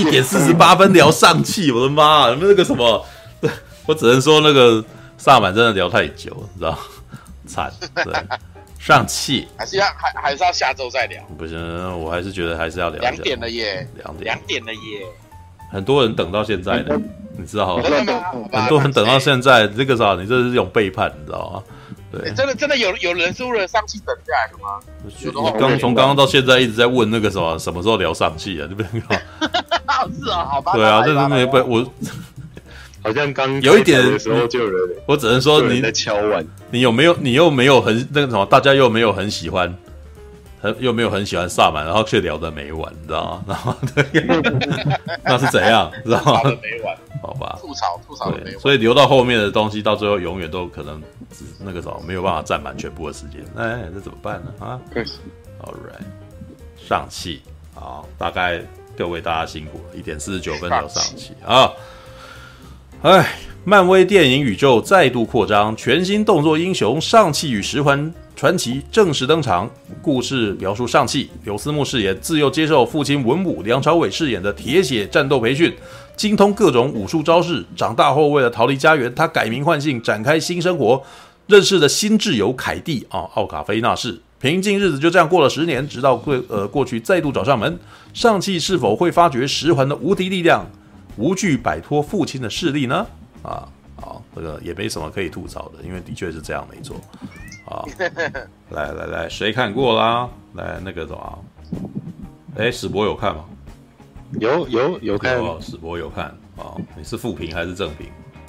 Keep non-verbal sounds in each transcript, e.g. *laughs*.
一点四十八分聊上气，我的妈！那个什么，*laughs* 我只能说那个萨满真的聊太久，你知道？惨，对，上气还是要还还是要下周再聊？不行，我还是觉得还是要聊。两点了耶，两点，两点了耶。很多人等到现在呢，你知道吗？很多人等到现在，这个啥？你这是一种背叛，你知道吗？对，欸、真的真的有有人是为了上气等下来的吗？刚从刚刚到现在一直在问那个什么什么时候聊上气啊？对不对？*laughs* 是啊，好吧。对啊，这是没不我，*laughs* 好像刚有一点的时候就有人，我只能说你在敲碗，你有没有？你又没有很那个什么？大家又没有很喜欢。很又没有很喜欢萨满，然后却聊得没完，你知道吗？*laughs* 然后 *laughs* 那是怎样？知道吗？没完，好吧。吐槽吐槽没完，所以留到后面的东西，到最后永远都可能那个什么没有办法占满全部的时间。哎，这怎么办呢？啊，All right，上气好，大概各位大家辛苦了，一点四十九分就上气啊。哎，漫威电影宇宙再度扩张，全新动作英雄上气与十环。传奇正式登场，故事描述上气，刘思慕饰演自幼接受父亲文武梁朝伟饰演的铁血战斗培训，精通各种武术招式。长大后为了逃离家园，他改名换姓，展开新生活。认识了新挚友凯蒂啊，奥卡菲娜氏。平静日子就这样过了十年，直到过呃过去再度找上门。上气是否会发掘十环的无敌力量，无惧摆脱父亲的势力呢？啊，好，这个也没什么可以吐槽的，因为的确是这样没错。啊，来来来，谁看过啦？来那个什么，哎，史博有看吗？有有有看，史博有看啊。你是负评还是正评？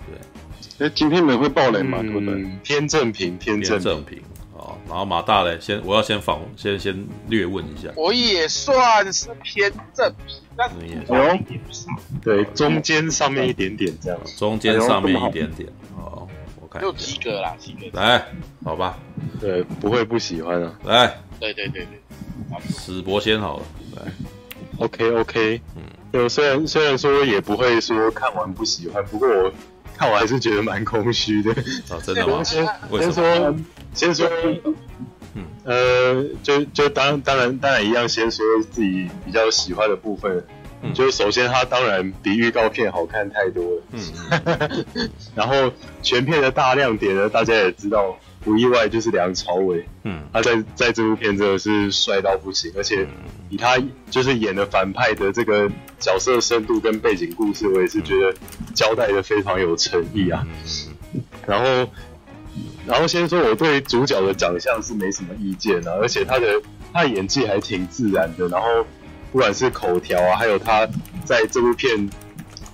对，哎，今天没会爆雷嘛？对不对？偏正评，偏正评。啊，然后马大嘞，先我要先访，先先略问一下。我也算是偏正评，但是也有一点少。对，中间上面一点点这样，中间上面一点点哦。我看。就及格啦，及格。来，好吧，对，不会不喜欢啊。来，对对对对，史博先好了。来，OK OK，嗯，就虽然虽然说也不会说看完不喜欢，不过我看我还是觉得蛮空虚的。啊，真的吗？先先说，先说，嗯，呃，就就当当然当然一样，先说自己比较喜欢的部分。嗯，就是首先，它当然比预告片好看太多了。嗯，*laughs* 然后全片的大亮点呢，大家也知道，不意外就是梁朝伟。嗯，他在在这部片真的是帅到不行，而且以他就是演的反派的这个角色深度跟背景故事，我也是觉得交代的非常有诚意啊。然后，然后先说我对主角的长相是没什么意见啊，而且他的他的演技还挺自然的，然后。不管是口条啊，还有他在这部片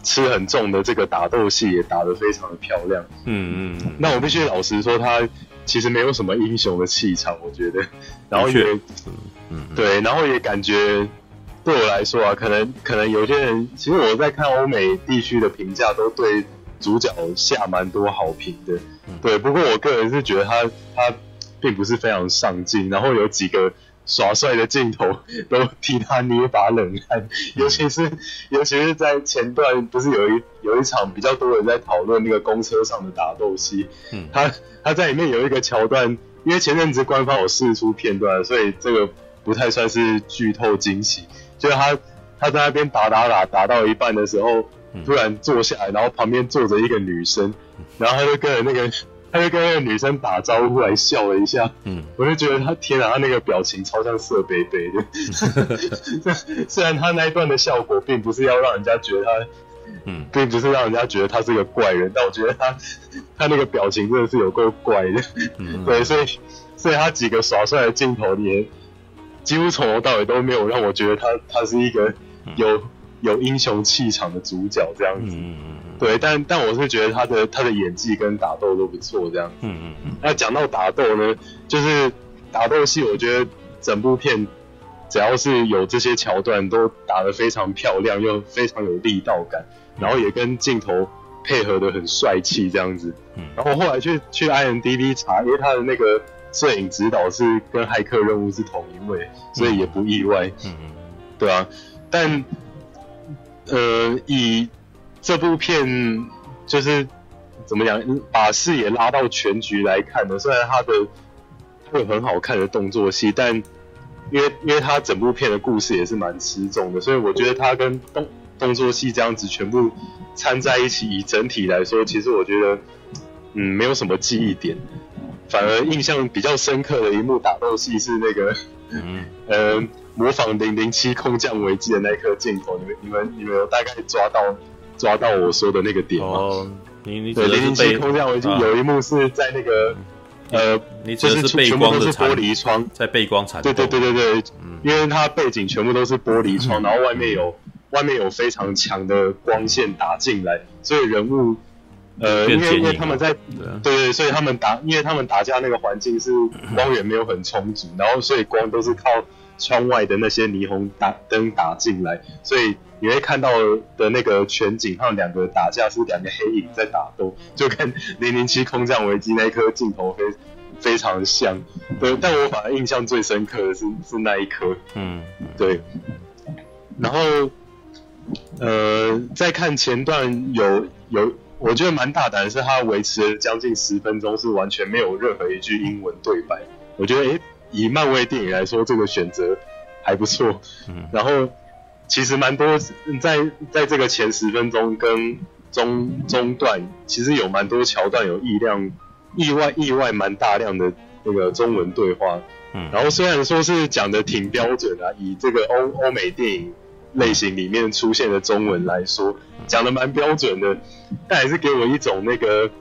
吃很重的这个打斗戏，也打得非常的漂亮。嗯嗯。那我必须老实说，他其实没有什么英雄的气场，我觉得。然后也，嗯嗯。对，然后也感觉对我来说啊，可能可能有些人，其实我在看欧美地区的评价，都对主角下蛮多好评的。对，不过我个人是觉得他他并不是非常上进，然后有几个。耍帅的镜头都替他捏把冷汗，尤其是尤其是在前段，不是有一有一场比较多人在讨论那个公车上的打斗戏，嗯，他他在里面有一个桥段，因为前阵子官方有试出片段，所以这个不太算是剧透惊喜，就是他他在那边打打打打到一半的时候，突然坐下来，然后旁边坐着一个女生，然后他就跟着那个。他就跟那个女生打招呼，来笑了一下。嗯，我就觉得他天啊，他那个表情超像色贝贝的。*laughs* 虽然他那一段的效果并不是要让人家觉得他，嗯，并不是让人家觉得他是个怪人，但我觉得他 *laughs* 他那个表情真的是有够怪的。嗯，*laughs* 对，所以所以他几个耍帅的镜头也几乎从头到尾都没有让我觉得他他是一个有有英雄气场的主角这样子。嗯。对，但但我是觉得他的他的演技跟打斗都不错，这样。嗯嗯嗯。那讲到打斗呢，就是打斗戏，我觉得整部片只要是有这些桥段，都打得非常漂亮，又非常有力道感，然后也跟镜头配合的很帅气，这样子。嗯。然后后来去去 IMDB 查，因为他的那个摄影指导是跟《骇客任务》是同一位，所以也不意外。嗯嗯。对啊，但呃以。这部片就是怎么讲，把视野拉到全局来看呢？虽然它的会很好看的动作戏，但因为因为它整部片的故事也是蛮吃重的，所以我觉得它跟动动作戏这样子全部掺在一起，以整体来说，其实我觉得，嗯，没有什么记忆点，反而印象比较深刻的一幕打斗戏是那个，嗯，呃，模仿零零七空降危机的那颗镜头，你们你们你们有大概抓到抓到我说的那个点吗？哦，你你对零零七空降危机有一幕是在那个。呃，你就是全部都是玻璃窗，在背光残。对对对对对，嗯，因为它背景全部都是玻璃窗，*laughs* 然后外面有外面有非常强的光线打进来，所以人物，呃，因为因为他们在，对对，所以他们打，因为他们打架那个环境是光源没有很充足，然后所以光都是靠窗外的那些霓虹打灯打进来，所以你会看到的那个全景，他们两个打架是两个黑影在打斗，就跟零零七空降危机那一颗镜头非非常像。对，但我反而印象最深刻的是是那一颗，嗯，对。然后，呃，再看前段有有，我觉得蛮大胆的是，他维持了将近十分钟是完全没有任何一句英文对白。我觉得，诶、欸。以漫威电影来说，这个选择还不错。嗯，然后其实蛮多在在这个前十分钟跟中中段，其实有蛮多桥段有意量意外意外蛮大量的那个中文对话。嗯，然后虽然说是讲的挺标准啊，以这个欧欧美电影类型里面出现的中文来说，讲的蛮标准的，但还是给我一种那个。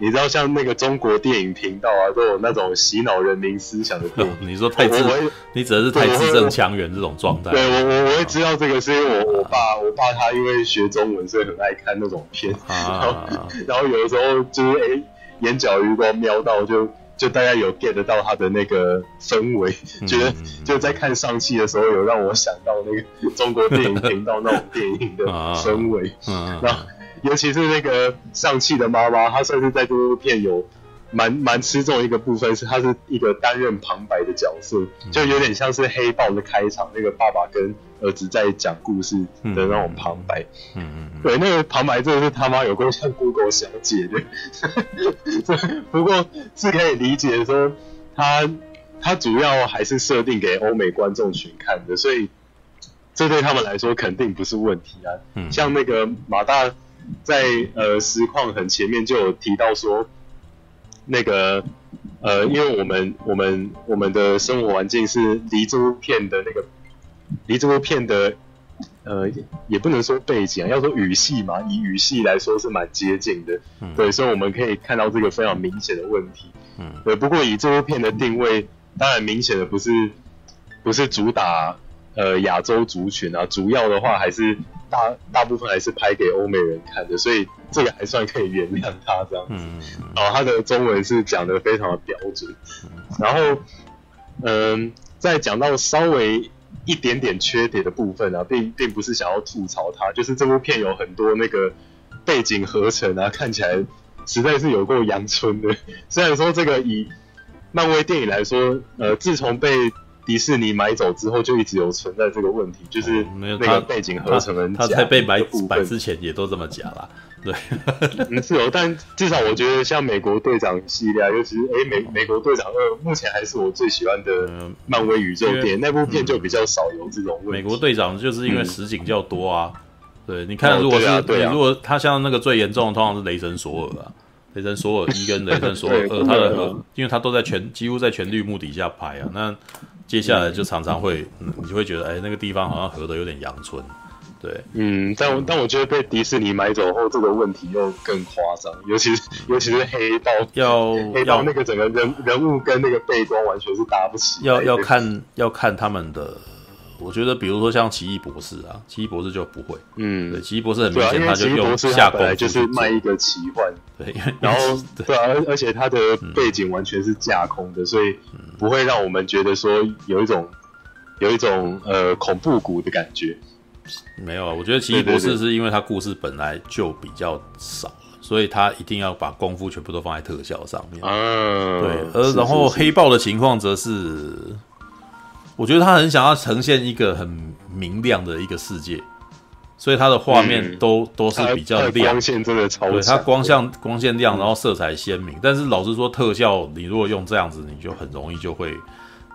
你知道像那个中国电影频道啊，都有那种洗脑人民思想的电影。*laughs* 你说太字，你指的是太字正腔圆这种状态。对，我我我会知道这个，是因为我我爸我爸他因为学中文，所以很爱看那种片。啊、*laughs* 然后然后有的时候就是哎、欸，眼角余光瞄到就就大家有 get 到他的那个氛围，觉得就在看上汽的时候有让我想到那个中国电影频道那种电影的 *laughs* 氛围。嗯，然后。尤其是那个上汽的妈妈，她算是在这部片有蛮蛮吃重一个部分，是她是一个担任旁白的角色，就有点像是黑豹的开场，那个爸爸跟儿子在讲故事的那种旁白。嗯嗯嗯。对，那个旁白真的是他妈有够像 Google 小姐的。*laughs* 不过是可以理解说，他他主要还是设定给欧美观众群看的，所以这对他们来说肯定不是问题啊。嗯。像那个马大。在呃实况很前面就有提到说，那个呃，因为我们我们我们的生活环境是离这部片的那个离这部片的呃也不能说背景啊，要说语系嘛，以语系来说是蛮接近的，嗯、对，所以我们可以看到这个非常明显的问题，嗯，对，不过以这部片的定位，当然明显的不是不是主打呃亚洲族群啊，主要的话还是。大大部分还是拍给欧美人看的，所以这个还算可以原谅他这样子。嗯，然后他的中文是讲的非常的标准。然后，嗯，在讲到稍微一点点缺点的部分啊，并并不是想要吐槽他，就是这部片有很多那个背景合成啊，看起来实在是有够阳春的。虽然说这个以漫威电影来说，呃，自从被迪士尼买走之后，就一直有存在这个问题，就是那个背景合成很假。他在被买买之前也都这么假啦。对，*laughs* 是哦。但至少我觉得像美国队长系列，尤其是哎美美国队长二，目前还是我最喜欢的漫威宇宙片。那部片就比较少有这种问题。美国队长就是因为实景较多啊。对，你看，如果是如果他像那个最严重的，通常是雷神索尔啊，雷神索尔一跟雷神索尔 *laughs* 二，他的因为他都在全几乎在全绿幕底下拍啊，那。接下来就常常会，嗯、你就会觉得，哎、欸，那个地方好像合的有点阳春，对，嗯，但我但我觉得被迪士尼买走后，这个问题又更夸张，尤其是尤其是黑道，要黑道那个整个人人物跟那个背光完全是搭不起，要要看要看他们的。我觉得，比如说像奇异博士啊，奇异博士就不会，嗯，对，奇异博士很明显，他就用下功夫就是卖一个奇幻，对，然后对啊，而而且他的背景完全是架空的，所以不会让我们觉得说有一种有一种呃恐怖谷的感觉。没有啊，我觉得奇异博士是因为他故事本来就比较少，所以他一定要把功夫全部都放在特效上面。嗯，对，而然后黑豹的情况则是。我觉得他很想要呈现一个很明亮的一个世界，所以他的画面都、嗯、都是比较亮，光线真的超。对，它光线光线亮，然后色彩鲜明。嗯、但是老实说，特效你如果用这样子，你就很容易就会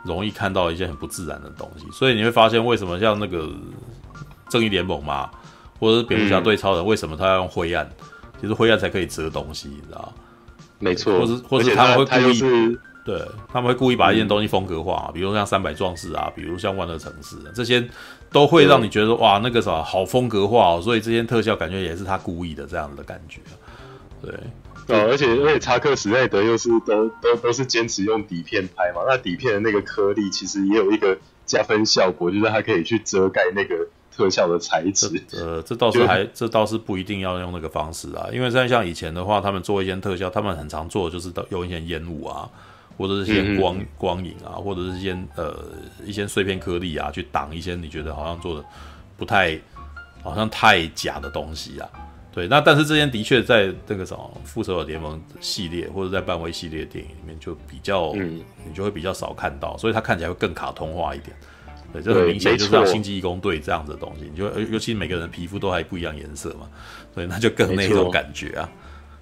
容易看到一些很不自然的东西。所以你会发现，为什么像那个正义联盟嘛，或者是蝙蝠侠对超人，为什么他要用灰暗？其实灰暗才可以遮东西，你知道？没错，或者或者他们会故意，是对，他们会故意把一件东西风格化，比如像三百壮士啊，比如像万恶城市，这些都会让你觉得哇，那个啥好风格化哦，所以这些特效感觉也是他故意的这样子的感觉，对。对，而且而且查克史奈德又是都都都是坚持用底片拍嘛，那底片的那个颗粒其实也有一个加分效果，就是它可以去遮盖那个特效的材质。呃，这倒是还这倒是不一定要用那个方式啊，因为像像以前的话，他们做一些特效，他们很常做的就是用一些烟雾啊，或者是一些光、嗯、光影啊，或者是一些呃一些碎片颗粒啊，去挡一些你觉得好像做的不太好像太假的东西啊。对，那但是这些的确在这个什么复仇者联盟系列或者在漫威系列电影里面就比较，嗯，你就会比较少看到，所以它看起来会更卡通化一点。对，这很明显就是像星际义工队这样子的东西，你就尤其每个人的皮肤都还不一样颜色嘛，所以那就更那种感觉啊。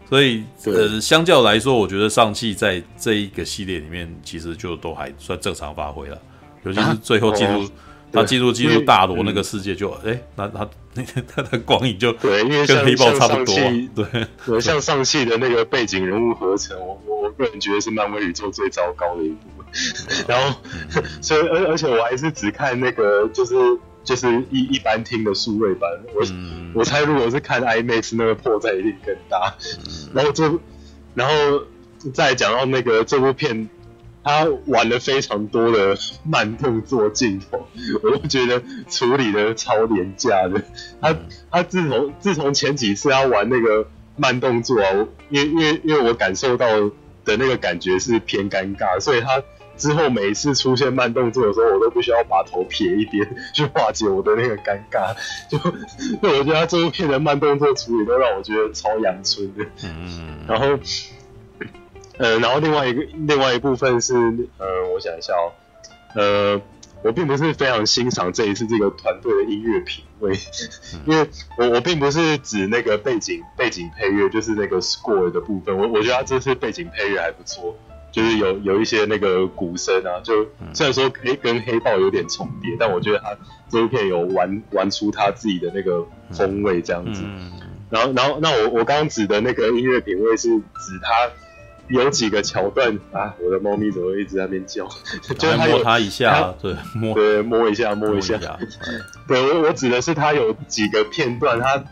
所以呃，相较来说，我觉得上汽在这一个系列里面其实就都还算正常发挥了，尤其是最后进入。他进入进入大罗那个世界就，就、嗯、哎，那他那 *laughs* 他的光影就对，因为跟黑豹差不多，对，像上汽的那个背景人物合成，我我个人觉得是漫威宇宙最糟糕的一部。嗯、然后，嗯、*laughs* 所以而而且我还是只看那个，就是就是一一般听的数位版，我、嗯、我猜如果是看 IMAX 那个破绽一定更大。嗯、然后这，然后再讲到那个这部片。他玩了非常多的慢动作镜头，我都觉得处理的超廉价的。他他自从自从前几次他玩那个慢动作啊，因为因为因为我感受到的那个感觉是偏尴尬，所以他之后每一次出现慢动作的时候，我都必须要把头撇一边去化解我的那个尴尬。就就我觉得他这部片的慢动作处理都让我觉得超阳春的。嗯，然后。呃，然后另外一个另外一部分是，呃，我想一下哦，呃，我并不是非常欣赏这一次这个团队的音乐品味，因为我我并不是指那个背景背景配乐，就是那个 score 的部分，我我觉得他这次背景配乐还不错，就是有有一些那个鼓声啊，就虽然说黑跟黑豹有点重叠，但我觉得他这部片有玩玩出他自己的那个风味这样子，然后然后那我我刚刚指的那个音乐品味是指他。有几个桥段啊，我的猫咪怎么一直在那边叫？就是他摸它一下，对，摸，对，摸一下，摸一下。一下 *laughs* 对，我我指的是他有几个片段，他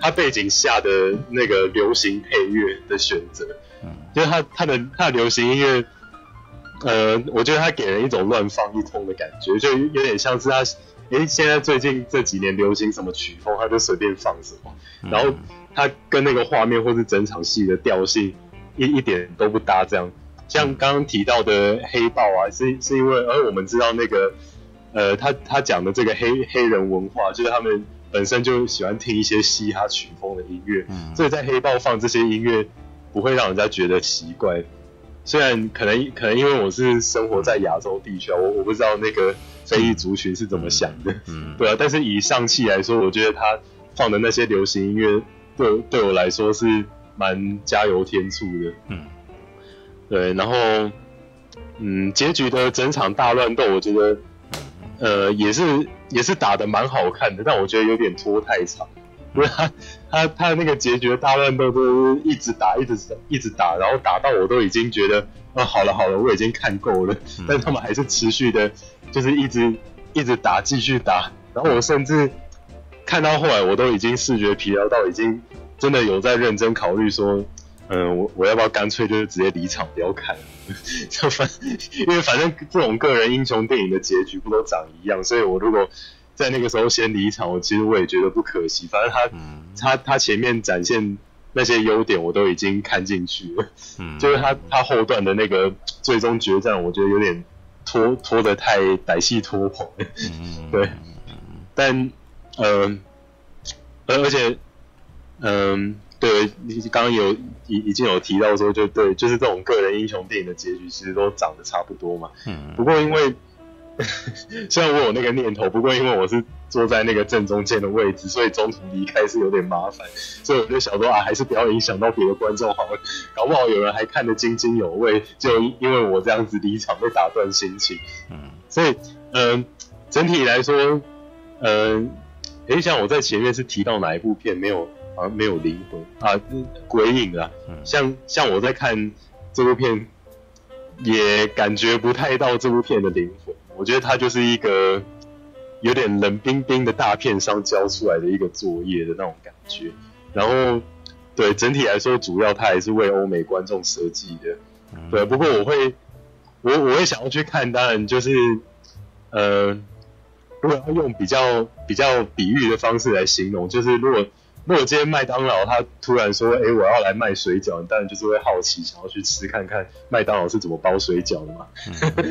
他背景下的那个流行配乐的选择，嗯，就是他他的他的流行音乐，呃，我觉得他给人一种乱放一通的感觉，就有点像是他，诶，现在最近这几年流行什么曲风，他就随便放什么，然后他跟那个画面或是整场戏的调性。一一点都不搭，这样。像刚刚提到的黑豹啊，是是因为，而我们知道那个，呃，他他讲的这个黑黑人文化，就是他们本身就喜欢听一些嘻哈曲风的音乐，嗯，所以在黑豹放这些音乐不会让人家觉得奇怪。虽然可能可能因为我是生活在亚洲地区啊，我我不知道那个非裔族群是怎么想的，嗯，对啊，但是以上汽来说，我觉得他放的那些流行音乐，对对我来说是。蛮加油添醋的，嗯，对，然后，嗯，结局的整场大乱斗，我觉得，呃，也是也是打的蛮好看的，但我觉得有点拖太长，因为他他他的那个结局大乱斗都一直打，一直一直打，然后打到我都已经觉得，啊，好了好了，我已经看够了，但他们还是持续的，就是一直一直打，继续打，然后我甚至看到后来，我都已经视觉疲劳到已经。真的有在认真考虑说，嗯、呃，我我要不要干脆就是直接离场不要看，*laughs* 就反，*laughs* 因为反正这种个人英雄电影的结局不都长一样，所以我如果在那个时候先离场，我其实我也觉得不可惜。反正他、嗯、他他前面展现那些优点我都已经看进去了，嗯，*laughs* 就是他他后段的那个最终决战，我觉得有点拖拖得太歹戏拖棚，嗯，*laughs* 对，但呃，而、呃、而且。嗯，对，你刚刚有已已经有提到说，就对，就是这种个人英雄电影的结局其实都长得差不多嘛。嗯。不过因为 *laughs* 虽然我有那个念头，不过因为我是坐在那个正中间的位置，所以中途离开是有点麻烦，所以我就想说啊，还是不要影响到别的观众好了，搞不好有人还看得津津有味，就因为我这样子离场被打断心情。嗯。所以，嗯，整体来说，嗯。诶，像我在前面是提到哪一部片没有啊？没有灵魂啊，鬼影啊。嗯、像像我在看这部片，也感觉不太到这部片的灵魂。我觉得它就是一个有点冷冰冰的大片上交出来的一个作业的那种感觉。然后，对整体来说，主要它还是为欧美观众设计的。嗯、对，不过我会，我我会想要去看，当然就是，呃。如果要用比较比较比喻的方式来形容，就是如果如果今天麦当劳他突然说，哎、欸，我要来卖水饺，你当然就是会好奇，想要去吃看看麦当劳是怎么包水饺的嘛。嗯、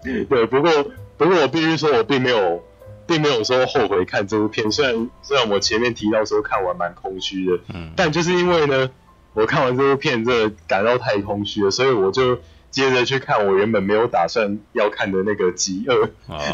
*laughs* 对，不过不过我必须说，我并没有并没有说后悔看这部片，虽然虽然我前面提到说看完蛮空虚的，嗯，但就是因为呢，我看完这部片真的感到太空虚了，所以我就。接着去看我原本没有打算要看的那个极恶，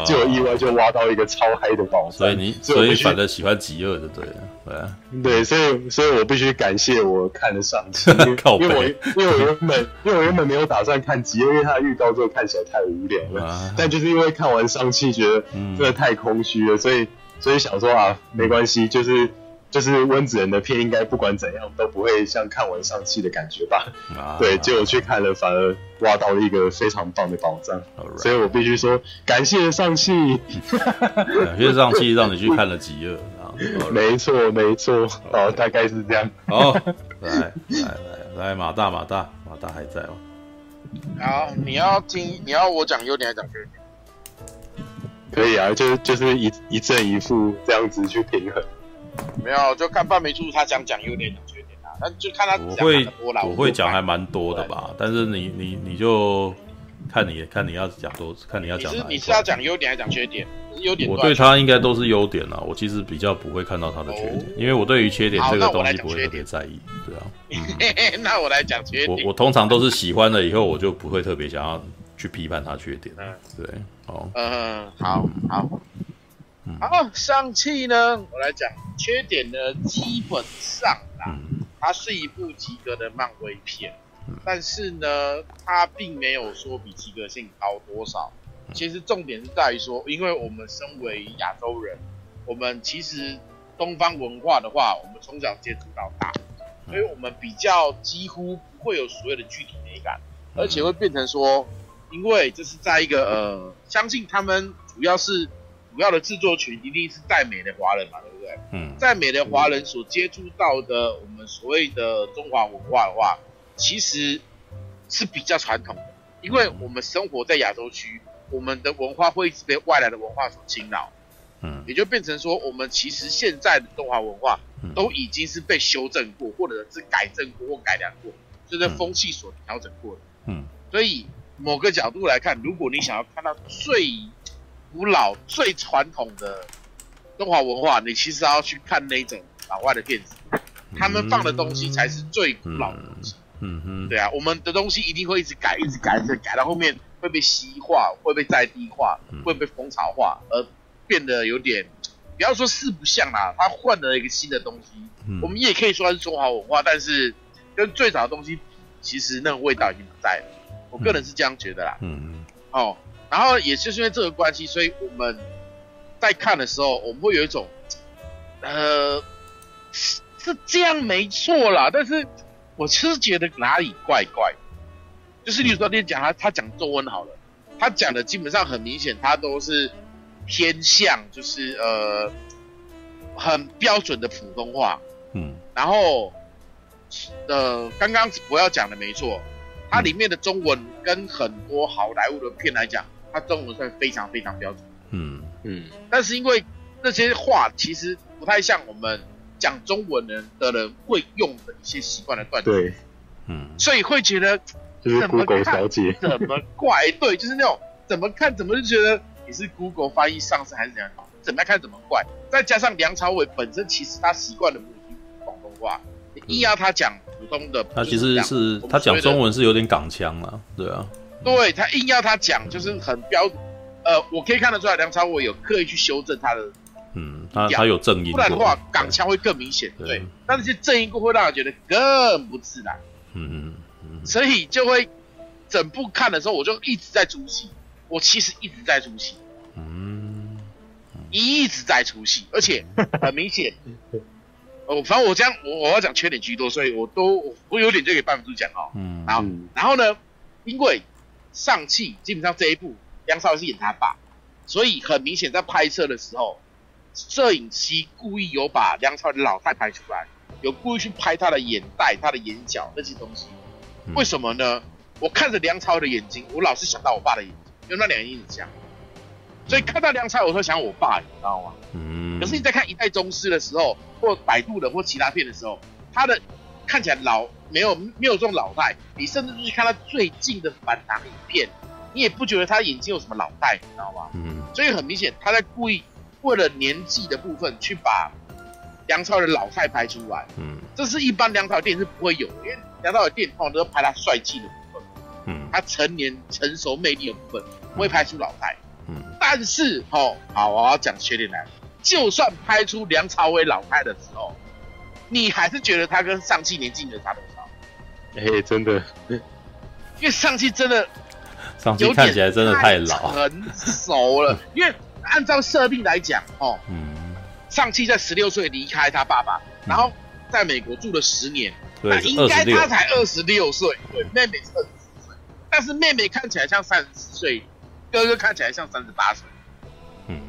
就有意外就挖到一个超嗨的宝藏。所以你所以反正喜欢极恶的对了，对啊，对，所以所以我必须感谢我看了上期，*laughs* 因为我因为我原本因为我原本没有打算看极恶，因为它的预告之后看起来太无聊了。啊、但就是因为看完上期觉得真的太空虚了，嗯、所以所以想说啊，没关系，就是。就是温子仁的片，应该不管怎样都不会像看完上气的感觉吧？*laughs* 啊、对，结果去看了，反而挖到了一个非常棒的宝藏。所以我必须说，感谢上气，感 *laughs* 谢上气让你去看了极恶。没错，没错，哦，大概是这样。好，*laughs* 来来来来，马大马大马大还在哦。好，你要听，你要我讲优点还是讲缺点？可以啊，就就是一一正一负这样子去平衡。没有，就看半梅出他讲讲优点讲缺点啊，那就看他讲会我会讲还蛮多的吧，但是你你你就看你看你要讲多，看你要讲哪一块。你是要讲优点还是讲缺点？优点。我对他应该都是优点啊，我其实比较不会看到他的缺点，哦、因为我对于缺点这个东西不会特别在意，对啊。嗯、*laughs* 那我来讲缺点。我我通常都是喜欢了以后，我就不会特别想要去批判他缺点。嗯，对，好。嗯，好好。好，上汽呢，我来讲缺点呢，基本上啊，它是一部及格的漫威片，但是呢，它并没有说比及格性高多少。其实重点是在于说，因为我们身为亚洲人，我们其实东方文化的话，我们从小接触到大，所以我们比较几乎不会有所谓的具体美感，而且会变成说，因为这是在一个呃，相信他们主要是。主要的制作群一定是在美的华人嘛，对不对？嗯，在美的华人所接触到的我们所谓的中华文化的话，其实是比较传统的，因为我们生活在亚洲区，我们的文化会一直被外来的文化所侵扰，嗯，也就变成说，我们其实现在的中华文化都已经是被修正过，或者是改正过或改良过，就是风气所调整过的，嗯，所以某个角度来看，如果你想要看到最古老最传统的中华文化，你其实要去看那种老外的片子，他们放的东西才是最古老的东西。嗯嗯，对啊，我们的东西一定会一直改，一直改，一直改到后面会被西化，会被在地化，会被风潮化，而变得有点，不要说四不像啦，他换了一个新的东西。我们也可以说它是中华文化，但是跟最早的东西，其实那个味道已经不在了。我个人是这样觉得啦。嗯嗯，哦。然后也就是因为这个关系，所以我们在看的时候，我们会有一种，呃，是是这样没错啦，但是我其实觉得哪里怪怪，就是例如说，你讲他他讲中文好了，他讲的基本上很明显，他都是偏向就是呃很标准的普通话，嗯，然后呃刚刚我要讲的没错，它里面的中文跟很多好莱坞的片来讲。他中文算非常非常标准，嗯。嗯，但是因为那些话其实不太像我们讲中文人的人会用的一些习惯的断句，对，嗯，所以会觉得就是怎么看怎么怪，对，就是那种怎么看怎么就觉得你是 Google 翻译上身还是怎样，怎么看怎么怪，再加上梁朝伟本身其实他习惯的母语广东话，你硬要他讲普通的，他其实是他讲中文是有点港腔啊，对啊。对，他硬要他讲，就是很标准。呃，我可以看得出来，梁朝伟有刻意去修正他的，嗯，他他有正音，不然的话港腔会更明显。对，对，但那些正音过会让人觉得更不自然。嗯嗯嗯，所以就会整部看的时候，我就一直在出戏。我其实一直在出戏。嗯，一直在出戏，而且很明显。*laughs* 哦，反正我这样，我我要讲缺点居多，所以我都我有点就给半分钟讲哦。嗯，然后然后呢，因为上汽基本上这一部梁朝伟是演他爸，所以很明显在拍摄的时候，摄影师故意有把梁朝伟的老太拍出来，有故意去拍他的眼袋、他的眼角那些东西。为什么呢？我看着梁朝伟的眼睛，我老是想到我爸的眼睛，因为那两个人一直像。所以看到梁朝伟，我会想我爸，你知道吗？嗯。可是你在看《一代宗师》的时候，或摆渡的或其他片的时候，他的看起来老没有没有这种老态。你甚至去看他最近的反党影片，你也不觉得他眼睛有什么老态，你知道吗？嗯。所以很明显，他在故意为了年纪的部分去把梁朝伟的老态拍出来。嗯。这是一般梁朝伟电影是不会有的，因为梁朝伟电影通常都是拍他帅气的部分，嗯，他成年成熟魅力的部分不会拍出老态。嗯，但是哦，好，我要讲缺点来了。就算拍出梁朝伟老态的时候，你还是觉得他跟上汽年纪没差多少？哎、欸，真的，因为上汽真的，上汽看起来真的太老，很熟了。*laughs* 因为按照设定来讲，哦，嗯，上汽在十六岁离开他爸爸，然后在美国住了十年，嗯、那应该他才二十六岁，对，妹妹是二十四岁，但是妹妹看起来像三十四岁。哥哥看起来像三十八岁，嗯，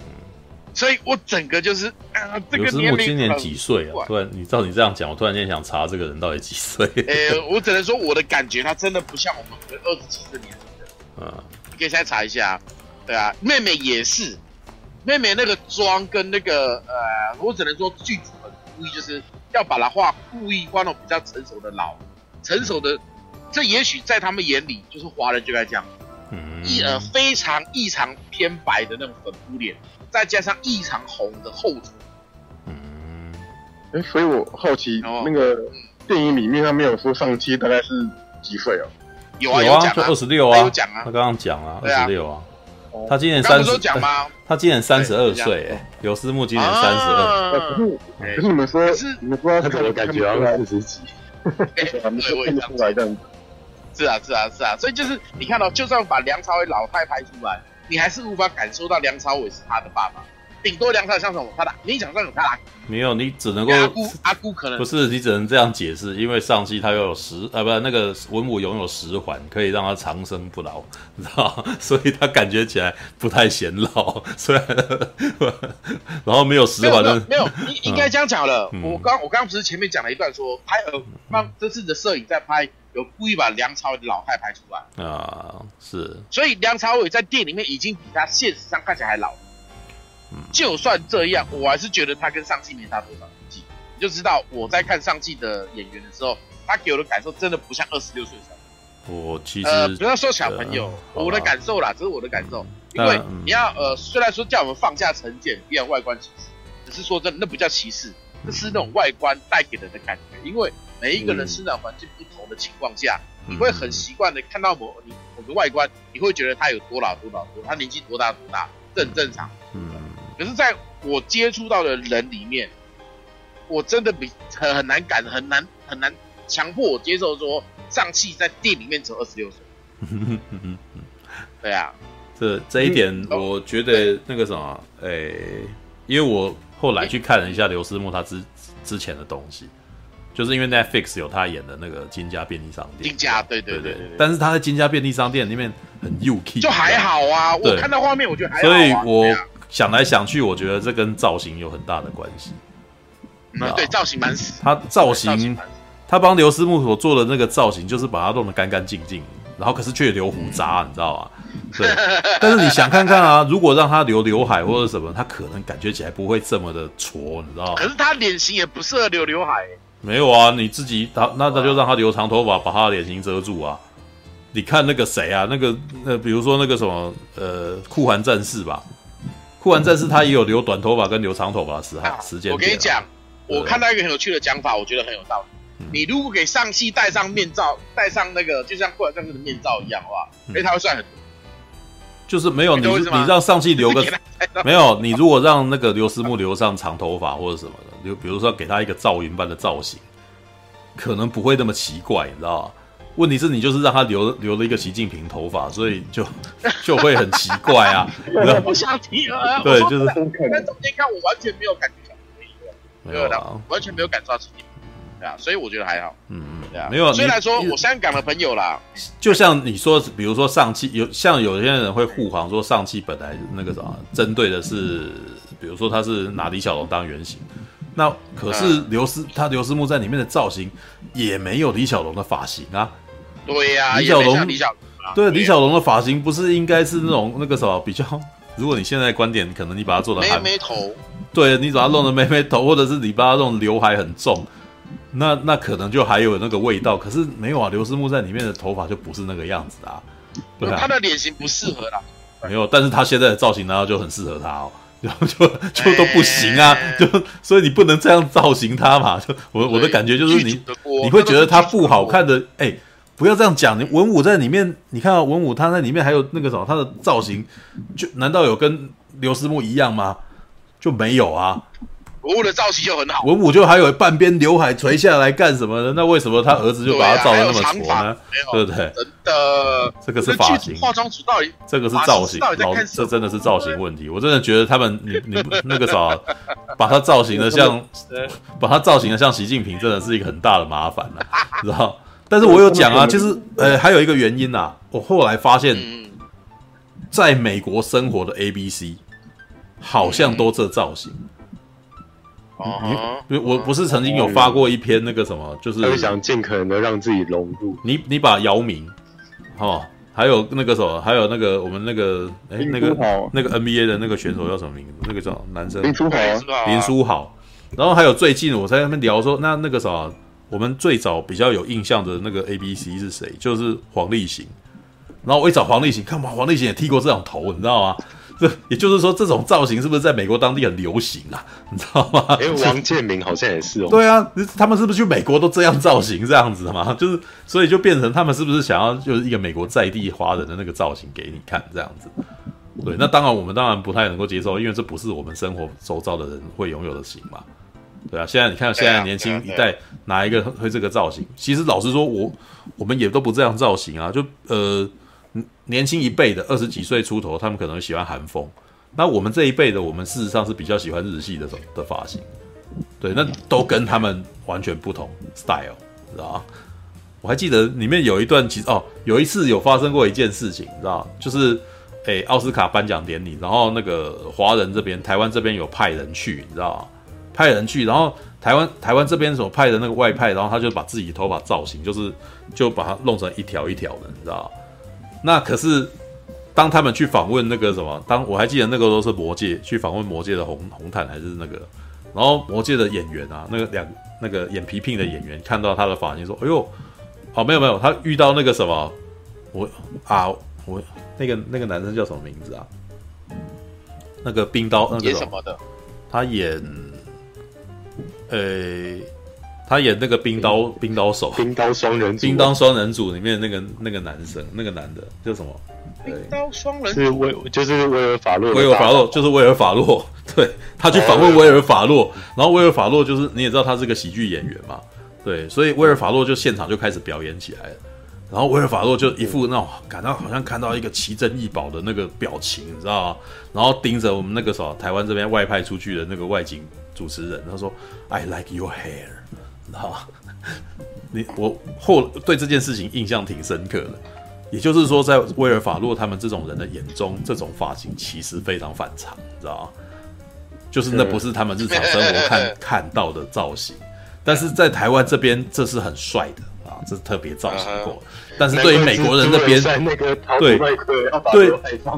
所以我整个就是啊，这个年龄。今年几岁啊？突然，你照你这样讲，我突然间想查这个人到底几岁？呃、欸，我只能说我的感觉，他真的不像我们二十几岁年龄的。嗯，你可以现在查一下，对啊，妹妹也是，妹妹那个妆跟那个呃，我只能说剧组很故意，就是要把她画故意画那种比较成熟的老，成熟的，这也许在他们眼里就是华人就该这样。异呃非常异常偏白的那种粉扑脸，再加上异常红的厚唇。嗯，哎、欸，所以我好奇，那个电影里面他没有说上期大概是几岁哦？有啊，有啊，就二十六啊，有讲啊，他刚刚讲啊，二十六啊。他今年三十，他今年三十二岁，哎，刘思慕今年三十二。可是，可是你们说，是你们说他怎么感觉好像四十几？还没说看出来这样子。是啊，是啊，是啊，所以就是你看到，就算把梁朝伟老太拍出来，你还是无法感受到梁朝伟是他的爸爸。顶多梁朝什么？他打你想象有他打没有，你只能够阿姑阿姑可能不是，你只能这样解释，因为上期他又有十呃，不是那个文武拥有十环，可以让他长生不老，*laughs* 你知道？所以他感觉起来不太显老，*laughs* 虽然然后没有十环的没有，你应该这样讲了。嗯、我刚我刚刚不是前面讲了一段说拍呃，那这次的摄影在拍。有故意把梁朝伟的老态拍出来啊，是，所以梁朝伟在电影里面已经比他现实上看起来还老。嗯，就算这样，我还是觉得他跟上季没差多少年纪。你就知道我在看上季的演员的时候，他给我的感受真的不像二十六岁小朋友。我其实、呃、不要说小朋友，呃、我的感受啦，这是我的感受。嗯、因为你要呃，虽然说叫我们放下成见，不要外观歧视，只是说真的，那不叫歧视，那是那种外观带给人的感觉，因为。每一个人生长环境不同的情况下，嗯、你会很习惯的看到某你某个外观，你会觉得他有多老多老多，他年纪多大多大，这很正常。嗯。可是在我接触到的人里面，我真的比很很难感很难很难强迫我接受说上汽在店里面只有二十六岁。*laughs* 对啊，这这一点我觉得那个什么，诶、欸，因为我后来去看了一下刘思慕他之之前的东西。就是因为 Netflix 有他演的那个金家便利商店，金家对对对，对，对，对，但是他在金家便利商店里面很 UK，就还好啊。我看到画面，我觉得还好，啊。所以我想来想去，我觉得这跟造型有很大的关系。嗯，对，造型蛮死。他造型，他帮刘思慕所做的那个造型，就是把他弄得干干净净，然后可是却留胡渣，嗯、你知道吗？对。但是你想看看啊，*laughs* 如果让他留刘海或者什么，他可能感觉起来不会这么的挫，你知道吗？可是他脸型也不适合留刘海。没有啊，你自己他那他就让他留长头发，把他的脸型遮住啊。你看那个谁啊，那个呃，比如说那个什么呃，酷寒战士吧，酷寒战士他也有留短头发跟留长头发的时候时间。我跟你讲，我看到一个很有趣的讲法，我觉得很有道理。嗯、你如果给上戏戴上面罩，戴上那个就像酷寒战士的面罩一样的话，哎、嗯，他会帅很多。就是没有你，你让上戏留个 *laughs* 没有你，如果让那个刘思慕留上长头发或者什么的，就比如说给他一个赵云般的造型，可能不会那么奇怪，你知道吗？问题是你就是让他留留了一个习近平头发，所以就 *laughs* 就会很奇怪啊。我不想提了。对，就是。但中间看，我完全没有感觉到没有的，完全没有感受到习近平。对啊，所以我觉得还好。嗯嗯，对啊，没有。虽然说我香港的朋友啦，就像你说，比如说上汽有像有些人会护航说上汽本来那个啥，针对的是，比如说他是拿李小龙当原型。那可是刘思，他刘思慕在里面的造型也没有李小龙的发型啊。对呀，李小龙，李小龙，对，李小龙的发型不是应该是那种那个什么比较？如果你现在观点，可能你把它做的妹妹头，对，你把它弄的妹妹头，或者是你把它弄刘海很重，那那可能就还有那个味道。可是没有啊，刘思慕在里面的头发就不是那个样子啊。对啊，他的脸型不适合啦。没有，但是他现在的造型然后就很适合他哦。然 *laughs* 后就就都不行啊，就所以你不能这样造型他嘛。就我我的感觉就是你你会觉得他不好看的，哎，不要这样讲。你文武在里面，你看到文武他在里面还有那个什么，他的造型就难道有跟刘思慕一样吗？就没有啊。文武的造型就很好，文武就还有半边刘海垂下来干什么的？那为什么他儿子就把他造的那么矬呢？对不对？真的，这个是发型，化妆组到底这个是造型，老这真的是造型问题。我真的觉得他们，你你那个啥，把他造型的像，*laughs* 把他造型的像习近平，真的是一个很大的麻烦了，知道？但是我有讲啊，其实呃还有一个原因呐，我后来发现，在美国生活的 A B C，好像都这造型。你，我不是曾经有发过一篇那个什么，就是他想尽可能的让自己融入。你你把姚明，哦，还有那个什么，还有那个我们那个哎那个那个 NBA 的那个选手叫什么名字？那个叫男生。林书豪，林书豪。然后还有最近我在那边聊说，那那个什么，我们最早比较有印象的那个 ABC 是谁？就是黄立行。然后我一找黄立行，看嘛，黄立行也剃过这种头，你知道吗？*laughs* 这也就是说，这种造型是不是在美国当地很流行啊？*laughs* 你知道吗？因为王建民好像也是哦。对啊，他们是不是去美国都这样造型这样子的嘛？*laughs* 就是，所以就变成他们是不是想要就是一个美国在地华人的那个造型给你看这样子？对，那当然我们当然不太能够接受，因为这不是我们生活周遭的人会拥有的型嘛。对啊，现在你看现在年轻一代哪一个会这个造型？其实老实说，我我们也都不这样造型啊，就呃。年轻一辈的二十几岁出头，他们可能喜欢韩风。那我们这一辈的，我们事实上是比较喜欢日系的的发型。对，那都跟他们完全不同 style，知道吗？我还记得里面有一段，其实哦，有一次有发生过一件事情，你知道，就是诶奥斯卡颁奖典礼，然后那个华人这边，台湾这边有派人去，你知道吗？派人去，然后台湾台湾这边所派的那个外派，然后他就把自己头发造型，就是就把它弄成一条一条的，你知道？那可是，当他们去访问那个什么，当我还记得那个时候是魔界去访问魔界的红红毯还是那个，然后魔界的演员啊，那个两那个演皮聘的演员看到他的发型说：“哎呦，哦没有没有，他遇到那个什么，我啊我那个那个男生叫什么名字啊？那个冰刀那个什么的，他演，呃、欸。”他演那个冰刀冰刀手，冰刀双人组，冰刀双人组里面那个那个男生，那个男的叫什么？冰刀双人组是威，就是威尔法洛，威尔法洛就是威尔法洛。*laughs* 对，他去访问威尔法洛，然后威尔法洛就是你也知道他是个喜剧演员嘛，对，所以威尔法洛就现场就开始表演起来了，然后威尔法洛就一副那种感到好像看到一个奇珍异宝的那个表情，你知道吗？然后盯着我们那个时候台湾这边外派出去的那个外景主持人，他说：“I like your hair。*laughs* ”好，你我后对这件事情印象挺深刻的，也就是说，在威尔法洛他们这种人的眼中，这种发型其实非常反常，你知道吗？就是那不是他们日常生活看 *laughs* 看到的造型，但是在台湾这边这是很帅的啊，这是特别造型过。但是对于美国人那边，对对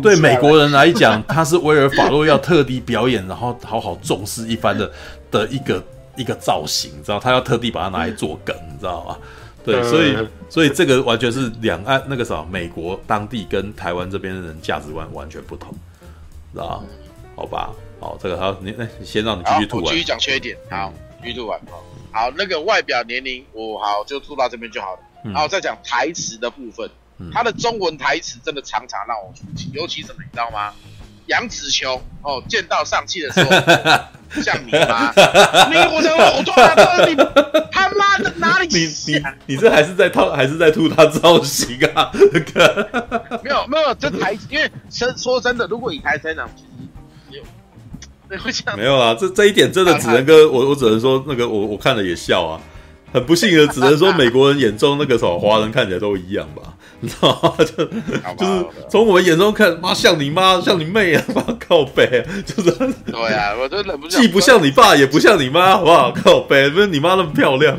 对美国人来讲，*laughs* 他是威尔法洛要特地表演，然后好好重视一番的的一个。一个造型，你知道他要特地把它拿来做梗，你知道吗？对，所以所以这个完全是两岸那个啥，美国当地跟台湾这边的人价值观完全不同，知道？好吧，好，这个好，你那先让你继续吐完，我继续讲缺点，好，继续吐完，好，那个外表年龄，我好就吐到这边就好了，然后再讲台词的部分，他的中文台词真的常常让我出气，尤其什么你知道吗？杨紫琼哦，见到上气的时候，*laughs* 像你妈，你我的我抓他，你他妈的哪里？你你你这还是在套，还是在吐他造型啊？没有没有，这台因为说说真的，如果以台车长，其实没有，会这样没有啊，这这一点真的只能跟我我只能说那个我我看了也笑啊。很不幸的，只能说美国人眼中那个什么华人看起来都一样吧，你知道吗？*laughs* 就就是从我们眼中看，妈像你妈，像你妹啊，*laughs* 妈靠北，就是 *laughs* 对啊，我都忍不住，既不像你爸，也不像你妈，好不好？靠北，不是你妈那么漂亮，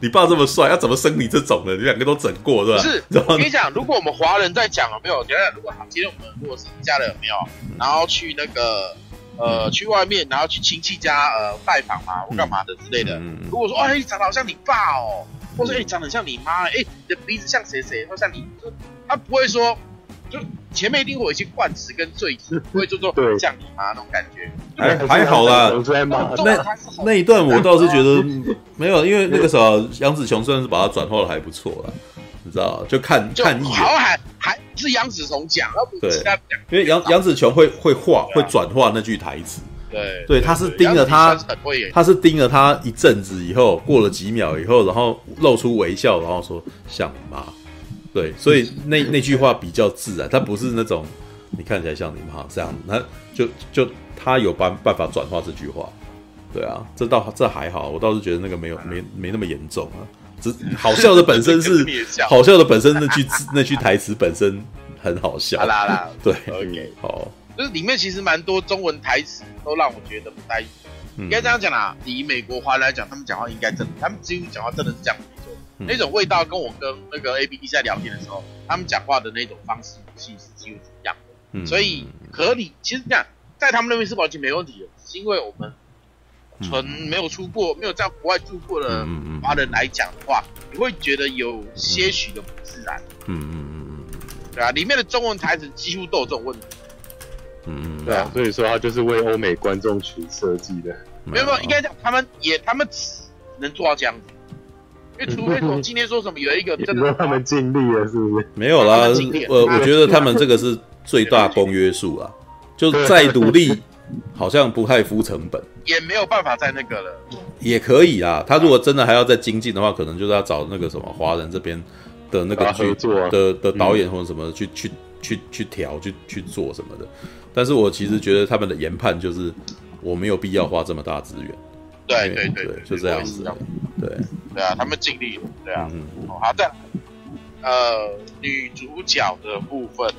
你爸这么帅，要怎么生你这种的？你两个都整过，是吧？是，我跟你讲，如果我们华人在讲有没有？你看，如果今天我们如果是一家人有没有，然后去那个。呃，去外面，然后去亲戚家呃拜访嘛，或干嘛的之类的。嗯嗯、如果说，哎，长得好像你爸哦，或者哎，长得像你妈，哎，你的鼻子像谁谁，或像你，就他不会说，就前面一定会有一些冠词跟赘词，*laughs* 不会就说像你妈那种感觉。还还好啦，那那一段我倒是觉得没有，因为那个时候杨紫琼算是把它转化的还不错了。你知道，就看看一眼，好还还是杨子琼讲，而不是其他讲。因为杨杨子琼会会画，会转化那句台词。对对，他是盯了他，他是盯了他一阵子以后，过了几秒以后，然后露出微笑，然后说像你妈。对，所以那那句话比较自然，他不是那种你看起来像你妈这样，那就就他有办办法转化这句话。对啊，这倒这还好，我倒是觉得那个没有没没那么严重啊。好笑的本身是 *laughs* 好笑的本身，那句 *laughs* 那句台词本身很好笑。啦啦啦，对，OK，好，就是里面其实蛮多中文台词都让我觉得不太，应该这样讲啦。以美国华人来讲，他们讲话应该真的，他们几乎讲话真的是这样没错。那种味道跟我跟那个 A B B 在聊天的时候，他们讲话的那种方式语气是几乎是一样的。所以合理，其实这样在他们那边是完全没问题的，只是因为我们。纯没有出过、没有在国外住过的华人来讲的话，你会觉得有些许的不自然。嗯嗯嗯嗯，对啊，里面的中文台词几乎都有这种问题。嗯嗯，对啊，所以说他就是为欧美观众群设计的。没有没有，应该讲他们也他们只能做到这样子，因为除非说今天说什么有一个真的，*laughs* 他们尽力了是不是？没有啦，我我觉得他们这个是最大公约数啊，就再努力。*laughs* 好像不太敷成本，也没有办法再那个了。也可以啊，他如果真的还要再精进的话，可能就是要找那个什么华人这边的那个剧的的导演或者什么去去去去调去去做什么的。但是我其实觉得他们的研判就是我没有必要花这么大资源。对对对，就这样子。对对啊，他们尽力了。对啊，嗯，好的。呃，女主角的部分，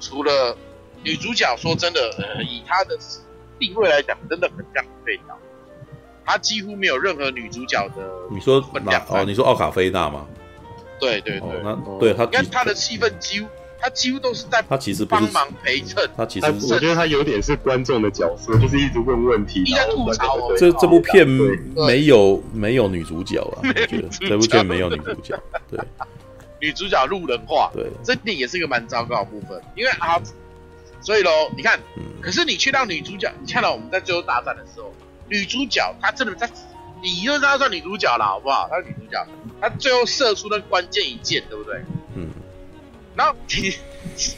除了女主角，说真的，以她的。地位来讲，真的很像配角，他几乎没有任何女主角的。你说哦，你说奥卡菲娜吗？对对对，那对他，你看他的戏份几乎，他几乎都是在他其实帮忙陪衬。他其实我觉得他有点是观众的角色，就是一直问问题，一直吐槽。这这部片没有没有女主角啊，我觉得这部片没有女主角，对，*laughs* 女主角路人化，对，这点也是一个蛮糟糕的部分，因为啊。所以喽，你看，可是你去到女主角，你看到我们在最后大战的时候，女主角她真的在，你就知道算女主角了，好不好？她是女主角，她最后射出那关键一箭，对不对？嗯。然后你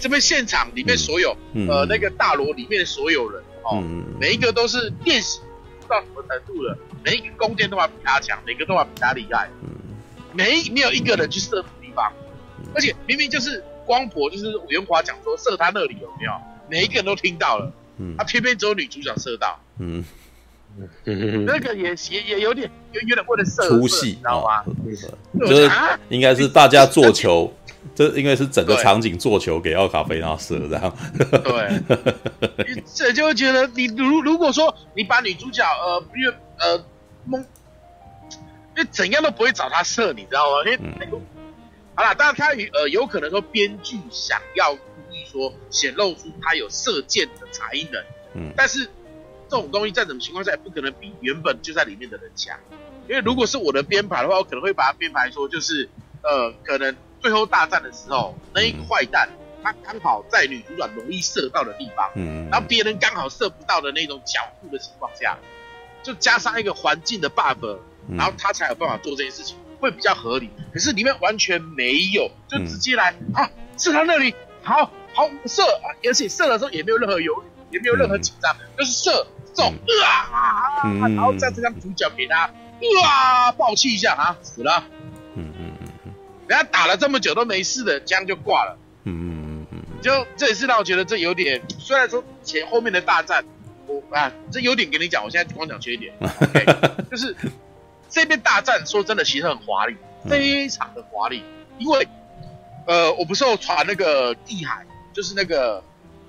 这边现场里面所有，嗯、呃，那个大楼里面的所有人，哦，嗯、每一个都是练习到什么程度了，每一个弓箭都要比他强，每个都要比他厉害，嗯。没没有一个人去射地方，而且明明就是光婆，就是袁华讲说射他那里有没有？每一个人都听到了，嗯，他偏偏只有女主角射到，嗯，那个也也也有点有有点为了射出戏，你知道吗？就是应该是大家做球，*laughs* 这应该是整个场景做球给奥卡菲娜射这样，对，*laughs* 这就会觉得你如如果说你把女主角呃，因为呃蒙，因为怎样都不会找他射，你知道吗？因为那个好了，当然他呃有可能说编剧想要。说显露出他有射箭的才能，嗯，但是这种东西在什么情况下也不可能比原本就在里面的人强，因为如果是我的编排的话，我可能会把它编排说就是，呃，可能最后大战的时候那一个坏蛋他刚好在女主角容易射到的地方，嗯，然后别人刚好射不到的那种角度的情况下，就加上一个环境的 buff，然后他才有办法做这件事情，会比较合理。可是里面完全没有，就直接来啊，是他那里好。好射啊！而且射的时候也没有任何犹豫，也没有任何紧张，就是射中啊，然后再这张主角给他啊爆气一下啊，死了。嗯嗯嗯嗯，人家打了这么久都没事的，这样就挂了。嗯嗯嗯嗯，就这也是让我觉得这有点，虽然说前后面的大战，我啊这有点跟你讲，我现在光讲缺点，*laughs* OK，就是这边大战说真的其实很华丽，非常的华丽，因为。呃，我不是有传那个地海，就是那个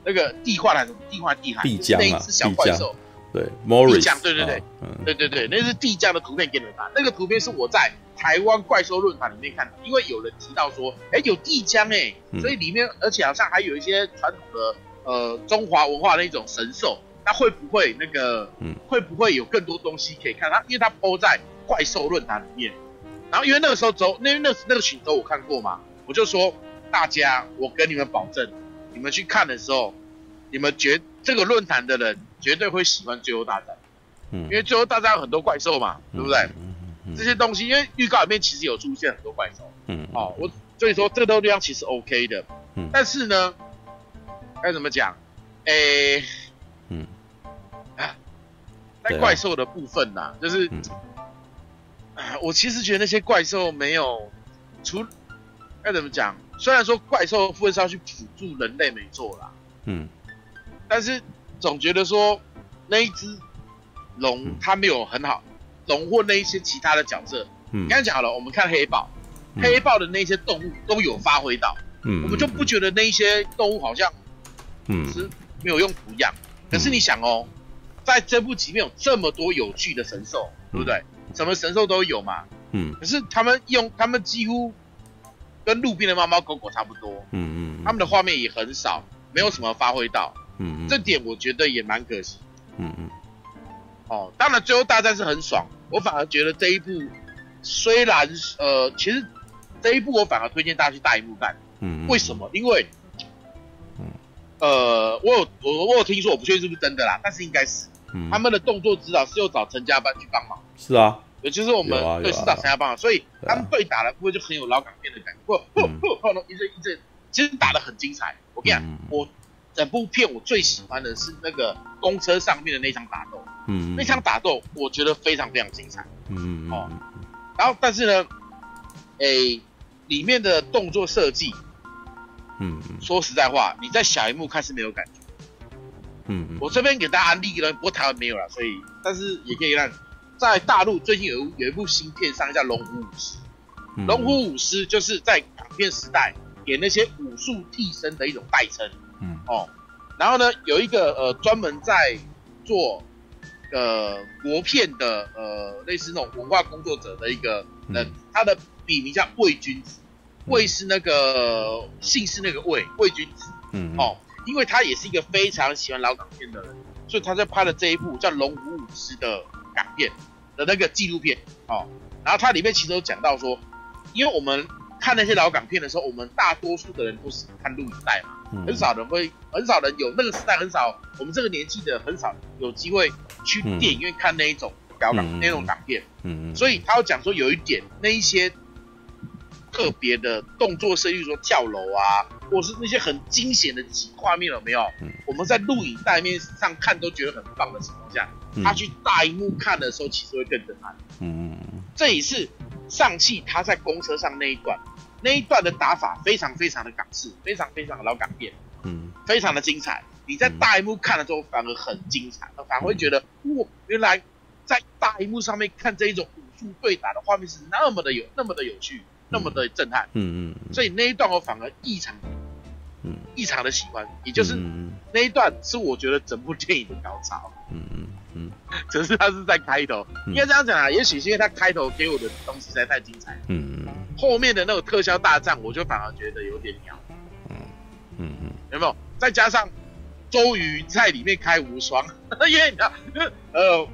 那个地化还是地化地海，那一只小怪兽，对，地江，对对对，对对对，那是地江的图片给你们看，那个图片是我在台湾怪兽论坛里面看的，因为有人提到说，哎，有地江哎，所以里面、嗯、而且好像还有一些传统的呃中华文化的一种神兽，那会不会那个，嗯，会不会有更多东西可以看？它因为它 po 在怪兽论坛里面，然后因为那个时候走，那那那个群都我看过嘛。我就说，大家，我跟你们保证，你们去看的时候，你们绝这个论坛的人绝对会喜欢《最后大战》，嗯，因为《最后大战》有很多怪兽嘛，嗯、对不对？嗯嗯、这些东西，因为预告里面其实有出现很多怪兽，嗯，哦，我所以说这个地方其实 OK 的，嗯，但是呢，该怎么讲？诶，嗯，啊，在怪兽的部分呐、啊，就是，我其实觉得那些怪兽没有除。该怎么讲？虽然说怪兽部分是要去辅助人类没错啦，嗯，但是总觉得说那一只龙它没有很好，龙或那一些其他的角色，嗯，刚才讲好了，我们看黑豹，嗯、黑豹的那些动物都有发挥到，嗯，我们就不觉得那一些动物好像，嗯，是没有用途一样。嗯、可是你想哦，在这部里面有这么多有趣的神兽，对不对？嗯、什么神兽都有嘛，嗯，可是他们用他们几乎。跟路边的猫猫狗狗差不多，嗯嗯，他们的画面也很少，没有什么发挥到，嗯嗯，这点我觉得也蛮可惜，嗯嗯，哦，当然最后大战是很爽，我反而觉得这一部虽然呃，其实这一部我反而推荐大家去大荧幕看，嗯，为什么？因为，嗯，呃，我有我我有听说，我不确定是不是真的啦，但是应该是，嗯，他们的动作指导是又找陈家班去帮忙，是啊。也就是我们对市长参加棒，所以他们对打的部分就很有老港片的感觉，不不不，一阵一阵，其实打的很精彩。我跟你讲，我整部片我最喜欢的是那个公车上面的那场打斗，嗯，那场打斗我觉得非常非常精彩，嗯哦，然后但是呢，诶，里面的动作设计，嗯，说实在话，你在小荧幕看是没有感觉，嗯，我这边给大家安利了，不过台湾没有了，所以但是也可以让。在大陆最近有有一部新片上，叫《龙虎武师》。龙虎武师就是在港片时代给那些武术替身的一种代称。嗯哦，然后呢，有一个呃专门在做呃国片的呃类似那种文化工作者的一个人，他的笔名叫魏君子，魏是那个姓是那个魏，魏君子。嗯哦，因为他也是一个非常喜欢老港片的人，所以他在拍了这一部叫《龙虎武师》的港片。的那个纪录片哦，然后它里面其实有讲到说，因为我们看那些老港片的时候，我们大多数的人都是看录影带嘛，嗯、很少人会，很少人有那个时代，很少我们这个年纪的很少有机会去电影院看那一种老港、嗯、那种港片，嗯嗯，所以他要讲说有一点那一些特别的动作设计，说跳楼啊，或是那些很惊险的画面有没有？嗯、我们在录影带面上看都觉得很棒的情况下。他去大荧幕看的时候，其实会更震撼。嗯，这也是上汽他在公车上那一段，那一段的打法非常非常的港式，非常非常的老港片。嗯，非常的精彩。你在大荧幕看的时候，反而很精彩，反而会觉得，哇，原来在大荧幕上面看这一种武术对打的画面是那么的有，那么的有趣，那么的震撼。嗯嗯。所以那一段我反而异常，嗯，异常的喜欢。也就是那一段是我觉得整部电影的高潮。嗯嗯。嗯，只是他是在开头，应该这样讲啊。也许是因为他开头给我的东西实在太精彩，嗯。嗯，后面的那种特效大战，我就反而觉得有点鸟，嗯。嗯嗯，有没有？再加上周瑜在里面开无双，*laughs* 因为你知道，呃，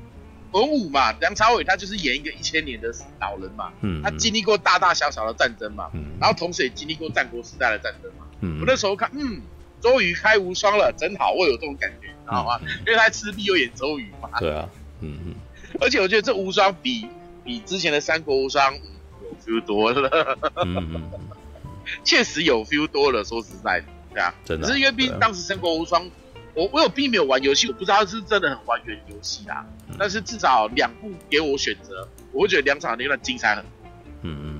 文武嘛，梁朝伟他就是演一个一千年的老人嘛，嗯，他经历过大大小小的战争嘛，嗯，然后同时也经历过战国时代的战争嘛，嗯，我那时候看，嗯。周瑜开无双了，真好，我有这种感觉，知道吗？因为他赤壁又演周瑜嘛。对啊，嗯嗯。而且我觉得这无双比比之前的三国无双有 feel 多了，嗯嗯，确实有 feel 多了。说实在的，对啊，真的。只是因为毕竟当时三国无双的我我有并没有玩游戏，我不知道是真的很还原游戏啦。嗯、但是至少两部给我选择，我会觉得两场那段精彩很多。嗯嗯，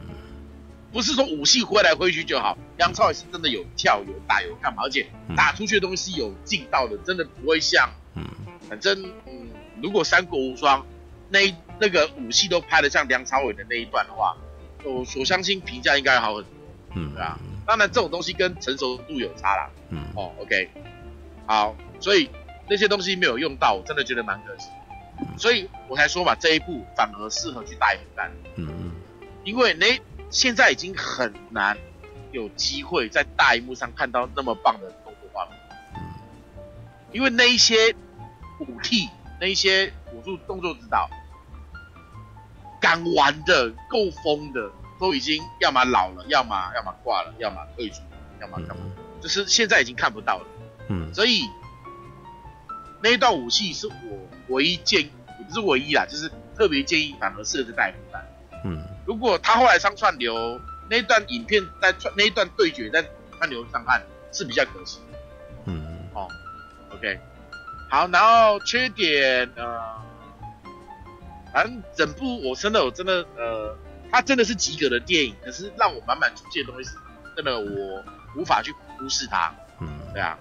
不是说武器挥来挥去就好，梁朝伟是真的有跳有打有干嘛，而且打出去的东西有劲道的，真的不会像嗯，反正嗯，如果三国无双那那个武戏都拍得像梁朝伟的那一段的话，我我相信评价应该好很多。嗯，对啊，当然这种东西跟成熟度有差啦。嗯，哦，OK。好，所以那些东西没有用到，我真的觉得蛮可惜，所以我才说嘛，这一部反而适合去大荧幕。嗯嗯，因为那现在已经很难有机会在大荧幕上看到那么棒的动作画面。嗯，因为那一些武替，那一些武术动作指导，敢玩的、够疯的，都已经要么老了，要么要么挂了，要么退出，要么干嘛，就是现在已经看不到了。嗯，所以那一段武戏是我唯一建议，也不是唯一啦，就是特别建议反而设置在大荧幕看。嗯，如果他后来上串流那一段影片在串那一段对决在串流上看是比较可惜。嗯，哦，OK，好，然后缺点呃，反正整部我真的我真的呃，它真的是及格的电影，可是让我满满出现的东西，真的我无法去忽视它。嗯，对啊。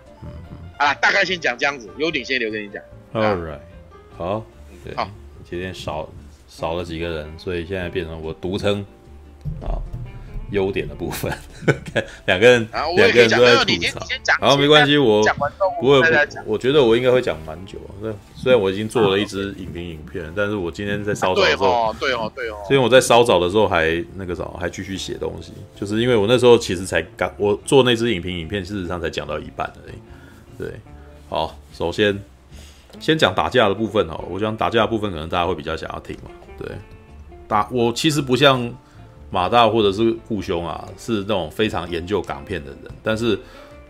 好啦，大概先讲这样子，优点先留给你讲。All right，好，对，好，今天少少了几个人，所以现在变成我独撑啊优点的部分。*laughs* 两个人，两个人都在吐槽。好，没关系，我不会，我觉得我应该会讲蛮久。对，虽然我已经做了一支影评影片，但是我今天在烧早的时候，对哦，对哦，所以我在烧早的时候还那个啥，还继续写东西，就是因为我那时候其实才刚我做那支影评影片，事实上才讲到一半而已。对，好，首先先讲打架的部分哦。我想打架的部分可能大家会比较想要听嘛。对，打我其实不像马大或者是顾兄啊，是那种非常研究港片的人。但是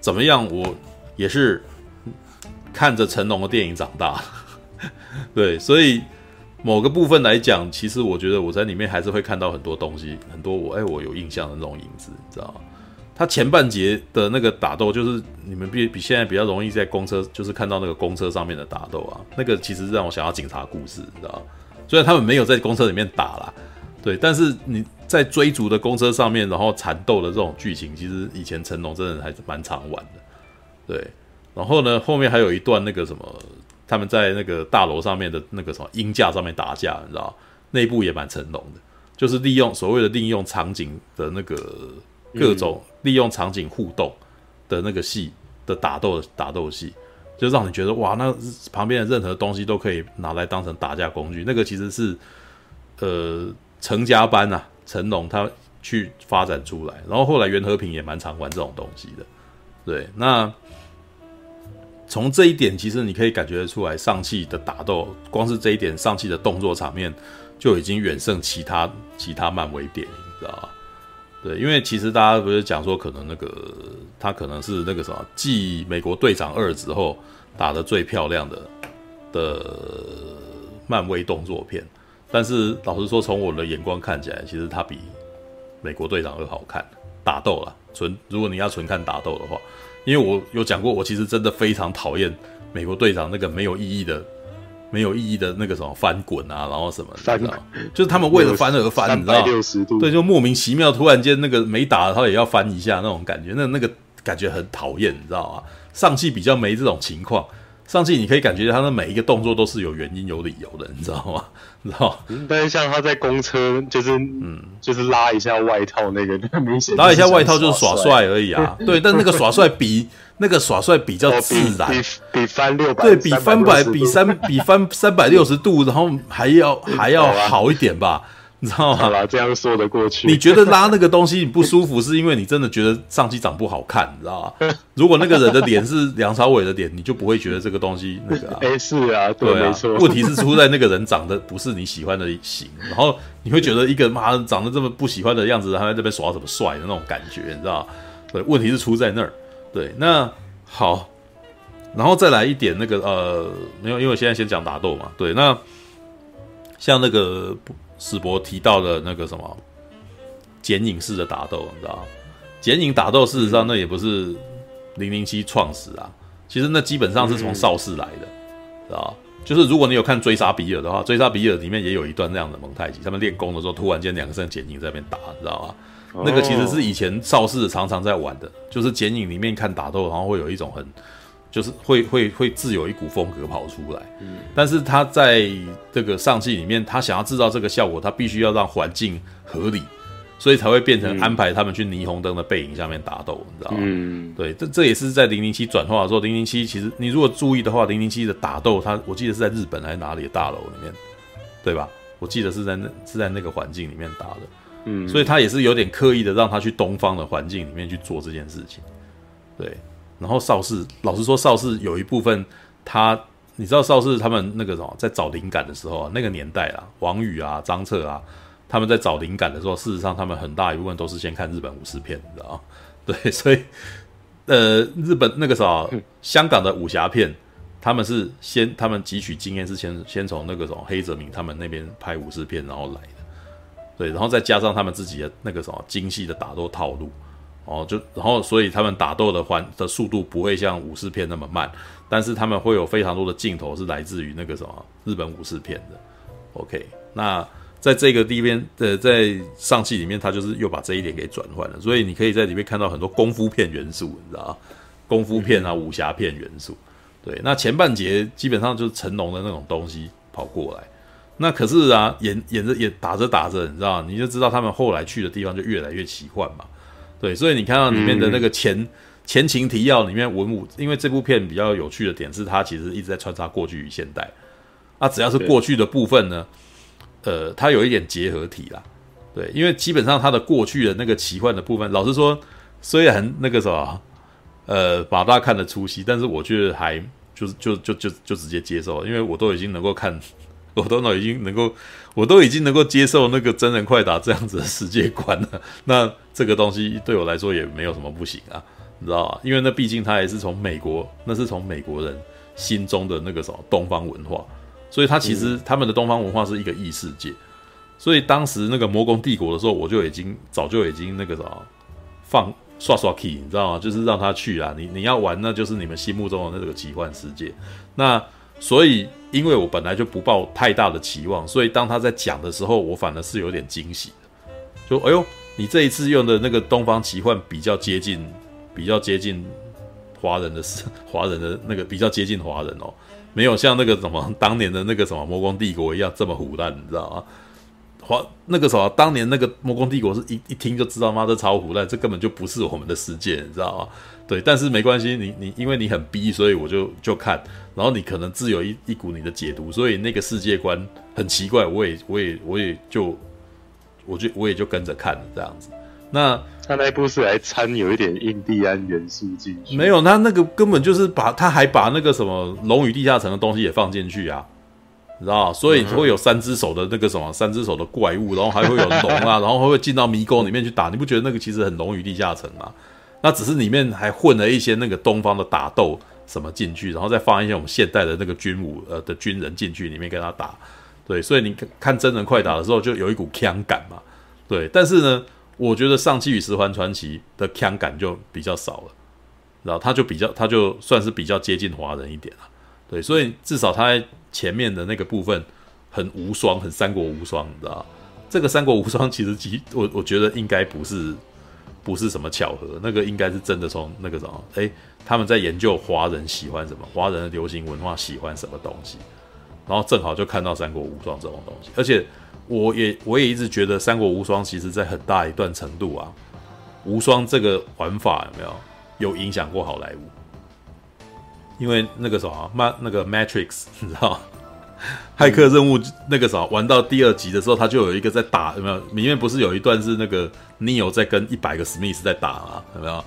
怎么样，我也是看着成龙的电影长大。*laughs* 对，所以某个部分来讲，其实我觉得我在里面还是会看到很多东西，很多我哎我有印象的那种影子，你知道吗？他前半节的那个打斗，就是你们比比现在比较容易在公车，就是看到那个公车上面的打斗啊，那个其实让我想要警察故事，你知道？虽然他们没有在公车里面打啦，对，但是你在追逐的公车上面，然后缠斗的这种剧情，其实以前成龙真的还是蛮常玩的，对。然后呢，后面还有一段那个什么，他们在那个大楼上面的那个什么鹰架上面打架，你知道吗？那一部也蛮成龙的，就是利用所谓的利用场景的那个。各种利用场景互动的那个戏的打斗打斗戏，就让你觉得哇，那旁边的任何东西都可以拿来当成打架工具。那个其实是呃成家班啊，成龙他去发展出来，然后后来袁和平也蛮常玩这种东西的。对，那从这一点其实你可以感觉得出来，上汽的打斗，光是这一点，上汽的动作场面就已经远胜其他其他漫威电影，知道吧？对，因为其实大家不是讲说，可能那个他可能是那个什么，继美国队长二之后打得最漂亮的的漫威动作片。但是老实说，从我的眼光看起来，其实他比美国队长二好看，打斗啦，纯如果你要纯看打斗的话，因为我有讲过，我其实真的非常讨厌美国队长那个没有意义的。没有意义的那个什么翻滚啊，然后什么，你知道就是他们为了翻而翻，你知道吗？对，就莫名其妙，突然间那个没打，他也要翻一下那种感觉，那那个感觉很讨厌，你知道吗？上汽比较没这种情况，上汽你可以感觉他的每一个动作都是有原因、有理由的，你知道吗？*laughs* 你知道？但是像他在公车，就是嗯，就是拉一下外套那个，明显拉一下外套就是耍帅而已啊。对，但那个耍帅比。*laughs* 那个耍帅比较自然，比比翻六百，对比翻百比三比翻三百六十度，然后还要还要 *laughs* 好一点吧，你知道吗？好啦，这样说得过去。你觉得拉那个东西你不舒服，是因为你真的觉得上期长不好看，你知道吗？如果那个人的脸是梁朝伟的脸，你就不会觉得这个东西那个啊。*laughs* 哎，是啊，对，没错。问题是出在那个人长得不是你喜欢的型，然后你会觉得一个妈长得这么不喜欢的样子，他在这边耍什么帅的那种感觉，你知道吗？对，问题是出在那儿。对，那好，然后再来一点那个呃，没有，因为我现在先讲打斗嘛。对，那像那个史博提到的那个什么剪影式的打斗，你知道吗？剪影打斗事实上那也不是零零七创始啊，其实那基本上是从邵氏来的，知道吧？就是如果你有看《追杀比尔》的话，《追杀比尔》里面也有一段那样的蒙太奇，他们练功的时候，突然间两个人剪影在那边打，你知道吗？那个其实是以前邵氏常常在玩的，就是剪影里面看打斗，然后会有一种很，就是会会会自有一股风格跑出来。嗯，但是他在这个上戏里面，他想要制造这个效果，他必须要让环境合理。所以才会变成安排他们去霓虹灯的背影下面打斗，你知道吗？嗯，对，这这也是在零零七转化的时候，零零七其实你如果注意的话，零零七的打斗，他我记得是在日本还是哪里的大楼里面，对吧？我记得是在那是在那个环境里面打的，嗯，所以他也是有点刻意的让他去东方的环境里面去做这件事情，对。然后邵氏，老实说，邵氏有一部分他，你知道邵氏他们那个什么，在找灵感的时候啊，那个年代啊，王宇啊，张彻啊。他们在找灵感的时候，事实上他们很大一部分都是先看日本武士片，你知道？对，所以，呃，日本那个时候，香港的武侠片，他们是先他们汲取经验是先先从那个什么黑泽明他们那边拍武士片然后来的，对，然后再加上他们自己的那个什么精细的打斗套路，哦，就然后所以他们打斗的环的速度不会像武士片那么慢，但是他们会有非常多的镜头是来自于那个什么日本武士片的，OK，那。在这个地边的在上戏里面，他就是又把这一点给转换了，所以你可以在里面看到很多功夫片元素，你知道吗？功夫片啊，武侠片元素。对，那前半节基本上就是成龙的那种东西跑过来，那可是啊，演演着演打着打着，你知道，你就知道他们后来去的地方就越来越奇幻嘛。对，所以你看到里面的那个前前情提要里面文武，因为这部片比较有趣的点是，它其实一直在穿插过去与现代，啊，只要是过去的部分呢。呃，它有一点结合体啦，对，因为基本上它的过去的那个奇幻的部分，老实说，虽然那个什么，呃，马大看得出戏，但是我觉得还就是就就就就直接接受，因为我都已经能够看，*laughs* 我都已经能够，我都已经能够接受那个真人快打这样子的世界观了，*laughs* 那这个东西对我来说也没有什么不行啊，你知道吧？因为那毕竟它也是从美国，那是从美国人心中的那个什么东方文化。所以，他其实他们的东方文化是一个异世界。所以当时那个魔宫帝国的时候，我就已经早就已经那个什么放刷刷 key，你知道吗？就是让他去啊，你你要玩，那就是你们心目中的那个奇幻世界。那所以，因为我本来就不抱太大的期望，所以当他在讲的时候，我反而是有点惊喜的。就哎呦，你这一次用的那个东方奇幻比较接近，比较接近华人的 *laughs* 华人的那个比较接近华人哦。没有像那个什么当年的那个什么魔光帝国一样这么唬烂，你知道吗？华那个什么当年那个魔宫帝国是一一听就知道，妈的超胡烂，这根本就不是我们的世界，你知道吗？对，但是没关系，你你因为你很逼，所以我就就看，然后你可能自有一一股你的解读，所以那个世界观很奇怪，我也我也我也就我就我也就跟着看了这样子。那他那一部是来掺有一点印第安元素进去，没有，他那个根本就是把他还把那个什么《龙与地下城》的东西也放进去啊，你知道，所以会有三只手的那个什么三只手的怪物，然后还会有龙啊，*laughs* 然后还会进到迷宫里面去打，你不觉得那个其实很《龙与地下城》吗？那只是里面还混了一些那个东方的打斗什么进去，然后再放一些我们现代的那个军武呃的军人进去里面跟他打，对，所以你看真人快打的时候就有一股枪感嘛，对，但是呢。我觉得《上期与十环传奇》的腔感就比较少了，然后他就比较，他就算是比较接近华人一点了，对，所以至少他在前面的那个部分很无双，很三国无双，你知道这个三国无双其实其我我觉得应该不是不是什么巧合，那个应该是真的从那个什么，诶，他们在研究华人喜欢什么，华人的流行文化喜欢什么东西，然后正好就看到三国无双这种东西，而且。我也我也一直觉得《三国无双》其实在很大一段程度啊，无双这个玩法有没有有影响过好莱坞？因为那个什么，那那个 Matrix，*laughs* 你知道，骇客任务那个什么玩到第二集的时候，他就有一个在打，有没有？里面不是有一段是那个 Neo 在跟一百个史密斯在打吗？有没有？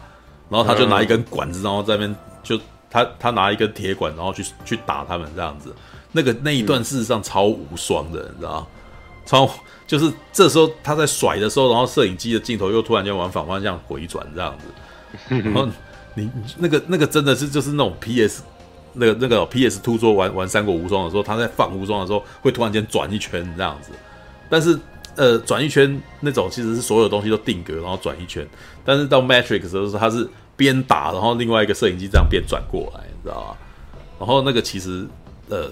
然后他就拿一根管子，然后在那边就他他拿一根铁管，然后去去打他们这样子。那个那一段事实上超无双的，你知道。超就是这时候他在甩的时候，然后摄影机的镜头又突然间往反方向回转这样子，然后你那个那个真的是就是那种 PS 那个那个 PS Two 说玩玩三国无双的时候，他在放无双的时候会突然间转一圈这样子，但是呃转一圈那种其实是所有东西都定格然后转一圈，但是到 Matrix 的时候他是边打然后另外一个摄影机这样边转过来，你知道吗？然后那个其实呃，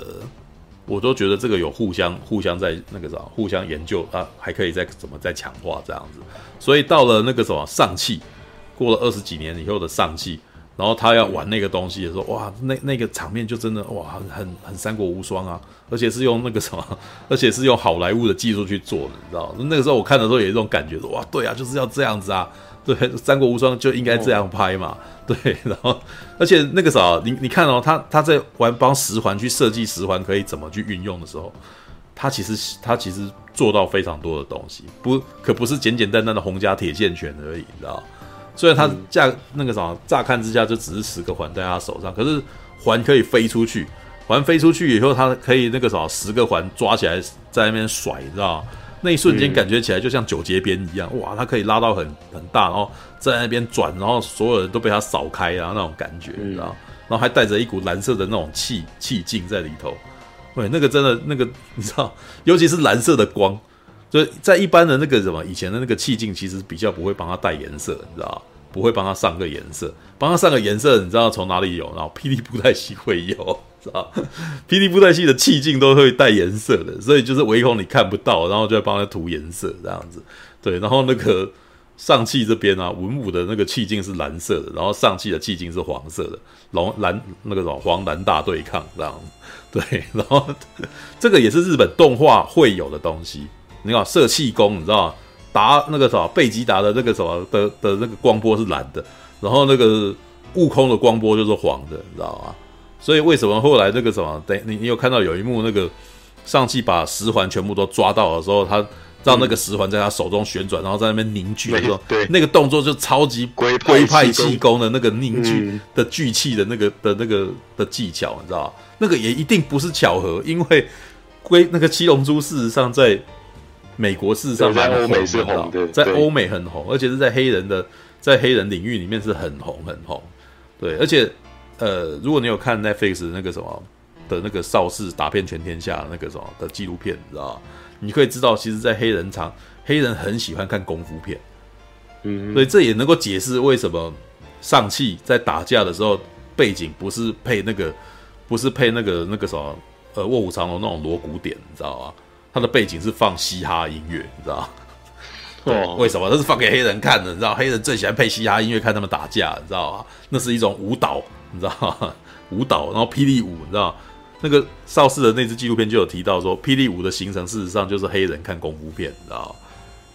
我都觉得这个有互相互相在那个啥，互相研究啊，还可以再怎么再强化这样子。所以到了那个什么上汽，过了二十几年以后的上汽。然后他要玩那个东西的时候，哇，那那个场面就真的哇，很很很三国无双啊！而且是用那个什么，而且是用好莱坞的技术去做的，你知道？那个时候我看的时候有一种感觉，说哇，对啊，就是要这样子啊！对，三国无双就应该这样拍嘛。对，然后而且那个啥，你你看哦，他他在玩帮十环去设计十环可以怎么去运用的时候，他其实他其实做到非常多的东西，不可不是简简单单的洪家铁线拳而已，你知道？虽然它架那个什么，乍看之下就只是十个环在他手上，可是环可以飞出去，环飞出去以后，它可以那个什么，十个环抓起来在那边甩，你知道吗？那一瞬间感觉起来就像九节鞭一样，哇，它可以拉到很很大，然后在那边转，然后所有人都被它扫开啊，那种感觉，你知道？然后还带着一股蓝色的那种气气劲在里头，对，那个真的那个你知道，尤其是蓝色的光。就在一般的那个什么以前的那个气镜，其实比较不会帮他带颜色，你知道不会帮他上个颜色，帮他上个颜色，你知道从哪里有？然后霹雳布袋戏会有，知道？霹雳布袋戏的气镜都会带颜色的，所以就是唯恐你看不到，然后就要帮他涂颜色这样子。对，然后那个上汽这边啊，文武的那个气镜是蓝色的，然后上汽的气镜是黄色的，龙蓝那个什么黄蓝大对抗这样。对，然后这个也是日本动画会有的东西。你看射气功，你知道吗？达那个什么贝吉达的那个什么的的那个光波是蓝的，然后那个悟空的光波就是黄的，你知道吗？所以为什么后来那个什么，等你你有看到有一幕那个上气把十环全部都抓到的时候，他让那个十环在他手中旋转，然后在那边凝聚的时候，对，那个动作就超级龟龟派气功的那个凝聚的聚气的那个的那个的技巧，你知道吗？那个也一定不是巧合，因为龟那个七龙珠事实上在。美国事实上蛮红的，在欧美很红，而且是在黑人的在黑人领域里面是很红很红。对，而且呃，如果你有看 Netflix 那个什么的那个邵氏打遍全天下那个什么的纪录片，你知道吗？你可以知道，其实，在黑人场，黑人很喜欢看功夫片。嗯，所以这也能够解释为什么上汽在打架的时候背景不是配那个不是配那个那个什么呃卧虎藏龙那种锣鼓点，你知道吗？它的背景是放嘻哈音乐，你知道吗？对，为什么？这是放给黑人看的，你知道？黑人最喜欢配嘻哈音乐看他们打架，你知道吗？那是一种舞蹈，你知道吗？*laughs* 舞蹈，然后霹雳舞，你知道？那个邵氏的那支纪录片就有提到说，霹雳舞的形成事实上就是黑人看功夫片，你知道？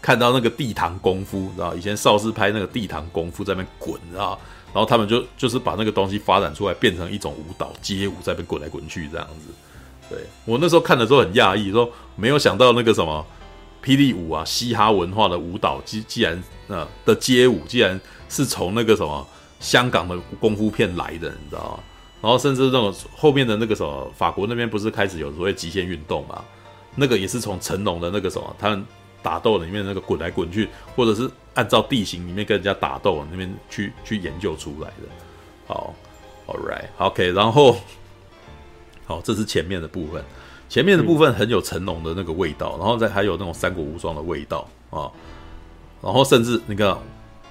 看到那个地堂功夫，你知道？以前邵氏拍那个地堂功夫在那边滚，你知道？然后他们就就是把那个东西发展出来，变成一种舞蹈街舞，在那边滚来滚去这样子。对，我那时候看的时候很讶异，说没有想到那个什么霹雳舞啊，嘻哈文化的舞蹈，既既然呃的街舞，既然是从那个什么香港的功夫片来的，你知道吗？然后甚至那种后面的那个什么法国那边不是开始有所谓极限运动嘛？那个也是从成龙的那个什么他们打斗里面那个滚来滚去，或者是按照地形里面跟人家打斗那边去去研究出来的。好，All right，OK，然后。好，这是前面的部分，前面的部分很有成龙的那个味道，然后再还有那种三国无双的味道啊，然后甚至那个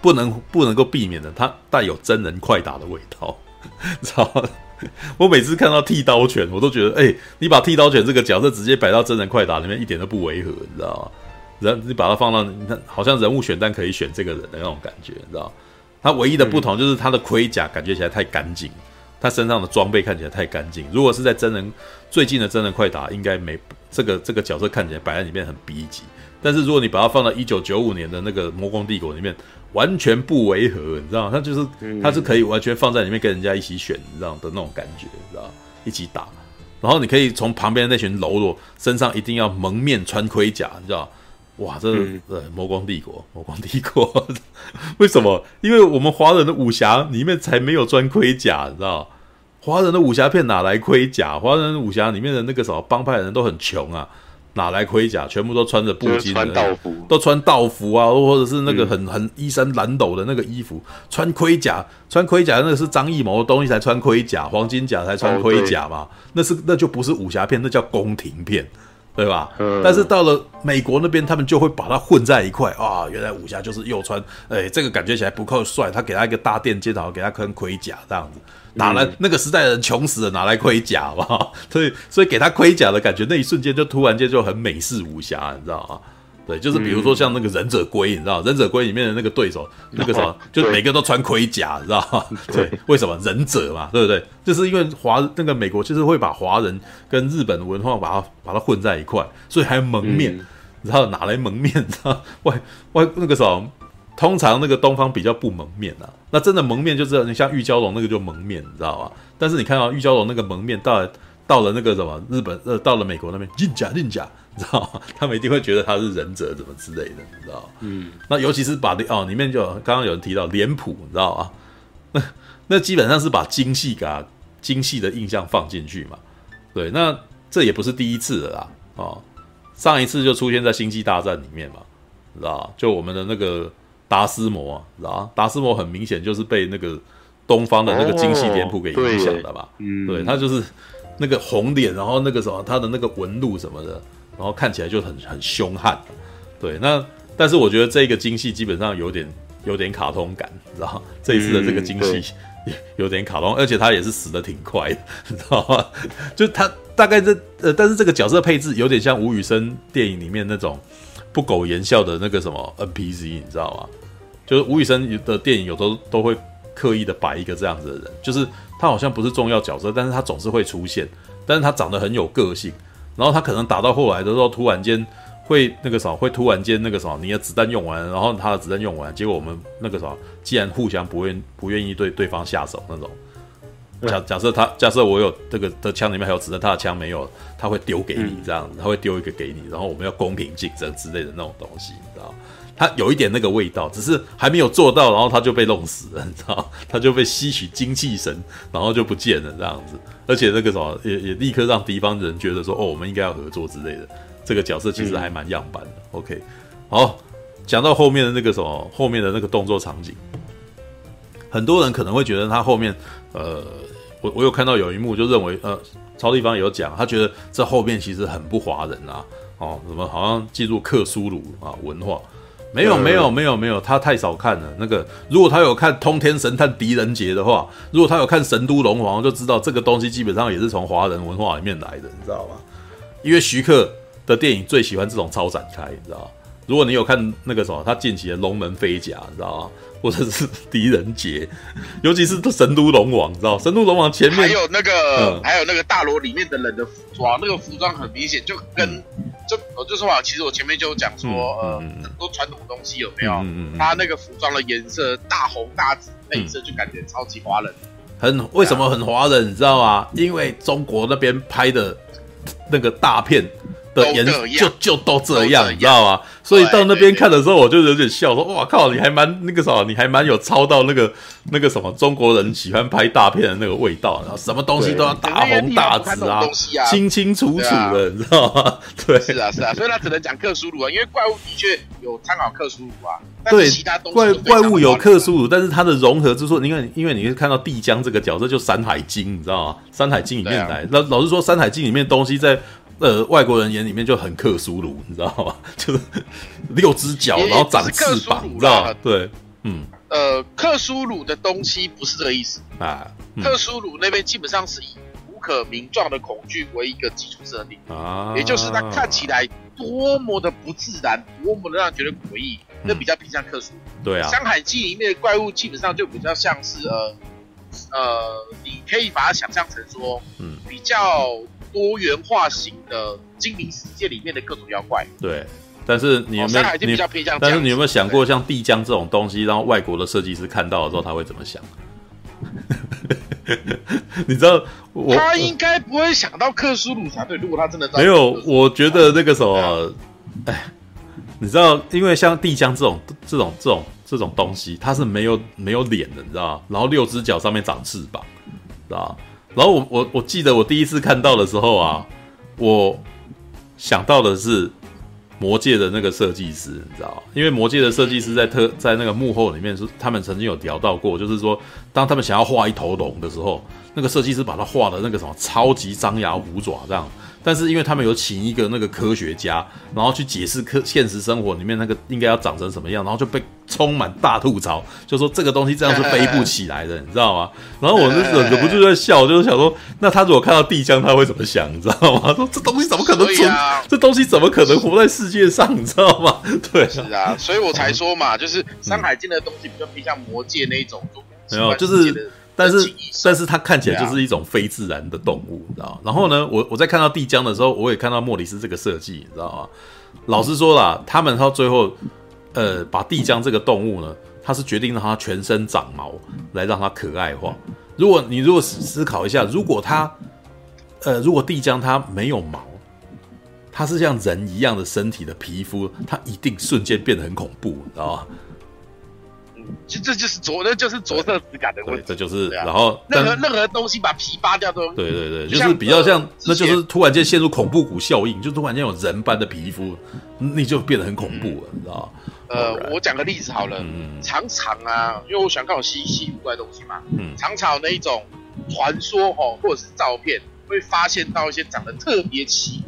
不能不能够避免的，它带有真人快打的味道，*laughs* 知道吗？*laughs* 我每次看到剃刀拳，我都觉得，哎，你把剃刀拳这个角色直接摆到真人快打里面，一点都不违和，你知道吗？人你把它放到你看，好像人物选单可以选这个人的那种感觉，你知道吗？它唯一的不同就是它的盔甲感觉起来太干净。他身上的装备看起来太干净。如果是在真人最近的真人快打，应该没这个这个角色看起来摆在里面很逼急。但是如果你把它放到一九九五年的那个魔宫帝国里面，完全不违和，你知道吗？他就是他是可以完全放在里面跟人家一起选，你知道的那种感觉，你知道一起打。然后你可以从旁边那群喽啰身上一定要蒙面穿盔甲，你知道哇，这是魔宫帝国，魔宫帝国，*laughs* 为什么？因为我们华人的武侠里面才没有穿盔甲，你知道。华人的武侠片哪来盔甲？华人武侠里面的那个什么帮派的人都很穷啊，哪来盔甲？全部都穿着布巾的，穿都穿道服啊，或者是那个很很衣衫褴褛的那个衣服，穿盔甲，穿盔甲那个是张艺谋的东西才穿盔甲，黄金甲才穿盔甲嘛，哦、那是那就不是武侠片，那叫宫廷片，对吧？但是到了美国那边，他们就会把它混在一块啊。原来武侠就是又穿，哎，这个感觉起来不够帅。他给他一个大垫肩，然后给他穿盔甲这样子，哪来那个时代的人穷死了，拿来盔甲好不好？*laughs* 所以所以给他盔甲的感觉，那一瞬间就突然间就很美式武侠，你知道吗？对，就是比如说像那个忍者龟，你知道，忍者龟里面的那个对手，那个什么，就每个都穿盔甲，你知道吗？对，为什么忍者嘛，对不对？就是因为华那个美国就是会把华人跟日本文化把它把它混在一块，所以还蒙面，你知道哪来蒙面？你知道外外那个什么，通常那个东方比较不蒙面啊，那真的蒙面就是你像玉娇龙那个就蒙面，你知道吧？但是你看到玉娇龙那个蒙面到了到了那个什么日本呃到了美国那边忍者忍者。你知道吗？*laughs* 他们一定会觉得他是忍者，怎么之类的，你知道吗？嗯，那尤其是把哦里面就刚刚有人提到脸谱，你知道吗？那 *laughs* 那基本上是把精细感、精细的印象放进去嘛。对，那这也不是第一次了啦。哦，上一次就出现在《星际大战》里面嘛，你知道就我们的那个达斯摩，知道达斯摩很明显就是被那个东方的那个精细脸谱给影响的吧？嗯，对，他就是那个红脸，然后那个什么，他的那个纹路什么的。然后看起来就很很凶悍，对，那但是我觉得这个精细基本上有点有点卡通感，你知道这一次的这个精细 *laughs* 有点卡通，而且他也是死的挺快的，你知道吗？*laughs* 就他大概这呃，但是这个角色配置有点像吴宇森电影里面那种不苟言笑的那个什么 NPC，你知道吗？就是吴宇森的电影有时候都会刻意的摆一个这样子的人，就是他好像不是重要角色，但是他总是会出现，但是他长得很有个性。然后他可能打到后来的时候，突然间会那个什么，会突然间那个什么，你的子弹用完，然后他的子弹用完，结果我们那个什么，既然互相不愿不愿意对对方下手那种，假假设他假设我有这个的枪里面还有子弹，他的枪没有，他会丢给你这样，他会丢一个给你，然后我们要公平竞争之类的那种东西，你知道？他有一点那个味道，只是还没有做到，然后他就被弄死了，你知道？他就被吸取精气神，然后就不见了这样子。而且那个什么，也也立刻让敌方人觉得说，哦，我们应该要合作之类的。这个角色其实还蛮样板的。嗯、OK，好，讲到后面的那个什么，后面的那个动作场景，很多人可能会觉得他后面，呃，我我有看到有一幕就认为，呃，超地方有讲，他觉得这后面其实很不华人啊，哦，什么好像进入克苏鲁啊文化。没有没有没有没有，他太少看了。那个，如果他有看《通天神探狄仁杰》的话，如果他有看《神都龙王》，就知道这个东西基本上也是从华人文化里面来的，你知道吗？因为徐克的电影最喜欢这种超展开，你知道吗？如果你有看那个什么，他近期的《龙门飞甲》，你知道吗？或者是狄仁杰，*laughs* 尤其是神都龙王，你知道神都龙王前面还有那个，嗯、还有那个大罗里面的人的服装，那个服装很明显就跟，嗯、就我就说啊，其实我前面就讲说，呃，很多传统东西有没有？嗯嗯，他那个服装的颜色大红大紫配色，就感觉超级华人。很为什么很华人？你知道吗？因为中国那边拍的那个大片。的颜色就就都这样，你知道吗？所以到那边看的时候，我就有点笑，说：“哇靠，你还蛮那个什么，你还蛮有抄到那个那个什么中国人喜欢拍大片的那个味道，然后什么东西都要大红大紫啊，清清楚楚的，你知道吗？*laughs* 对，是啊是啊，所以他只能讲克苏鲁啊，因为怪物的确有参考克苏鲁啊。对，其他怪怪物有克苏鲁，但是它的融合之处，你看，因为你是看到帝江这个角色，就《山海经》，你知道吗？《山海经》里面来，那老实说，《山海经》里面东西在。呃，外国人眼里面就很克苏鲁，你知道吗？*laughs* 就是六只脚，然后长翅膀，你知道吗？对，嗯，呃，克苏鲁的东西不是这个意思啊。嗯、克苏鲁那边基本上是以无可名状的恐惧为一个基础设定啊，也就是它看起来多么的不自然，多么的让人觉得诡异，那、嗯、比较偏向克苏鲁。对啊，《山海记》里面的怪物基本上就比较像是呃呃，你可以把它想象成说，嗯，比较。多元化型的精灵世界里面的各种妖怪，对，但是你有没有？你但是你有没有想过，像帝江这种东西，让外国的设计师看到的时候，他会怎么想？*laughs* 你知道，我他应该不会想到克苏鲁才对。如果他真的没有，我觉得那个什么，哎，你知道，因为像帝江这种这种这种这种东西，它是没有没有脸的，你知道？然后六只脚上面长翅膀，知道吗？然后我我我记得我第一次看到的时候啊，我想到的是魔界的那个设计师，你知道，因为魔界的设计师在特在那个幕后里面是他们曾经有聊到过，就是说当他们想要画一头龙的时候，那个设计师把它画的那个什么超级张牙舞爪这样，但是因为他们有请一个那个科学家，然后去解释科现实生活里面那个应该要长成什么样，然后就被充满大吐槽，就说这个东西这样是飞不起来的，你知道吗？然后我就忍不住在笑，就是想说，那他如果看到地江，他会怎么想？你知道吗？说这东西怎么可能存？啊、这东西怎么可能活在世界上？你知道吗？对，是啊，所以我才说嘛，就是《山海经》的东西比较偏向魔界那一种，没有，就是。但是，但是它看起来就是一种非自然的动物，你知道？然后呢，我我在看到地江的时候，我也看到莫里斯这个设计，你知道吗？老实说啦，他们到最后，呃，把地江这个动物呢，它是决定让它全身长毛，来让它可爱化。如果你如果思考一下，如果它，呃，如果地江它没有毛，它是像人一样的身体的皮肤，它一定瞬间变得很恐怖，你知道吗？就这就是着，那就是着色质感的问题。这就是，然后任何任何东西把皮扒掉都。对对对，就是比较像，那就是突然间陷入恐怖谷效应，就突然间有人般的皮肤，你就变得很恐怖了，你知道呃，我讲个例子好了，常常啊，因为我喜欢看我稀奇古怪的东西嘛，嗯，常常那一种传说哦，或者是照片，会发现到一些长得特别奇、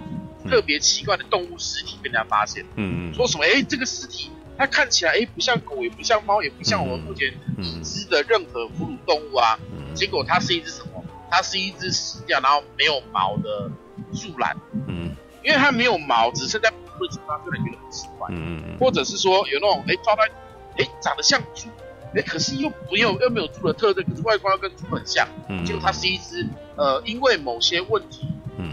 特别奇怪的动物尸体被人家发现，嗯嗯，说什么？哎，这个尸体。它看起来哎，不像狗，也不像猫，也不像我们目前已知的任何哺乳动物啊。结果它是一只什么？它是一只死掉然后没有毛的树懒。嗯，因为它没有毛，只剩在部位上，它可能觉得很奇怪。嗯嗯。或者是说有那种哎抓到哎长得像猪，哎可是又没有又没有猪的特征，可是外观又跟猪很像。嗯。结果它是一只呃因为某些问题，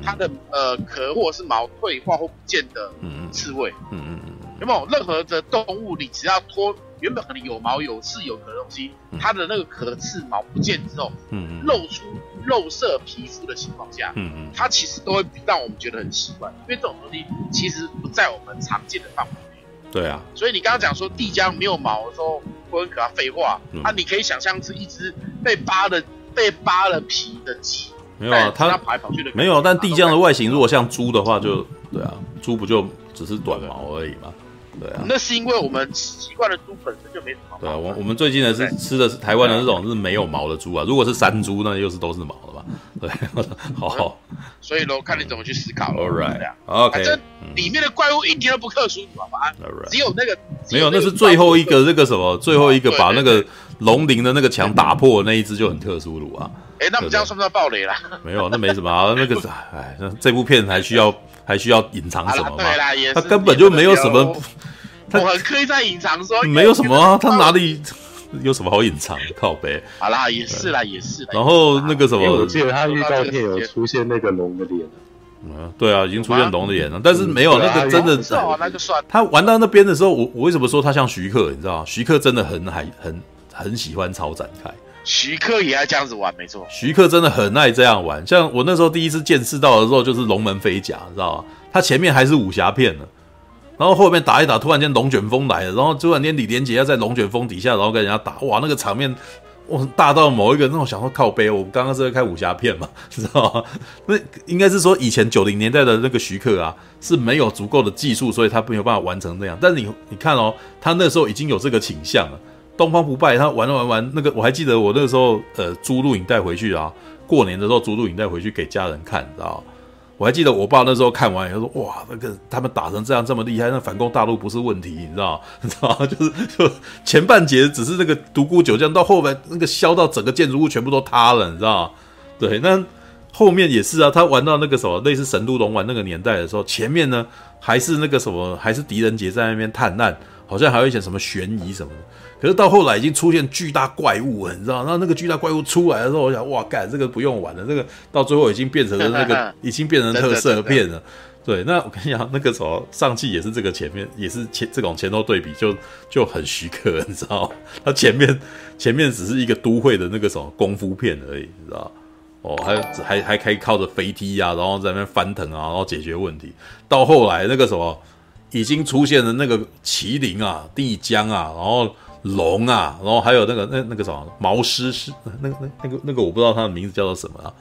它的呃壳或者是毛退化或不见的刺猬。嗯嗯。有没有任何的动物，你只要脱原本可能有毛有刺有壳的东西，它的那个壳刺毛不见之后，嗯嗯，露出肉色皮肤的情况下，嗯嗯，它其实都会让我们觉得很奇怪，因为这种东西其实不在我们常见的范围内。对啊，所以你刚刚讲说地江没有毛的时候会很可怕，废话，啊，你可以想象是一只被扒了被扒了皮的鸡。没有啊，它跑来跑去的。没有，但地江的外形如果像猪的话，就对啊，猪不就只是短毛而已嘛。对啊，那是因为我们习惯的猪本身就没什么毛。对啊，我我们最近的是吃的是台湾的那种是没有毛的猪啊。如果是山猪，那又是都是毛的嘛？对，*laughs* 好。所以喽，看你怎么去思考。All right，OK。这里面的怪物一点都不特殊，好吧？只有那个没有，那是最后一个那个什么，最后一个把那个龙鳞的那个墙打破那一只就很特殊了啊。哎，那我们这样算不算暴雷了？没有，那没什么啊。那个是哎，那这部片还需要还需要隐藏什么吗？对啦，也。他根本就没有什么。*laughs* 他我很刻意在隐藏说，没有什么啊，他哪里 *laughs* 有什么好隐藏？靠呗。好啦，也是啦，也是。然后那个什么，我记得他预告片有出现那个龙的脸。嗯，对啊，已经出现龙的脸了，但是没有那个真的。那就算。他玩到那边的时候，我我为什么说他像徐克？你知道吗？徐克真的很还很很喜欢超展开。徐克也爱这样子玩，没错。徐克真的很爱这样玩，像我那时候第一次见识到的时候，就是龙门飞甲，你知道吗？他前面还是武侠片呢。然后后面打一打，突然间龙卷风来了，然后突然间李连杰要在龙卷风底下，然后跟人家打，哇，那个场面哇大到某一个那种想说靠背，我们刚刚是在看武侠片嘛，知道吗？那应该是说以前九零年代的那个徐克啊是没有足够的技术，所以他没有办法完成那样。但是你你看哦，他那时候已经有这个倾向了。东方不败他玩了玩玩那个，我还记得我那个时候呃租录影带回去啊，过年的时候租录影带回去给家人看，知道？我还记得我爸那时候看完以后说：“哇，那个他们打成这样这么厉害，那反攻大陆不是问题，你知道？*laughs* 你知道？就是就前半节只是那个独孤九将，到后面那个削到整个建筑物全部都塌了，你知道？对，那后面也是啊，他玩到那个什么类似神都龙丸那个年代的时候，前面呢还是那个什么，还是狄仁杰在那边探案，好像还有一些什么悬疑什么的。”可是到后来已经出现巨大怪物了，你知道？然后那个巨大怪物出来的时候，我想，哇，干这个不用玩了，这个到最后已经变成了那个，已经变成特色片了。*laughs* 对，那我跟你讲，那个时候上汽也是这个前面也是前这种前后对比就就很许可，你知道？他前面 *laughs* 前面只是一个都会的那个什么功夫片而已，你知道？哦，还还还可以靠着飞梯啊，然后在那翻腾啊，然后解决问题。到后来那个什么已经出现了那个麒麟啊、帝江啊，然后。龙啊，然后还有那个那那个什么毛狮是那那那个那个我不知道它的名字叫做什么啊，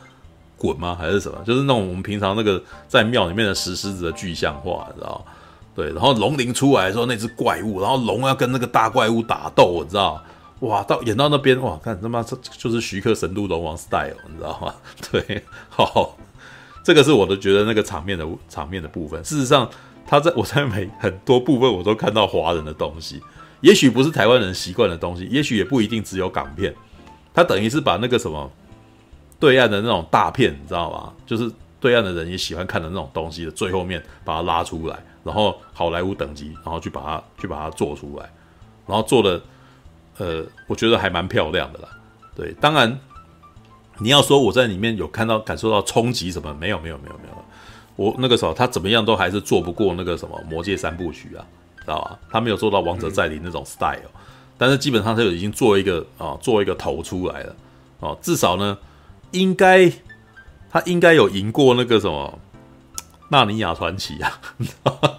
滚吗还是什么？就是那种我们平常那个在庙里面的石狮子的具象化，你知道？对，然后龙鳞出来的时候那只怪物，然后龙要跟那个大怪物打斗，你知道？哇，到演到那边哇，看他妈这就是徐克神都龙王 style，你知道吗？*laughs* 对，好，这个是我都觉得那个场面的场面的部分。事实上，他在我在每很多部分我都看到华人的东西，也许不是台湾人习惯的东西，也许也不一定只有港片。他等于是把那个什么对岸的那种大片，你知道吗？就是对岸的人也喜欢看的那种东西的最后面把它拉出来，然后好莱坞等级，然后去把它去把它做出来，然后做的呃，我觉得还蛮漂亮的啦。对，当然你要说我在里面有看到感受到冲击什么，没有没有没有没有，我那个时候他怎么样都还是做不过那个什么魔戒三部曲啊，道吧？他没有做到王者在临那种 style。但是基本上他就已经做一个啊，做一个头出来了，哦，至少呢，应该他应该有赢过那个什么《纳尼亚传奇 *laughs*》啊，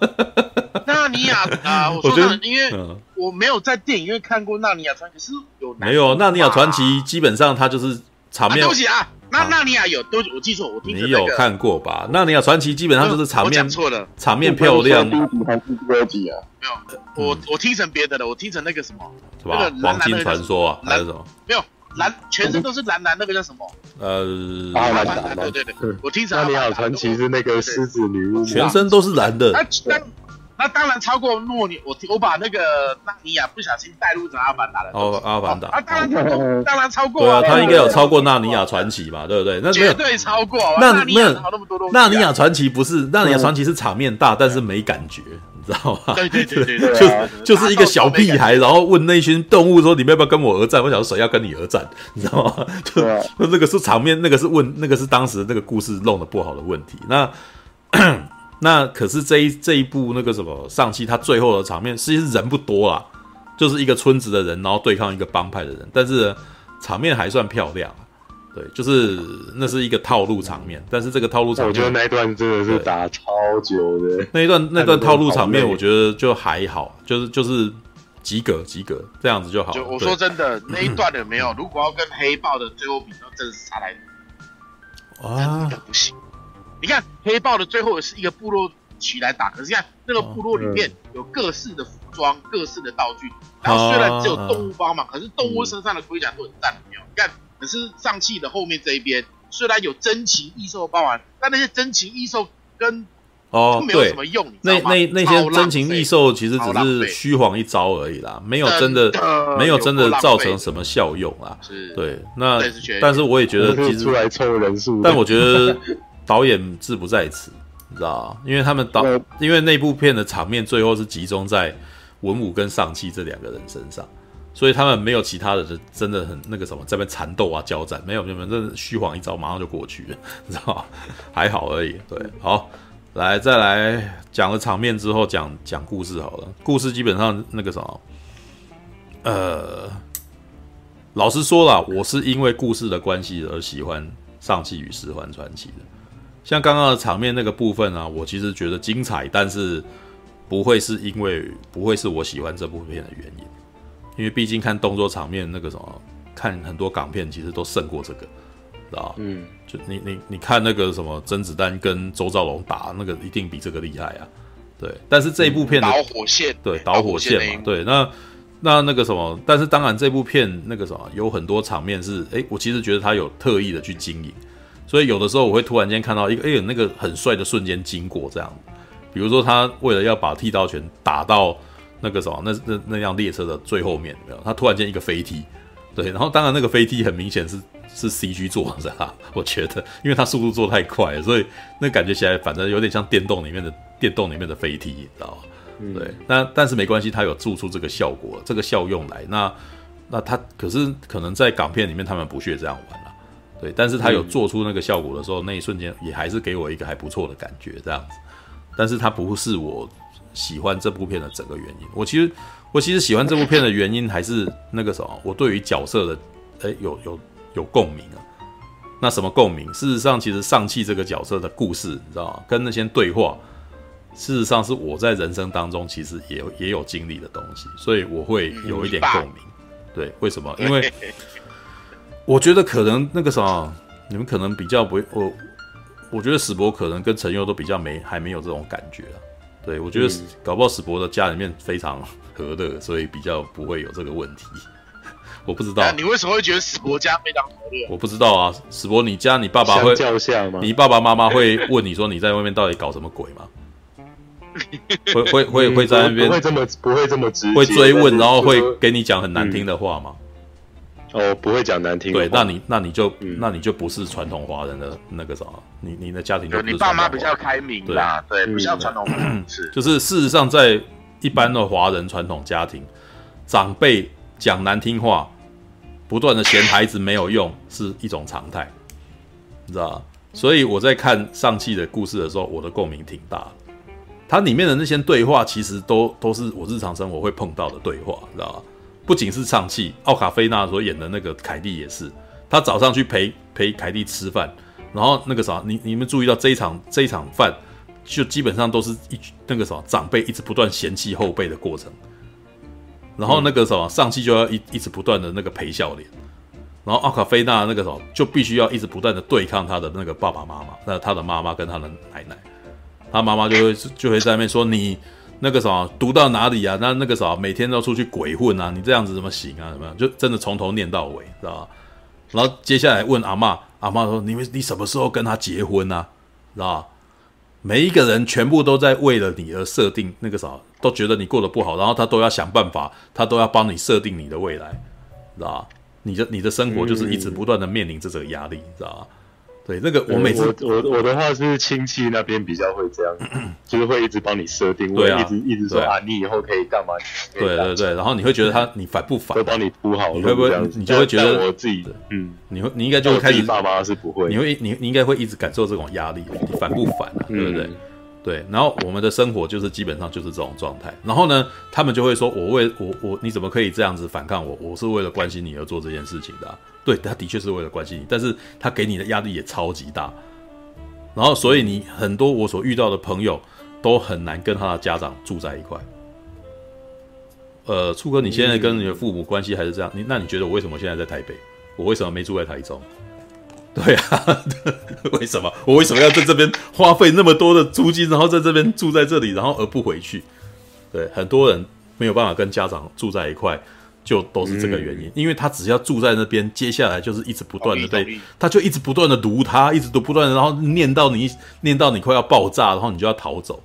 *laughs* 纳尼亚啊，我说的，因为我没有在电影院看过《纳尼亚传奇》，是有没有《纳尼亚传奇》？基本上他就是场面，对不起啊。那纳尼亚有都我记错，我听、那个、你有看过吧？纳尼亚传奇基本上就是场面错了，场面漂亮。第一集还是第二集啊？没有，我我听成别的了，我听成那个什么，是吧？黄金传说啊，还是什么？没有蓝，全身都是蓝蓝，那个叫什么？呃，阿凡达。对对对，我听成纳尼亚传奇是那个狮子女巫，全身都是蓝的。那当然超过诺尼，我我把那个纳尼亚不小心带入成阿凡达了。哦，阿凡达，啊，当然当然超过。对啊，他应该有超过纳尼亚传奇吧？对不对？那绝对超过。那没有纳尼亚传奇不是纳尼亚传奇是场面大，但是没感觉，你知道吗？对对对对，*laughs* 就就是一个小屁孩，然后问那群动物说：“你们要不要跟我而战？”我想说谁要跟你而战，*laughs* 你知道吗？就那个是场面，那个是问，那个是当时那个故事弄得不好的问题。那。那可是这一这一部那个什么上期，他最后的场面，实际是人不多啦，就是一个村子的人，然后对抗一个帮派的人，但是场面还算漂亮，对，就是那是一个套路场面，但是这个套路场面，我觉得那一段真的是打超久的，那一段那段套路场面，我觉得就还好，就是就是及格及格这样子就好。就我说真的，那一段有没有？如果要跟黑豹的最后比，那真的是差太多啊，不行。你看黑豹的最后也是一个部落起来打，可是看那个部落里面有各式的服装、各式的道具，然后虽然只有动物帮忙，可是动物身上的盔甲都很赞，没有？你看，可是上汽的后面这一边虽然有珍禽异兽帮忙，但那些珍禽异兽跟哦没有什么用，那那那些真禽异兽其实只是虚晃一招而已啦，没有真的没有真的造成什么效用啦。是，对，那但是我也觉得其实 *laughs* 出来凑人数，但我觉得。导演志不在此，你知道吗？因为他们导，因为那部片的场面最后是集中在文武跟上气这两个人身上，所以他们没有其他的，真的很那个什么，在那边缠斗啊、交战，没有没有，真的虚晃一招，马上就过去了，你知道吗？还好而已。对，好，来再来讲了场面之后，讲讲故事好了。故事基本上那个什么，呃，老实说了，我是因为故事的关系而喜欢上气与十环传奇的。像刚刚的场面那个部分啊，我其实觉得精彩，但是不会是因为不会是我喜欢这部片的原因，因为毕竟看动作场面那个什么，看很多港片其实都胜过这个，知道吧？嗯，就你你你看那个什么甄子丹跟周兆龙打那个一定比这个厉害啊，对。但是这一部片的导火线，对导火线嘛，对。那那那个什么，但是当然这部片那个什么有很多场面是，哎，我其实觉得他有特意的去经营。所以有的时候我会突然间看到一个，哎，那个很帅的瞬间经过这样，比如说他为了要把剃刀拳打到那个什么，那那那辆列车的最后面，没有？他突然间一个飞踢，对，然后当然那个飞踢很明显是是 CG 做的哈，我觉得，因为他速度做太快，所以那感觉起来反正有点像电动里面的电动里面的飞踢，你知道吗？对，那但是没关系，他有做出这个效果，这个效用来，那那他可是可能在港片里面他们不屑这样玩。对，但是他有做出那个效果的时候，嗯、那一瞬间也还是给我一个还不错的感觉，这样子。但是他不是我喜欢这部片的整个原因。我其实我其实喜欢这部片的原因还是那个什么，我对于角色的诶有有有共鸣啊。那什么共鸣？事实上，其实上气这个角色的故事，你知道吗？跟那些对话，事实上是我在人生当中其实也有也有经历的东西，所以我会有一点共鸣。对，为什么？因为。*laughs* 我觉得可能那个什么，你们可能比较不会，我我觉得史博可能跟陈佑都比较没还没有这种感觉啊。对，我觉得搞不好史博的家里面非常和乐，所以比较不会有这个问题。*laughs* 我不知道。你为什么会觉得史博家非常和乐？我不知道啊，史博，你家你爸爸会叫下吗？你爸爸妈妈会问你说你在外面到底搞什么鬼吗？*laughs* 会会会会在那边不会这么不会这么直接，会追问，然后会给你讲很难听的话吗？哦，不会讲难听。对，那你那你就那你就不是传统华人的那个啥，你你的家庭就不是。你爸妈比较开明啦，对，比较传统是。就是事实上，在一般的华人传统家庭，长辈讲难听话，不断的嫌孩子没有用，是一种常态，你知道吗？所以我在看上期的故事的时候，我的共鸣挺大。它里面的那些对话，其实都都是我日常生活会碰到的对话，你知道吗？不仅是尚气，奥卡菲娜所演的那个凯蒂也是。他早上去陪陪凯蒂吃饭，然后那个啥，你你们注意到这一场这一场饭，就基本上都是一那个什么长辈一直不断嫌弃后辈的过程。然后那个什么上气就要一一直不断的那个陪笑脸，然后奥卡菲娜那个什么就必须要一直不断的对抗他的那个爸爸妈妈，那他的妈妈跟他的奶奶，他妈妈就会就会在那边说你。那个什么读到哪里啊？那那个什么每天都出去鬼混啊？你这样子怎么行啊？怎么样？就真的从头念到尾，知道吧？然后接下来问阿嬷，阿嬷说：“你们你什么时候跟他结婚啊？知道吧？”每一个人全部都在为了你而设定那个啥，都觉得你过得不好，然后他都要想办法，他都要帮你设定你的未来，知道吧？你的你的生活就是一直不断的面临着这个压力，知道吧？对，那个我每次我我我的话是亲戚那边比较会这样，*clears throat* 就是会一直帮你设定，对啊，一直一直说啊，你以后可以干嘛？对对对，然后你会觉得他你烦不烦？会帮你铺好，你会不会？你就会觉得我自己的，嗯，你会你应该就会开始。爸妈是不会，你会你你应该会一直感受这种压力，你烦不烦啊？对不对？对，然后我们的生活就是基本上就是这种状态。然后呢，他们就会说：“我为我我你怎么可以这样子反抗我？我是为了关心你而做这件事情的啊。”对，他的确是为了关心你，但是他给你的压力也超级大。然后，所以你很多我所遇到的朋友都很难跟他的家长住在一块。呃，初哥，你现在跟你的父母关系还是这样？你那你觉得我为什么现在在台北？我为什么没住在台中？对啊，*laughs* 为什么我为什么要在这边花费那么多的租金，然后在这边住在这里，然后而不回去？对，很多人没有办法跟家长住在一块。就都是这个原因，因为他只要住在那边，接下来就是一直不断的被，他就一直不断的读他，一直读不断的，然后念到你，念到你快要爆炸，然后你就要逃走，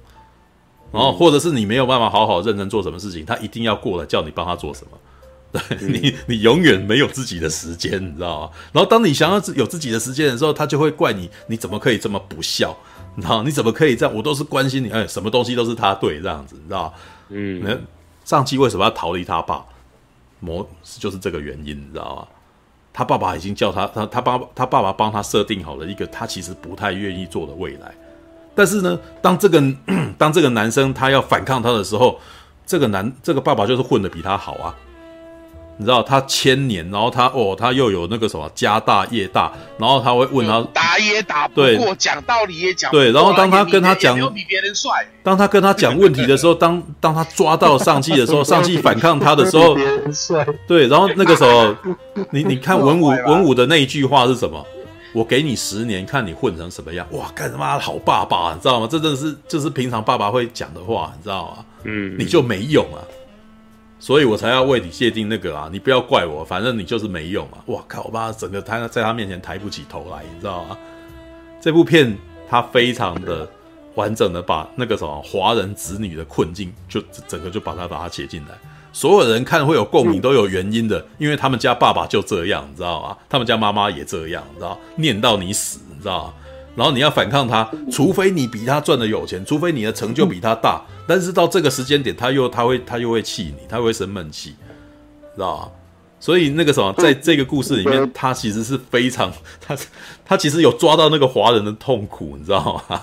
然后或者是你没有办法好好认真做什么事情，他一定要过来叫你帮他做什么，*laughs* 对你，你永远没有自己的时间，你知道吗？然后当你想要有自己的时间的时候，他就会怪你，你怎么可以这么不孝？你知道你怎么可以这样？我都是关心你，哎，什么东西都是他对这样子，你知道吗？嗯，那尚气为什么要逃离他爸？模就是这个原因，你知道吗？他爸爸已经叫他，他他爸他爸爸帮他设定好了一个他其实不太愿意做的未来。但是呢，当这个 *clears throat* 当这个男生他要反抗他的时候，这个男这个爸爸就是混的比他好啊。你知道他千年，然后他哦，他又有那个什么家大业大，然后他会问他打也打不过，对，讲道理也讲对，然后当他跟他讲，比别人帅。当他跟他讲问题的时候，当当他抓到上气的时候，*laughs* 上气反抗他的时候，*laughs* 对，然后那个时候，*laughs* 你你看文武文武的那一句话是什么？我给你十年，看你混成什么样。哇，干他妈的好爸爸，你知道吗？这真的是就是平常爸爸会讲的话，你知道吗？嗯，你就没用啊。所以我才要为你界定那个啊！你不要怪我，反正你就是没用啊！哇靠，我把整个他在他面前抬不起头来，你知道吗？这部片他非常的完整的把那个什么华人子女的困境，就整个就把他把他写进来。所有人看会有共鸣，都有原因的，因为他们家爸爸就这样，你知道吗？他们家妈妈也这样，你知道？念到你死，你知道吗？然后你要反抗他，除非你比他赚的有钱，除非你的成就比他大。但是到这个时间点，他又他会他又会气你，他会生闷气，知道吧？所以那个什么，在这个故事里面，他其实是非常 *laughs* 他他其实有抓到那个华人的痛苦，你知道吗？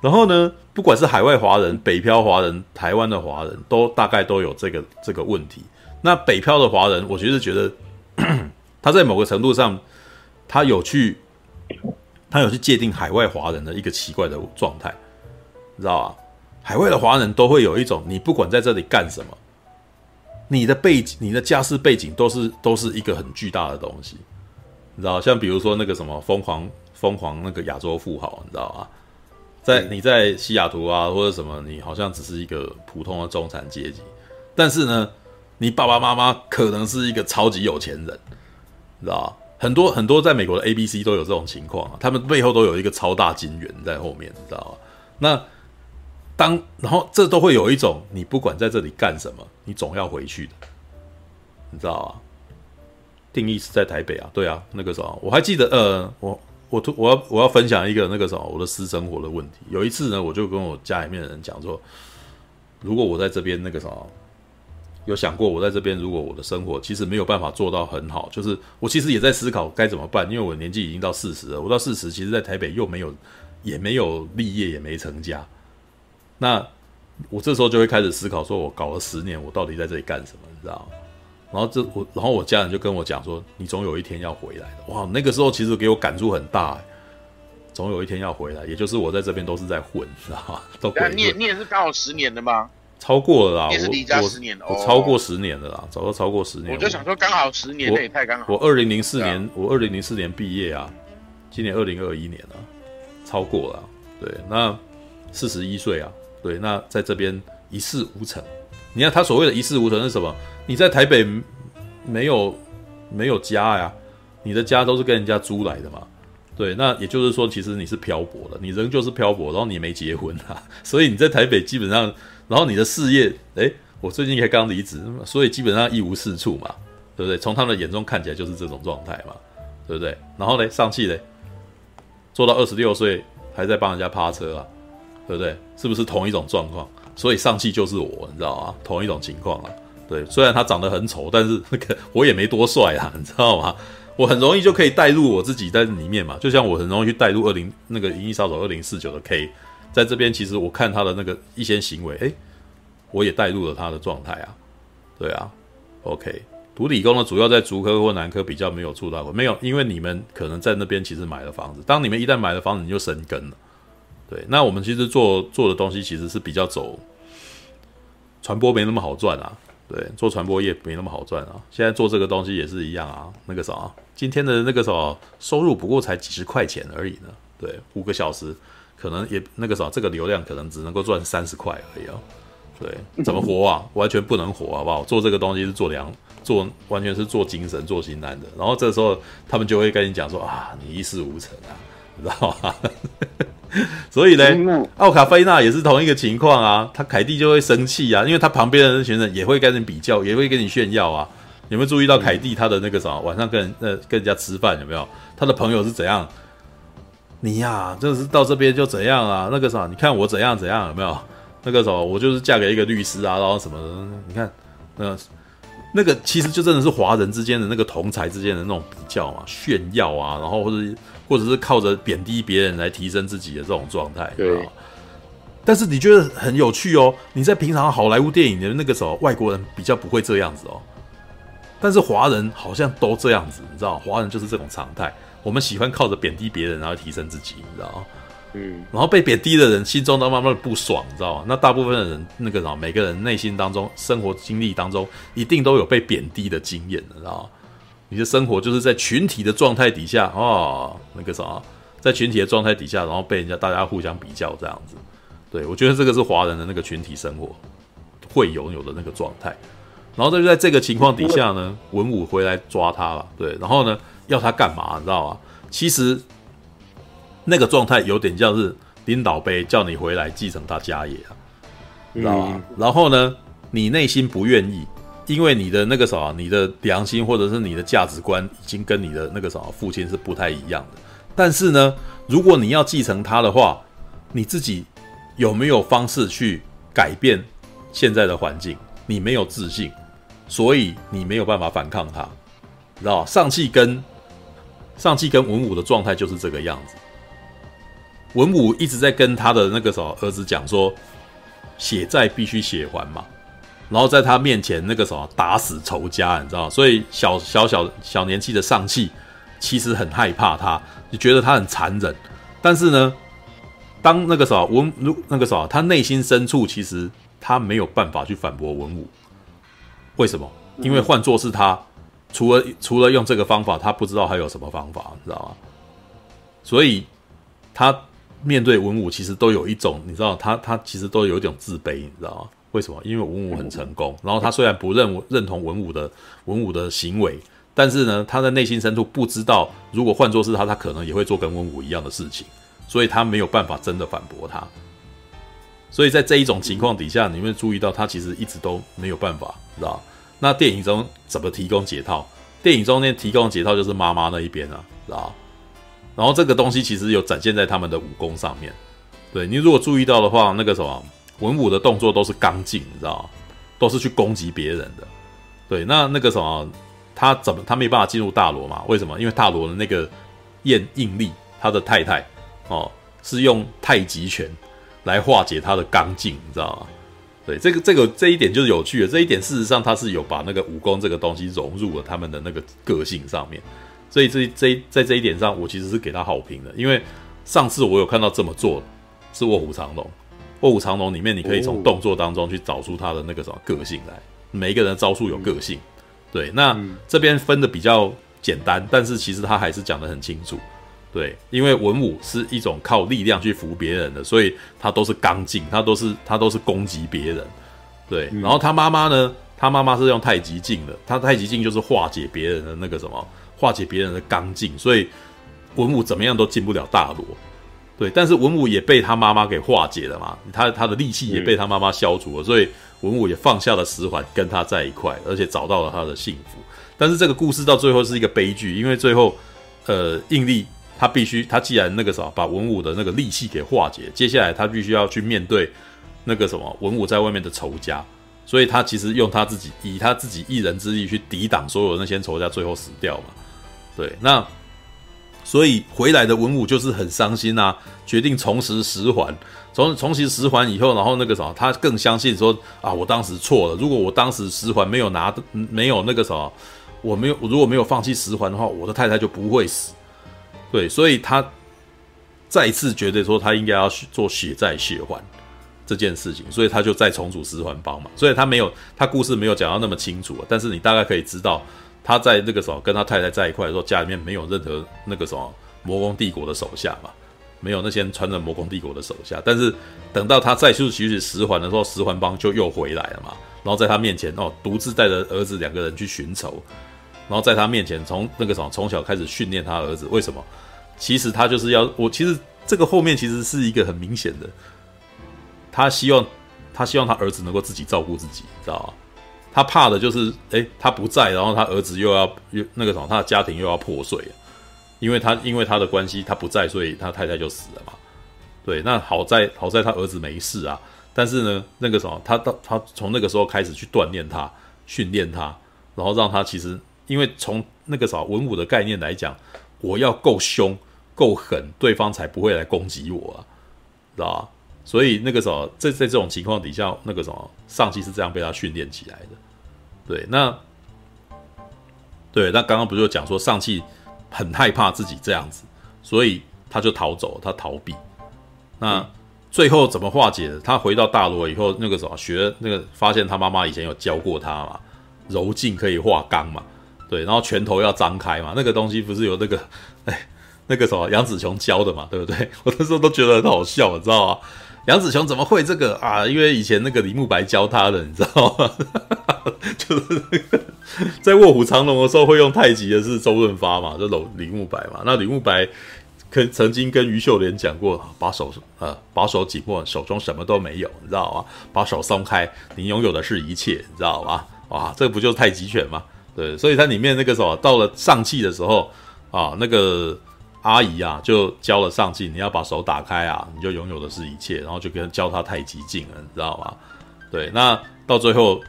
然后呢，不管是海外华人、北漂华人、台湾的华人都大概都有这个这个问题。那北漂的华人，我其实觉得 *clears throat* 他在某个程度上，他有去。他有去界定海外华人的一个奇怪的状态，你知道吧？海外的华人都会有一种，你不管在这里干什么，你的背景、你的家世背景都是都是一个很巨大的东西，你知道？像比如说那个什么疯狂疯狂那个亚洲富豪，你知道吧？在你在西雅图啊或者什么，你好像只是一个普通的中产阶级，但是呢，你爸爸妈妈可能是一个超级有钱人，你知道吧？很多很多在美国的 A B C 都有这种情况啊，他们背后都有一个超大金源在后面，你知道吗？那当然后这都会有一种，你不管在这里干什么，你总要回去的，你知道啊？定义是在台北啊，对啊，那个时候我还记得，呃，我我我要我要分享一个那个什么我的私生活的问题。有一次呢，我就跟我家里面的人讲说，如果我在这边那个什么。有想过我在这边，如果我的生活其实没有办法做到很好，就是我其实也在思考该怎么办，因为我年纪已经到四十了。我到四十，其实在台北又没有，也没有立业，也没成家。那我这时候就会开始思考，说我搞了十年，我到底在这里干什么？你知道吗？然后这我，然后我家人就跟我讲说，你总有一天要回来的。哇，那个时候其实给我感触很大，欸，总有一天要回来，也就是我在这边都是在混，知道吗？都。你你也是刚好十年的吗？超过了啦，也是离家十年了，我超过十年了啦，早就超过十年。我就想说，刚好十年，那也太刚好。我二零零四年，我二零零四年毕业啊，今年二零二一年了，超过了。对，那四十一岁啊，对，那在这边一事无成。你看他所谓的一事无成是什么？你在台北没有没有家呀，你的家都是跟人家租来的嘛。对，那也就是说，其实你是漂泊的，你仍旧是漂泊，然后你没结婚啊，所以你在台北基本上。然后你的事业，诶，我最近才刚离职，所以基本上一无是处嘛，对不对？从他们的眼中看起来就是这种状态嘛，对不对？然后嘞，上汽嘞，做到二十六岁还在帮人家趴车啊，对不对？是不是同一种状况？所以上汽就是我，你知道吗？同一种情况啊。对，虽然他长得很丑，但是那个 *laughs* 我也没多帅啊，你知道吗？我很容易就可以带入我自己在里面嘛，就像我很容易去带入二零那个《银翼杀手二零四九》的 K。在这边，其实我看他的那个一些行为，诶，我也带入了他的状态啊，对啊，OK。读理工的主要在竹科或南科比较没有触到过，没有，因为你们可能在那边其实买了房子，当你们一旦买了房子，你就生根了，对。那我们其实做做的东西其实是比较走传播，没那么好赚啊，对，做传播业没那么好赚啊。现在做这个东西也是一样啊，那个啥，今天的那个什么收入不过才几十块钱而已呢，对，五个小时。可能也那个啥，这个流量可能只能够赚三十块而已哦。对，怎么活啊？完全不能活，好不好？做这个东西是做良，做完全是做精神、做心安的。然后这时候他们就会跟你讲说啊，你一事无成啊，你知道吗？*laughs* 所以呢，奥卡菲娜也是同一个情况啊。他凯蒂就会生气啊，因为他旁边的那群人也会跟你比较，也会跟你炫耀啊。有没有注意到凯蒂他的那个什么？晚上跟人呃跟人家吃饭有没有？他的朋友是怎样？你呀、啊，就是到这边就怎样啊？那个啥，你看我怎样怎样，有没有？那个什么，我就是嫁给一个律师啊，然后什么的？你看，那那个其实就真的是华人之间的那个同才之间的那种比较嘛，炫耀啊，然后或者或者是靠着贬低别人来提升自己的这种状态。对。但是你觉得很有趣哦？你在平常好莱坞电影的那个时候，外国人比较不会这样子哦，但是华人好像都这样子，你知道，华人就是这种常态。我们喜欢靠着贬低别人，然后提升自己，你知道吗？嗯，然后被贬低的人心中都慢慢的不爽，你知道吗？那大部分的人，那个啥，每个人内心当中，生活经历当中，一定都有被贬低的经验，你知道吗？你的生活就是在群体的状态底下，哦，那个啥，在群体的状态底下，然后被人家大家互相比较这样子。对，我觉得这个是华人的那个群体生活会拥有的那个状态。然后就在这个情况底下呢，文武回来抓他了，对，然后呢？要他干嘛？你知道吗？其实那个状态有点像是领导杯叫你回来继承他家业啊，知道吗？然后呢，你内心不愿意，因为你的那个什么，你的良心或者是你的价值观已经跟你的那个什么父亲是不太一样的。但是呢，如果你要继承他的话，你自己有没有方式去改变现在的环境？你没有自信，所以你没有办法反抗他，知道吗？上气跟。上气跟文武的状态就是这个样子，文武一直在跟他的那个什么儿子讲说，血债必须血还嘛，然后在他面前那个什么打死仇家，你知道？所以小小小小年纪的上气其实很害怕他，就觉得他很残忍。但是呢，当那个什么文如那个什么，他内心深处其实他没有办法去反驳文武，为什么？因为换作是他。除了除了用这个方法，他不知道还有什么方法，你知道吗？所以他面对文武，其实都有一种，你知道，他他其实都有一种自卑，你知道吗？为什么？因为文武很成功，然后他虽然不认认同文武的文武的行为，但是呢，他的内心深处不知道，如果换作是他，他可能也会做跟文武一样的事情，所以他没有办法真的反驳他。所以在这一种情况底下，你会注意到他其实一直都没有办法，知道？那电影中怎么提供解套？电影中间提供解套就是妈妈那一边啊，知道？然后这个东西其实有展现在他们的武功上面。对，你如果注意到的话，那个什么文武的动作都是刚劲，你知道吗？都是去攻击别人的。对，那那个什么，他怎么他没办法进入大罗嘛？为什么？因为大罗的那个燕应力，他的太太哦，是用太极拳来化解他的刚劲，你知道吗？对，这个这个这一点就是有趣的。这一点事实上他是有把那个武功这个东西融入了他们的那个个性上面。所以这这在这一点上，我其实是给他好评的，因为上次我有看到这么做。是卧虎藏龙，卧虎藏龙里面你可以从动作当中去找出他的那个什么个性来。每一个人的招数有个性，对。那这边分的比较简单，但是其实他还是讲的很清楚，对。因为文武是一种靠力量去服别人的，所以他都是刚劲，他都是他都是攻击别人，对。然后他妈妈呢，他妈妈是用太极劲的，他太极劲就是化解别人的那个什么，化解别人的刚劲，所以文武怎么样都进不了大罗。对，但是文武也被他妈妈给化解了嘛，他他的力气也被他妈妈消除了，所以文武也放下了十环，跟他在一块，而且找到了他的幸福。但是这个故事到最后是一个悲剧，因为最后，呃，应力他必须，他既然那个什么把文武的那个戾气给化解，接下来他必须要去面对那个什么文武在外面的仇家，所以他其实用他自己以他自己一人之力去抵挡所有那些仇家，最后死掉嘛。对，那。所以回来的文武就是很伤心啊，决定重拾十环，重重拾十环以后，然后那个什么，他更相信说啊，我当时错了。如果我当时十环没有拿，没有那个什么，我没有，如果没有放弃十环的话，我的太太就不会死。对，所以他再一次觉得说他应该要做血债血还这件事情，所以他就再重组十环帮嘛。所以他没有，他故事没有讲到那么清楚，但是你大概可以知道。他在那个时候跟他太太在一块的时候，家里面没有任何那个什么魔宫帝国的手下嘛，没有那些穿着魔宫帝国的手下。但是等到他再去取取十环的时候，十环帮就又回来了嘛。然后在他面前哦，独自带着儿子两个人去寻仇，然后在他面前从那个什么从小开始训练他儿子。为什么？其实他就是要我。其实这个后面其实是一个很明显的，他希望他希望他儿子能够自己照顾自己，知道吗？他怕的就是，诶，他不在，然后他儿子又要又那个什么，他的家庭又要破碎，因为他因为他的关系，他不在，所以他太太就死了嘛。对，那好在好在他儿子没事啊，但是呢，那个什么，他到他从那个时候开始去锻炼他，训练他，然后让他其实，因为从那个什么文武的概念来讲，我要够凶够狠，对方才不会来攻击我啊，知道吧？所以那个时候，在在这种情况底下，那个什么上气是这样被他训练起来的。对，那对，那刚刚不就讲说上气很害怕自己这样子，所以他就逃走，他逃避。那最后怎么化解的？他回到大罗以后，那个时候学那个发现他妈妈以前有教过他嘛，柔劲可以化刚嘛，对，然后拳头要张开嘛，那个东西不是有那个哎那个什么杨紫琼教的嘛，对不对？*laughs* 我那时候都觉得很好笑，你知道吗？杨紫琼怎么会这个啊？因为以前那个李慕白教他的，你知道吗？*laughs* 就是那个在卧虎藏龙的时候会用太极的是周润发嘛，就李李慕白嘛。那李慕白跟曾经跟于秀莲讲过，把手呃把手紧握，手中什么都没有，你知道吗？把手松开，你拥有的是一切，你知道吗？哇，这不就是太极拳吗？对，所以它里面那个什么，到了上气的时候啊，那个。阿姨啊，就教了上气，你要把手打开啊，你就拥有的是一切，然后就跟教他太极劲了，你知道吗？对，那到最后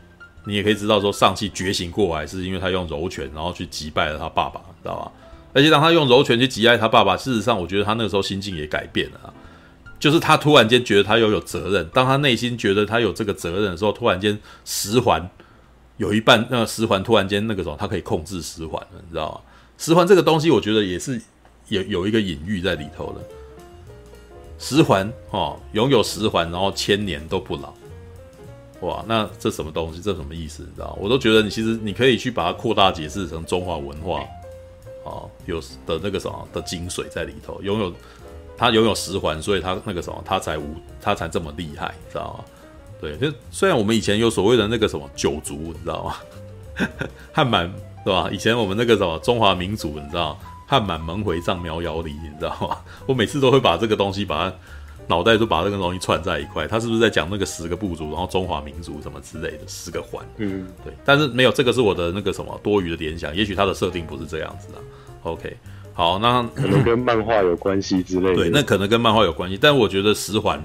你也可以知道说，上气觉醒过来是因为他用柔拳，然后去击败了他爸爸，知道吧？而且当他用柔拳去击败他爸爸，事实上我觉得他那个时候心境也改变了啊，就是他突然间觉得他又有责任，当他内心觉得他有这个责任的时候，突然间十环有一半，那个十环突然间那个时候他可以控制十环了，你知道吗？十环这个东西，我觉得也是。有有一个隐喻在里头了，十环哦，拥有十环，然后千年都不老，哇，那这什么东西？这什么意思？你知道？我都觉得你其实你可以去把它扩大解释成中华文化，哦，有的那个什么的精髓在里头。拥有他拥有十环，所以他那个什么，他才无他才这么厉害，知道吗？对，就虽然我们以前有所谓的那个什么九族，你知道吗？*laughs* 汉满对吧？以前我们那个什么中华民族，你知道，汉满蒙回藏苗瑶里，你知道吗？*laughs* 我每次都会把这个东西把它。脑袋就把这个东西串在一块，他是不是在讲那个十个部族，然后中华民族什么之类的十个环？嗯，对。但是没有，这个是我的那个什么多余的联想，也许他的设定不是这样子的。OK，好，那可能跟漫画有关系之类的。对，那可能跟漫画有关系，但我觉得十环，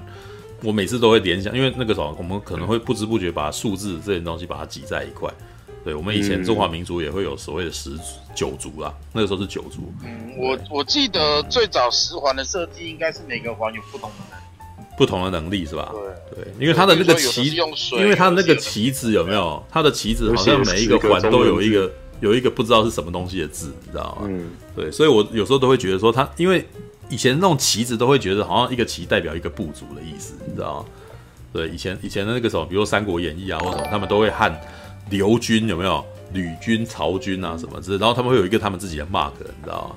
我每次都会联想，因为那个时候，我们可能会不知不觉把数字这些东西把它挤在一块。对，我们以前中华民族也会有所谓的十九族啦，那个时候是九族。嗯，我我记得最早十环的设计应该是每个环有不同的能力。不同的能力是吧？对对，因为它的那个旗，因为它的那个旗子有没有？它的旗子好像每一个环都有一个有一个不知道是什么东西的字，你知道吗？嗯，对，所以我有时候都会觉得说，它因为以前那种旗子都会觉得好像一个旗代表一个部族的意思，你知道吗？对，以前以前的那个什么，比如说《三国演义》啊或什么，他们都会喊刘军有没有？吕军、曹军啊什么之类，然后他们会有一个他们自己的 mark，你知道吗？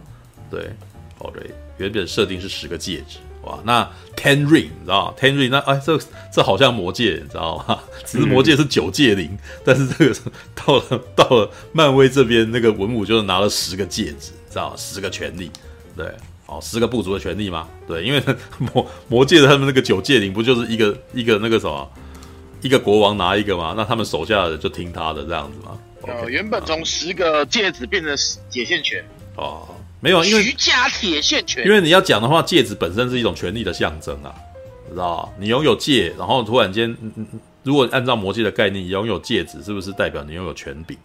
对，哦对，原本设定是十个戒指。哇，那 Ten Ring 你知道吗？Ten Ring 那哎，这这好像魔戒，你知道吗？只是魔戒是九戒灵，但是这个到了到了漫威这边，那个文武就是拿了十个戒指，知道吗？十个权力，对，哦，十个部族的权利吗？对，因为 *laughs* 魔魔界的他们那个九戒灵不就是一个一个那个什么，一个国王拿一个嘛？那他们手下的人就听他的这样子吗？呃，okay, 原本从十个戒指变成铁线拳哦。没有，因为徐家铁线拳。因为你要讲的话，戒指本身是一种权力的象征啊，知道吧？你拥有戒，然后突然间，如果按照魔戒的概念，你拥有戒指是不是代表你拥有权柄？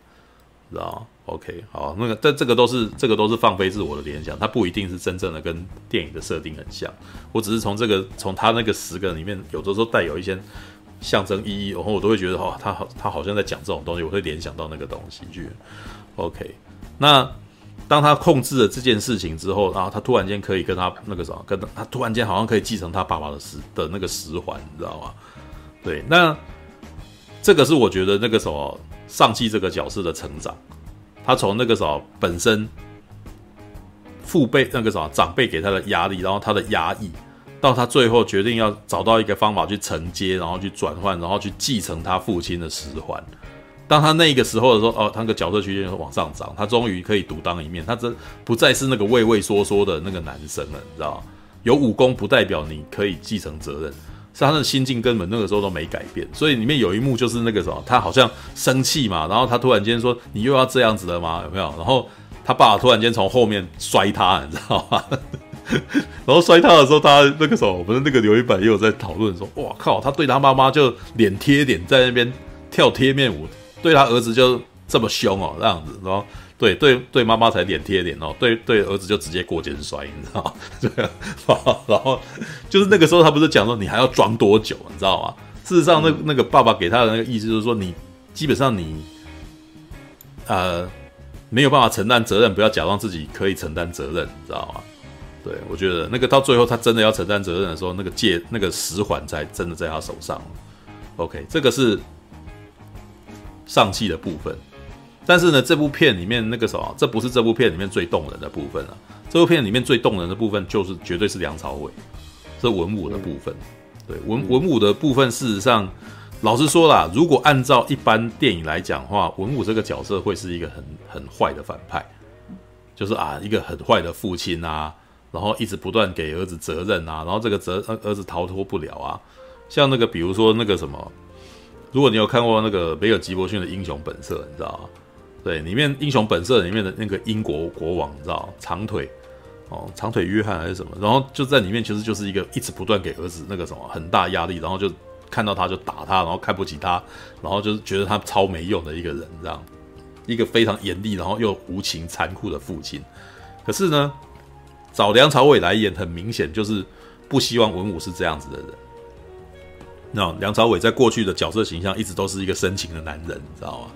知道吗？OK，好，那个，但这个都是这个都是放飞自我的联想，它不一定是真正的跟电影的设定很像。我只是从这个从他那个十个里面，有的时候带有一些象征意义，然后我都会觉得哦，他好，他好像在讲这种东西，我会联想到那个东西去。OK，那。当他控制了这件事情之后，然后他突然间可以跟他那个什么，跟他，他突然间好像可以继承他爸爸的十的那个十环，你知道吗？对，那这个是我觉得那个什么上气这个角色的成长，他从那个什么本身父辈那个什么长辈给他的压力，然后他的压抑，到他最后决定要找到一个方法去承接，然后去转换，然后去继承他父亲的十环。当他那个时候的时候，哦，他那个角色区间往上涨，他终于可以独当一面，他这不再是那个畏畏缩缩的那个男生了，你知道吗？有武功不代表你可以继承责任，是他的心境根本那个时候都没改变。所以里面有一幕就是那个什么，他好像生气嘛，然后他突然间说：“你又要这样子了吗？有没有？”然后他爸突然间从后面摔他，你知道吗？然后摔他的时候，他那个时候我们那个留言板也有在讨论说：“哇靠，他对他妈妈就脸贴脸在那边跳贴面舞。”对他儿子就这么凶哦，这样子，然后对对对妈妈才脸贴脸哦，对对儿子就直接过肩摔，你知道吗？*laughs* 对，然后就是那个时候他不是讲说你还要装多久，你知道吗？事实上，那那个爸爸给他的那个意思就是说，你基本上你呃没有办法承担责任，不要假装自己可以承担责任，你知道吗？对，我觉得那个到最后他真的要承担责任的时候，那个戒那个十环才真的在他手上。OK，这个是。上气的部分，但是呢，这部片里面那个什么，这不是这部片里面最动人的部分啊。这部片里面最动人的部分就是绝对是梁朝伟，这文武的部分。对，文文武的部分，事实上，老实说啦，如果按照一般电影来讲的话，文武这个角色会是一个很很坏的反派，就是啊，一个很坏的父亲啊，然后一直不断给儿子责任啊，然后这个责儿子逃脱不了啊，像那个比如说那个什么。如果你有看过那个梅尔吉伯逊的《英雄本色》，你知道吗？对，里面《英雄本色》里面的那个英国国王，你知道长腿哦，长腿约翰还是什么？然后就在里面，其实就是一个一直不断给儿子那个什么很大压力，然后就看到他就打他，然后看不起他，然后就是觉得他超没用的一个人，这样一个非常严厉，然后又无情残酷的父亲。可是呢，找梁朝伟来演，很明显就是不希望文武是这样子的人。那梁朝伟在过去的角色形象一直都是一个深情的男人，你知道吗？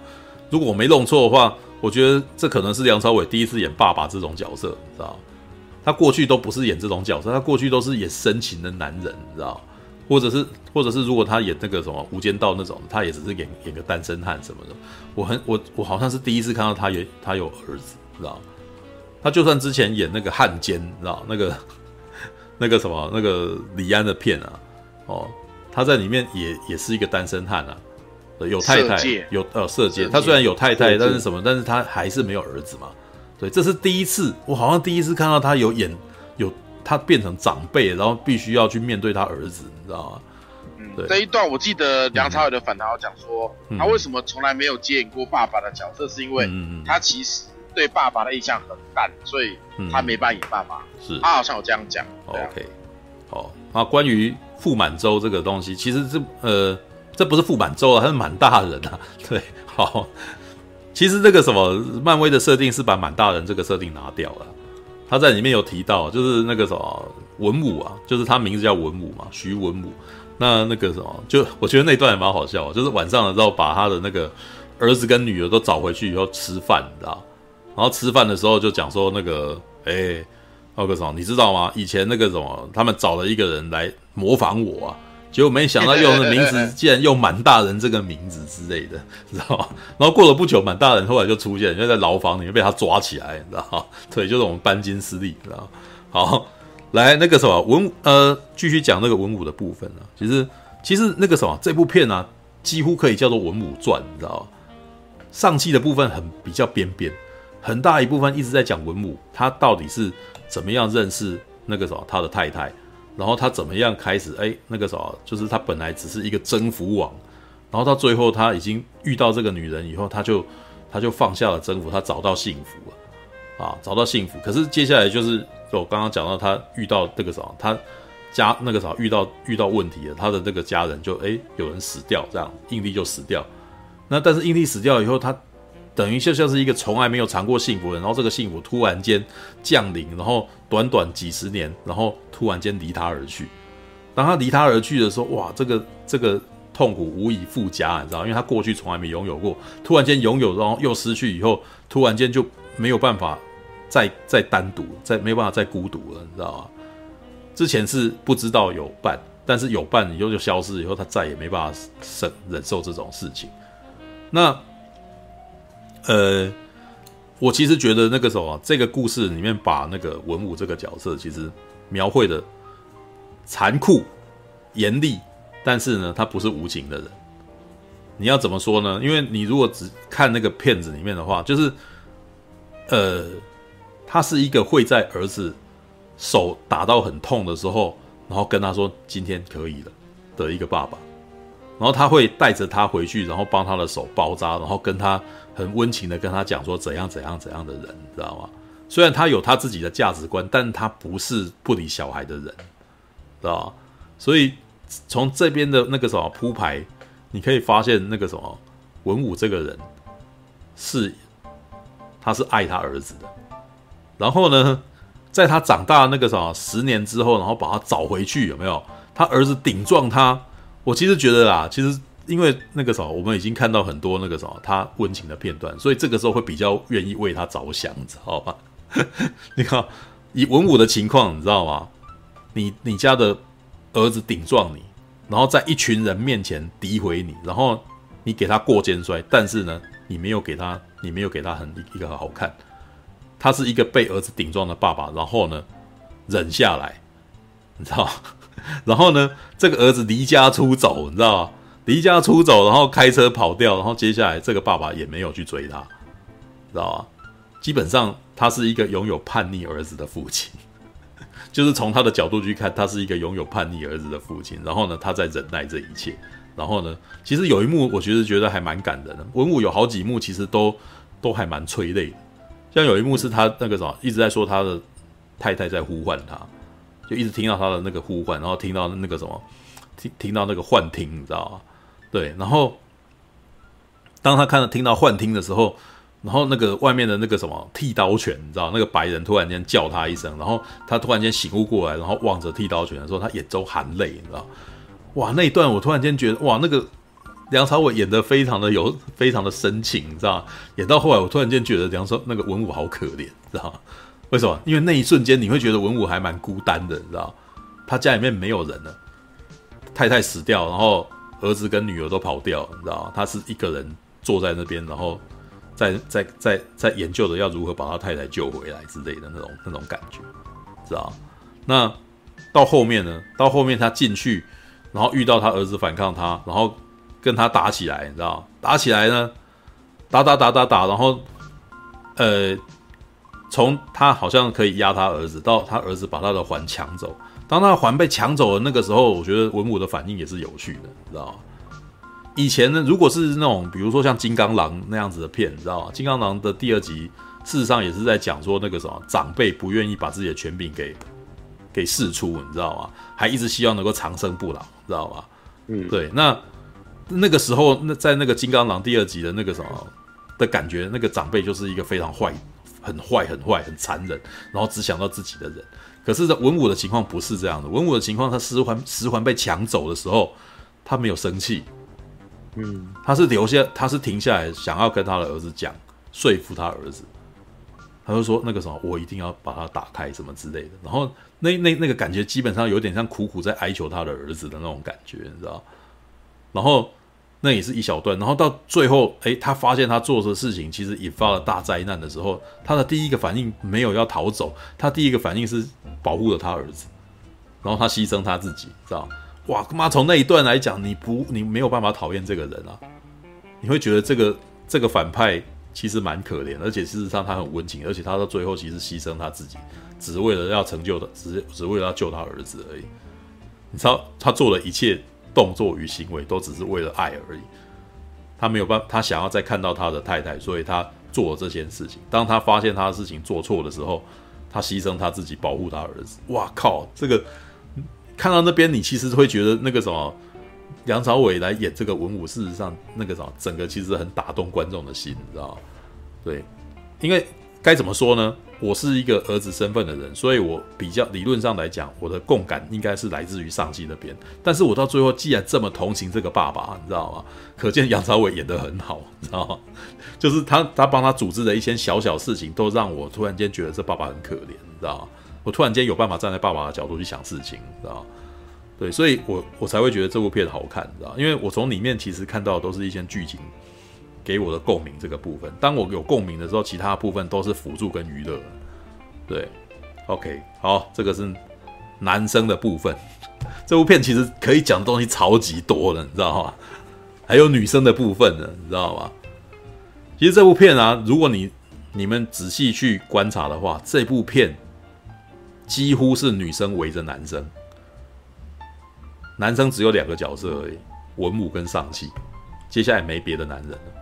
如果我没弄错的话，我觉得这可能是梁朝伟第一次演爸爸这种角色，你知道？他过去都不是演这种角色，他过去都是演深情的男人，你知道？或者是，或者是如果他演那个什么《无间道》那种，他也只是演演个单身汉什么的。我很我我好像是第一次看到他有他有儿子，你知道？他就算之前演那个汉奸，你知道那个 *laughs* 那个什么那个李安的片啊，哦。他在里面也也是一个单身汉啊，有太太，有呃色戒，他虽然有太太，但是什么？但是他还是没有儿子嘛。对，这是第一次，我好像第一次看到他有演有他变成长辈，然后必须要去面对他儿子，你知道吗？嗯，对这一段我记得梁朝伟的反弹讲说，嗯、他为什么从来没有接演过爸爸的角色，是因为他其实对爸爸的印象很淡，所以他没办法演爸爸。是，他好像有这样讲。OK，好，那关于傅满洲这个东西，其实这呃，这不是傅满洲啊，他是满大人啊。*laughs* 对，好。其实这个什么漫威的设定是把满大人这个设定拿掉了，他在里面有提到，就是那个什么文武啊，就是他名字叫文武嘛，徐文武。那那个什么，就我觉得那段也蛮好笑，就是晚上的时候把他的那个儿子跟女儿都找回去以后吃饭，你知道？然后吃饭的时候就讲说那个，哎，那个什么，你知道吗？以前那个什么，他们找了一个人来模仿我啊。结果没想到用的名字竟然用满大人这个名字之类的，知道吗？然后过了不久，满大人后来就出现，就在牢房里面被他抓起来，你知道吗？对，就是我们班金斯利，知道吗？好，来那个什么文呃，继续讲那个文武的部分呢、其实其实那个什么这部片呢、啊，几乎可以叫做文武传，你知道吗？上期的部分很比较边边，很大一部分一直在讲文武，他到底是怎么样认识那个什么他的太太。然后他怎么样开始？哎，那个啥，就是他本来只是一个征服王，然后到最后他已经遇到这个女人以后，他就他就放下了征服，他找到幸福了，啊，找到幸福。可是接下来就是我刚刚讲到，他遇到那个啥，他家那个啥遇到遇到问题了，他的那个家人就哎有人死掉，这样印帝就死掉。那但是印帝死掉以后，他。等于就像是一个从来没有尝过幸福的人，然后这个幸福突然间降临，然后短短几十年，然后突然间离他而去。当他离他而去的时候，哇，这个这个痛苦无以复加，你知道？因为他过去从来没拥有过，突然间拥有，然后又失去以后，突然间就没有办法再再单独，再没办法再孤独了，你知道吗？之前是不知道有伴，但是有伴以后就消失以后，他再也没办法忍忍受这种事情。那。呃，我其实觉得那个时候啊，这个故事里面把那个文武这个角色其实描绘的残酷、严厉，但是呢，他不是无情的人。你要怎么说呢？因为你如果只看那个片子里面的话，就是呃，他是一个会在儿子手打到很痛的时候，然后跟他说今天可以了的一个爸爸，然后他会带着他回去，然后帮他的手包扎，然后跟他。很温情的跟他讲说怎样怎样怎样的人，知道吗？虽然他有他自己的价值观，但他不是不理小孩的人，知道吗？所以从这边的那个什么铺排，你可以发现那个什么文武这个人是他是爱他儿子的。然后呢，在他长大那个什么十年之后，然后把他找回去，有没有？他儿子顶撞他，我其实觉得啦，其实。因为那个时候，我们已经看到很多那个什么他温情的片段，所以这个时候会比较愿意为他着想，知道吧？*laughs* 你看，以文武的情况，你知道吗？你你家的儿子顶撞你，然后在一群人面前诋毁你，然后你给他过肩摔，但是呢，你没有给他，你没有给他很一个好看。他是一个被儿子顶撞的爸爸，然后呢，忍下来，你知道？*laughs* 然后呢，这个儿子离家出走，你知道吗？离家出走，然后开车跑掉，然后接下来这个爸爸也没有去追他，知道吧？基本上他是一个拥有叛逆儿子的父亲，*laughs* 就是从他的角度去看，他是一个拥有叛逆儿子的父亲。然后呢，他在忍耐这一切。然后呢，其实有一幕，我觉得觉得还蛮感人的。文武有好几幕，其实都都还蛮催泪的。像有一幕是他那个什么，一直在说他的太太在呼唤他，就一直听到他的那个呼唤，然后听到那个什么，听听到那个幻听，你知道吗？对，然后当他看到听到幻听的时候，然后那个外面的那个什么剃刀犬，你知道，那个白人突然间叫他一声，然后他突然间醒悟过来，然后望着剃刀犬的时候，他眼中含泪，你知道，哇，那一段我突然间觉得，哇，那个梁朝伟演得非常的有，非常的深情，你知道，演到后来我突然间觉得梁朝那个文武好可怜，知道吗？为什么？因为那一瞬间你会觉得文武还蛮孤单的，你知道，他家里面没有人了，太太死掉，然后。儿子跟女儿都跑掉，你知道？他是一个人坐在那边，然后在在在在研究着要如何把他太太救回来之类的那种那种感觉，知道？那到后面呢？到后面他进去，然后遇到他儿子反抗他，然后跟他打起来，你知道？打起来呢，打打打打打，然后呃，从他好像可以压他儿子，到他儿子把他的环抢走。当他的环被抢走的那个时候，我觉得文武的反应也是有趣的，你知道吗？以前呢，如果是那种比如说像金刚狼那样子的片，你知道吗？金刚狼的第二集事实上也是在讲说那个什么长辈不愿意把自己的权柄给给释出，你知道吗？还一直希望能够长生不老，知道吗？嗯，对。那那个时候，那在那个金刚狼第二集的那个什么的感觉，那个长辈就是一个非常坏、很坏、很坏、很残忍，然后只想到自己的人。可是文武的情况不是这样的，文武的情况，他十环十环被抢走的时候，他没有生气，嗯，他是留下，他是停下来，想要跟他的儿子讲，说服他儿子，他就说那个什么，我一定要把它打开，什么之类的。然后那那那个感觉基本上有点像苦苦在哀求他的儿子的那种感觉，你知道？然后。那也是一小段，然后到最后，哎，他发现他做的事情其实引发了大灾难的时候，他的第一个反应没有要逃走，他第一个反应是保护了他儿子，然后他牺牲他自己，知道？哇，他妈，从那一段来讲，你不，你没有办法讨厌这个人啊，你会觉得这个这个反派其实蛮可怜，而且事实上他很温情，而且他到最后其实牺牲他自己，只为了要成就的，只只为了要救他儿子而已。你知道他做了一切。动作与行为都只是为了爱而已，他没有办法，他想要再看到他的太太，所以他做了这件事情。当他发现他的事情做错的时候，他牺牲他自己保护他儿子。哇靠！这个看到那边，你其实会觉得那个什么梁朝伟来演这个文武，事实上那个什么整个其实很打动观众的心，你知道吗？对，因为该怎么说呢？我是一个儿子身份的人，所以我比较理论上来讲，我的共感应该是来自于上戏那边。但是我到最后既然这么同情这个爸爸，你知道吗？可见杨朝伟演得很好，你知道吗？*laughs* 就是他他帮他组织的一些小小事情，都让我突然间觉得这爸爸很可怜，你知道吗？我突然间有办法站在爸爸的角度去想事情，你知道吗？对，所以我我才会觉得这部片好看，你知道吗？因为我从里面其实看到的都是一些剧情。给我的共鸣这个部分，当我有共鸣的时候，其他部分都是辅助跟娱乐。对，OK，好，这个是男生的部分。*laughs* 这部片其实可以讲的东西超级多了，你知道吗？*laughs* 还有女生的部分呢，你知道吗？其实这部片啊，如果你你们仔细去观察的话，这部片几乎是女生围着男生，男生只有两个角色而已，文武跟上气，接下来没别的男人了。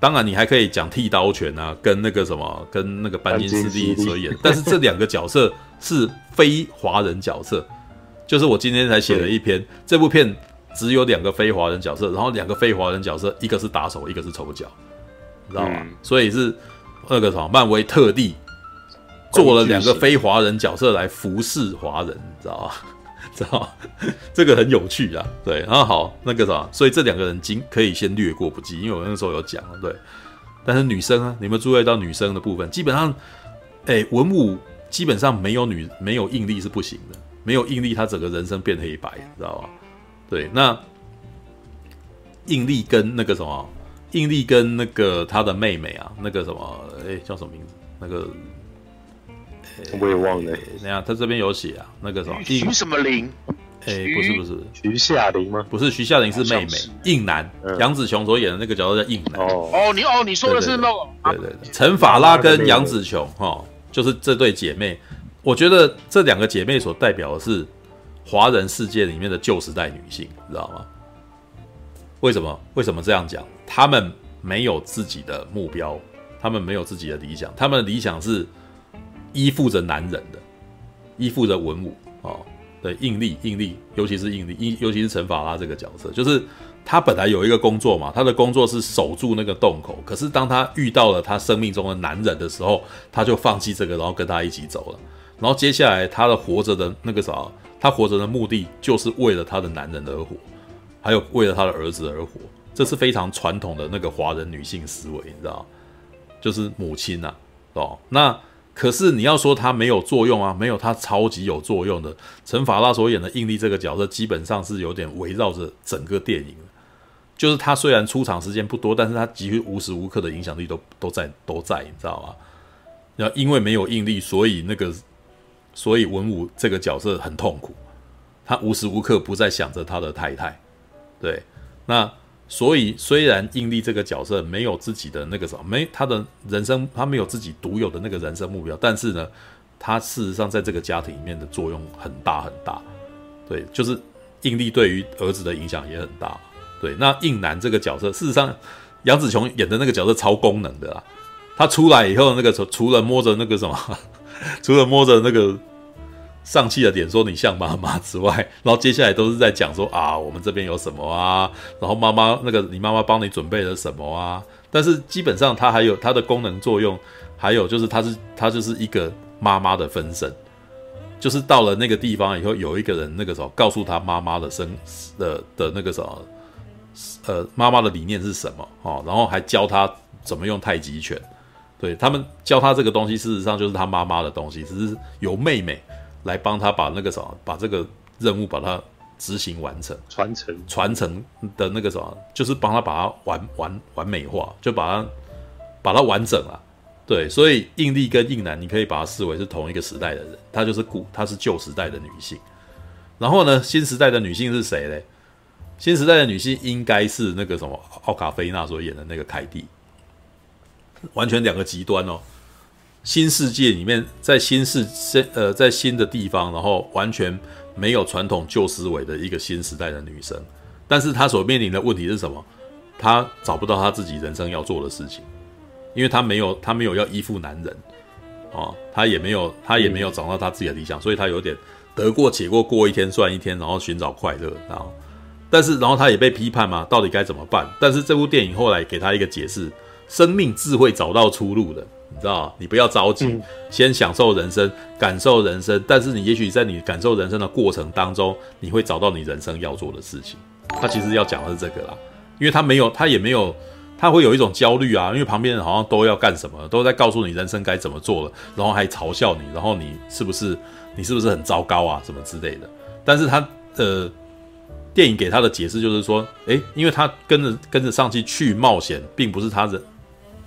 当然，你还可以讲剃刀拳啊，跟那个什么，跟那个班金斯利所演，但是这两个角色是非华人角色，就是我今天才写了一篇，这部片只有两个非华人角色，然后两个非华人角色，一个是打手，一个是丑角，你知道吗？嗯、所以是那个什么，漫威特地做了两个非华人角色来服侍华人，你知道吗？知道 *laughs* 这个很有趣啊，对，然后好那个什么，所以这两个人经可以先略过不计，因为我那时候有讲了，对。但是女生啊，你们注意到女生的部分，基本上，哎，文武基本上没有女没有应力是不行的，没有应力，他整个人生变黑白，知道吧？对，那应力跟那个什么，应力跟那个他的妹妹啊，那个什么，哎，叫什么名字？那个。我也忘了，那样他这边有写啊，那个什么徐什么林？哎，不是不是，徐夏玲吗？不是，徐夏玲是妹妹，应男，杨紫琼所演的那个角色叫应男。哦哦，你哦，你说的是那个？对对对，陈法拉跟杨紫琼哈，就是这对姐妹。我觉得这两个姐妹所代表的是华人世界里面的旧时代女性，你知道吗？为什么？为什么这样讲？她们没有自己的目标，她们没有自己的理想，她们的理想是。依附着男人的，依附着文武哦，对，应力应力，尤其是应力，尤其是陈法拉这个角色，就是他本来有一个工作嘛，他的工作是守住那个洞口，可是当他遇到了他生命中的男人的时候，他就放弃这个，然后跟他一起走了。然后接下来他的活着的那个啥，他活着的目的就是为了他的男人而活，还有为了他的儿子而活，这是非常传统的那个华人女性思维，你知道，就是母亲呐，哦，那。可是你要说他没有作用啊，没有，他超级有作用的。陈法拉所演的应力这个角色，基本上是有点围绕着整个电影。就是他虽然出场时间不多，但是他几乎无时无刻的影响力都都在都在，你知道吗？然后因为没有应力，所以那个所以文武这个角色很痛苦，他无时无刻不在想着他的太太。对，那所以虽然应力这个角色没有自己的那个什么，没他的人生，他没有自己独有的那个人生目标，但是呢，他事实上在这个家庭里面的作用很大很大。对，就是应力对于儿子的影响也很大。对，那应男这个角色，事实上杨子琼演的那个角色超功能的啦。他出来以后，那个除除了摸着那个什么，*laughs* 除了摸着那个上气的点说你像妈妈之外，然后接下来都是在讲说啊，我们这边有什么啊，然后妈妈那个你妈妈帮你准备了什么啊。但是基本上它还有它的功能作用，还有就是它是它就是一个妈妈的分身，就是到了那个地方以后，有一个人那个时候告诉他妈妈的生的的那个什么，呃，妈妈的理念是什么哦，然后还教他怎么用太极拳。对，他们教他这个东西，事实上就是他妈妈的东西，只是由妹妹来帮他把那个什么，把这个任务把它执行完成，传承传承的那个什么，就是帮他把它完完完美化，就把它把它完整了。对，所以映丽跟印南，你可以把它视为是同一个时代的人，她就是古，她是旧时代的女性。然后呢，新时代的女性是谁嘞？新时代的女性应该是那个什么奥卡菲娜所演的那个凯蒂。完全两个极端哦，新世界里面，在新世呃，在新的地方，然后完全没有传统旧思维的一个新时代的女生，但是她所面临的问题是什么？她找不到她自己人生要做的事情，因为她没有，她没有要依附男人，哦，她也没有，她也没有找到她自己的理想，所以她有点得过且过，过一天算一天，然后寻找快乐，然后，但是然后她也被批判嘛，到底该怎么办？但是这部电影后来给她一个解释。生命自会找到出路的，你知道，你不要着急，嗯，先享受人生，感受人生。但是你也许在你感受人生的过程当中，你会找到你人生要做的事情。他其实要讲的是这个啦，因为他没有，他也没有，他会有一种焦虑啊，因为旁边人好像都要干什么，都在告诉你人生该怎么做了，然后还嘲笑你，然后你是不是你是不是很糟糕啊，什么之类的。但是他呃。电影给他的解释就是说，诶，因为他跟着跟着上去去冒险，并不是他人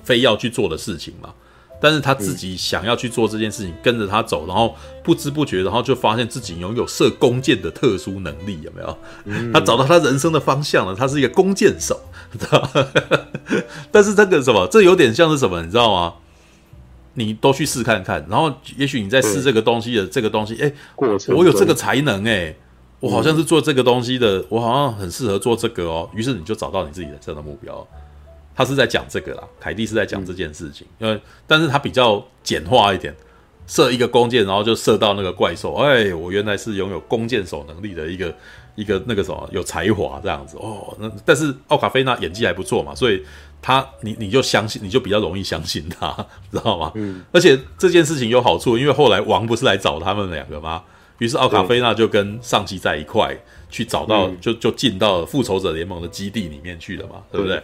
非要去做的事情嘛。但是他自己想要去做这件事情，跟着他走，然后不知不觉，然后就发现自己拥有射弓箭的特殊能力，有没有？*laughs* 他找到他人生的方向了，他是一个弓箭手，知道吗？但是这个什么，这有点像是什么，你知道吗？你都去试看看，然后也许你在试这个东西的这个东西，诶，我有这个才能，诶。我好像是做这个东西的，我好像很适合做这个哦。于是你就找到你自己人生的目标。他是在讲这个啦，凯蒂是在讲这件事情，因为但是他比较简化一点，射一个弓箭，然后就射到那个怪兽。哎，我原来是拥有弓箭手能力的一个一个那个什么有才华这样子哦。那但是奥卡菲娜演技还不错嘛，所以他你你就相信，你就比较容易相信他，*laughs* 知道吗？嗯。而且这件事情有好处，因为后来王不是来找他们两个吗？于是奥卡菲娜就跟上级在一块去找到，就就进到复仇者联盟的基地里面去了嘛，对不对？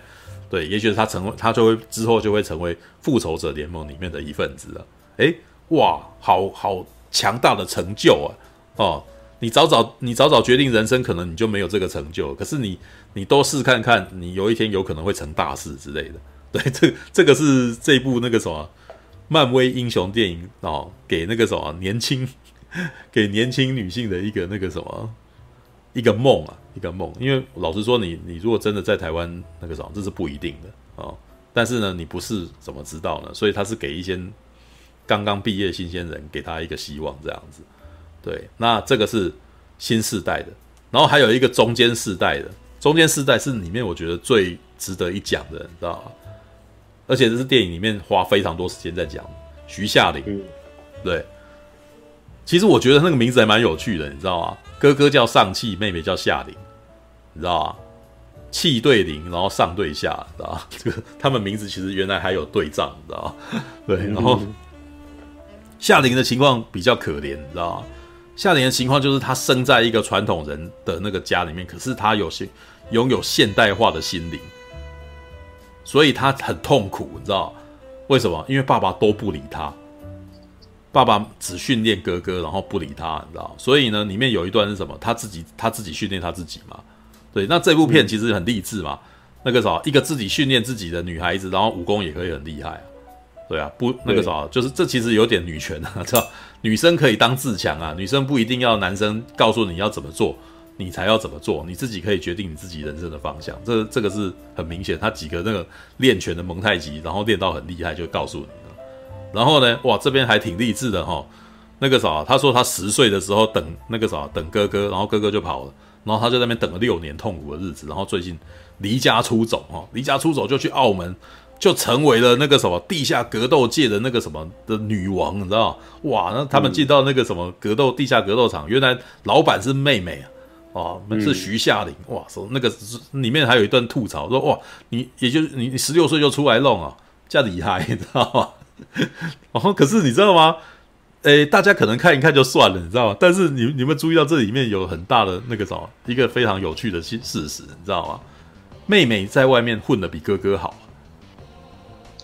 对，也许他成为他就会之后就会成为复仇者联盟里面的一份子了。诶，哇，好好强大的成就啊！哦，你早早你早早决定人生，可能你就没有这个成就。可是你你多试看看，你有一天有可能会成大事之类的。对，这这个是这部那个什么漫威英雄电影哦，给那个什么年轻。*laughs* 给年轻女性的一个那个什么一个梦啊，一个梦。因为老实说你，你你如果真的在台湾那个什么，这是不一定的哦。但是呢，你不是怎么知道呢？所以他是给一些刚刚毕业新鲜人，给他一个希望这样子。对，那这个是新世代的，然后还有一个中间世代的。中间世代是里面我觉得最值得一讲的，你知道吗？而且这是电影里面花非常多时间在讲徐夏玲，对。其实我觉得那个名字还蛮有趣的，你知道吗？哥哥叫上气，妹妹叫下灵，你知道吗？气对灵，然后上对下，知道吗？*laughs* 这个他们名字其实原来还有对仗，你知道吗？对，然后夏灵的情况比较可怜，你知道吗？夏灵的情况就是她生在一个传统人的那个家里面，可是她有些拥有现代化的心灵，所以他很痛苦，你知道为什么？因为爸爸都不理她。爸爸只训练哥哥，然后不理他，你知道？所以呢，里面有一段是什么？他自己他自己训练他自己嘛？对，那这部片其实很励志嘛。那个什么，一个自己训练自己的女孩子，然后武功也可以很厉害啊。对啊，不那个啥，就是这其实有点女权啊，*laughs* 知道？女生可以当自强啊，女生不一定要男生告诉你要怎么做，你才要怎么做，你自己可以决定你自己人生的方向。这这个是很明显，他几个那个练拳的蒙太奇，然后练到很厉害，就告诉你了。然后呢，哇，这边还挺励志的哈。那个啥，他说他十岁的时候等那个啥等哥哥，然后哥哥就跑了，然后他就在那边等了六年痛苦的日子，然后最近离家出走哈，离家出走就去澳门。就成为了那个什么地下格斗界的那个什么的女王，你知道吗？哇，那他们进到那个什么格斗地下格斗场，原来老板是妹妹啊，哦，是徐夏玲，哇，说那个里面还有一段吐槽，说哇，你也就你你十六岁就出来弄啊，这样厉害，你知道吗？*laughs* 哦，可是你知道吗？诶，大家可能看一看就算了，你知道吗？但是你你们注意到这里面有很大的那个什么，一个非常有趣的事事实，你知道吗？妹妹在外面混的比哥哥好。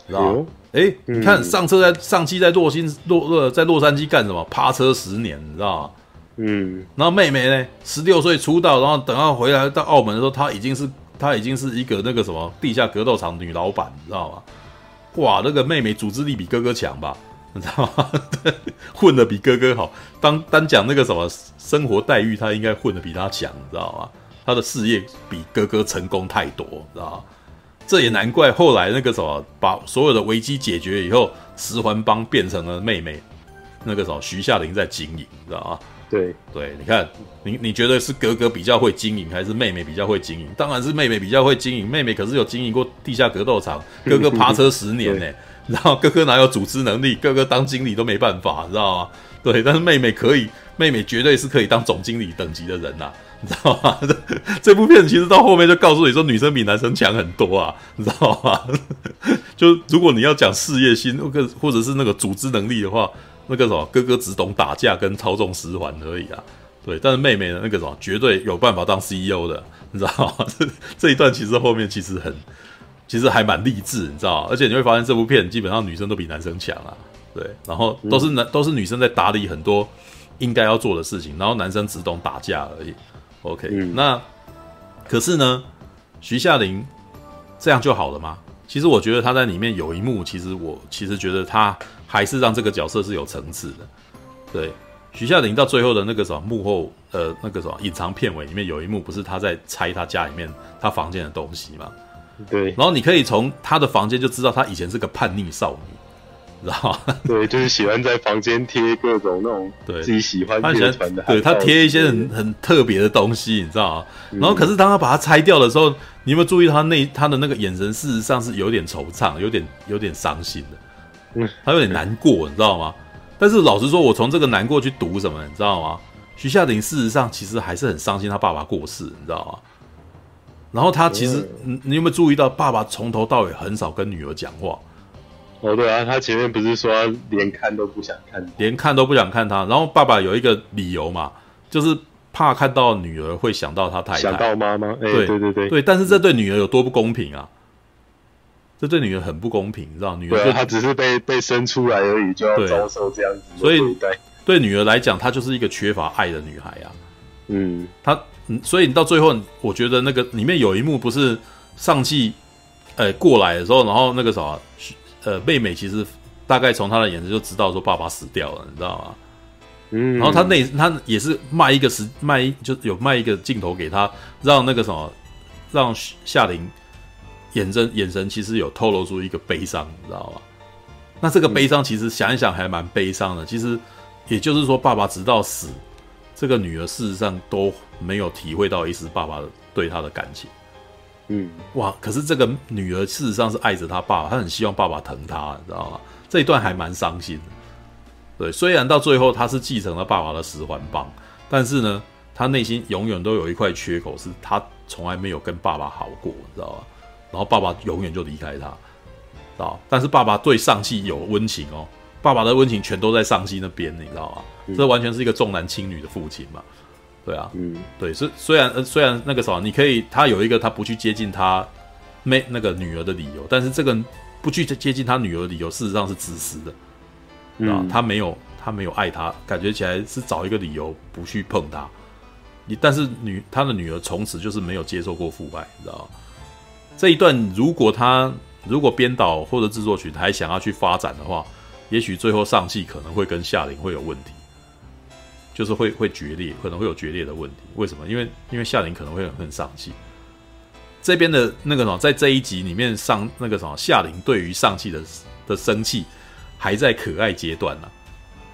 知道吗？哎，你看上车在上期在洛新洛呃在洛杉矶干什么？趴车十年，你知道吗？嗯，然后妹妹呢，十六岁出道，然后等到回来到澳门的时候，她已经是她已经是一个那个什么地下格斗场女老板，你知道吗？哇，那个妹妹组织力比哥哥强吧？你知道吗？*laughs* 混的比哥哥好。当单讲那个什么生活待遇，她应该混的比他强，你知道吗？她的事业比哥哥成功太多，知道吗？这也难怪，后来那个什么，把所有的危机解决以后，十环帮变成了妹妹，那个什么徐夏玲在经营，知道吗？对对，你看，你你觉得是哥哥比较会经营，还是妹妹比较会经营？当然是妹妹比较会经营，妹妹可是有经营过地下格斗场，哥哥爬车十年呢，然后哥哥哪有组织能力？哥哥当经理都没办法，知道吗？对，但是妹妹可以，妹妹绝对是可以当总经理等级的人呐、啊。你知道吗？这 *laughs* 这部片其实到后面就告诉你说，女生比男生强很多啊，你知道吗？*laughs* 就如果你要讲事业心，或或者是那个组织能力的话，那个什么哥哥只懂打架跟操纵十环而已啊。对，但是妹妹的那个什么绝对有办法当 CEO 的，你知道吗？这 *laughs* 这一段其实后面其实很，其实还蛮励志，你知道吗？而且你会发现这部片基本上女生都比男生强啊。对，然后都是男都是女生在打理很多应该要做的事情，然后男生只懂打架而已。OK，、嗯、那可是呢，徐夏玲这样就好了吗？其实我觉得她在里面有一幕，其实我其实觉得他还是让这个角色是有层次的。对，徐夏玲到最后的那个什么幕后，呃，那个什么隐藏片尾里面有一幕，不是他在拆他家里面他房间的东西吗？对，然后你可以从他的房间就知道他以前是个叛逆少女。知道吗？对，就是喜欢在房间贴各种那种对自己喜欢乐团的，对他贴一些很很特别的东西，你知道吗？然后，可是当他把它拆掉的时候，你有没有注意到他那他的那个眼神？事实上是有点惆怅，有点有点伤心的，嗯，他有点难过，你知道吗？但是老实说，我从这个难过去读什么，你知道吗？徐夏玲事实上其实还是很伤心，他爸爸过世，你知道吗？然后他其实，你你有没有注意到，爸爸从头到尾很少跟女儿讲话？哦，对啊，他前面不是说他连看都不想看，连看都不想看他。然后爸爸有一个理由嘛，就是怕看到女儿会想到他太太，想到妈妈。对对对对，对。但是这对女儿有多不公平啊？这对女儿很不公平，你知道？女儿她只是被被生出来而已，就要遭受这样子。所以对女儿来讲，她就是一个缺乏爱的女孩啊。*laughs* 嗯，她嗯，所以你到最后，我觉得那个里面有一幕不是上气，呃，过来的时候，然后那个啥。呃，妹妹其实大概从她的眼神就知道说爸爸死掉了，你知道吗？嗯，然后他那他也是卖一个时卖一就有卖一个镜头给他，让那个什么，让夏玲眼神眼神其实有透露出一个悲伤，你知道吗？那这个悲伤其实想一想还蛮悲伤的。其实也就是说，爸爸直到死，这个女儿事实上都没有体会到一丝爸爸对她的感情。嗯，哇！可是这个女儿事实上是爱着她爸爸，她很希望爸爸疼她，你知道吗？这一段还蛮伤心的。对，虽然到最后她是继承了爸爸的十环帮，但是呢，她内心永远都有一块缺口，是她从来没有跟爸爸好过，你知道吧？然后爸爸永远就离开她，知道？但是爸爸对上戏有温情哦，爸爸的温情全都在上戏那边，你知道吗？嗯、这完全是一个重男轻女的父亲嘛。对啊，嗯，对，虽虽然呃虽然那个什么，你可以他有一个他不去接近他妹那个女儿的理由，但是这个不去接近他女儿的理由，事实上是自私的，啊、嗯，他没有他没有爱他，感觉起来是找一个理由不去碰他，你但是女他的女儿从此就是没有接受过父爱，你知道吗？这一段如果他如果编导或者制作群还想要去发展的话，也许最后上气可能会跟夏玲会有问题，就是会会决裂，可能会有决裂的问题。为什么？因为因为夏玲可能会很恨上气。这边的那个什么，在这一集里面上那个什么夏玲对于上气的的生气还在可爱阶段呢、啊，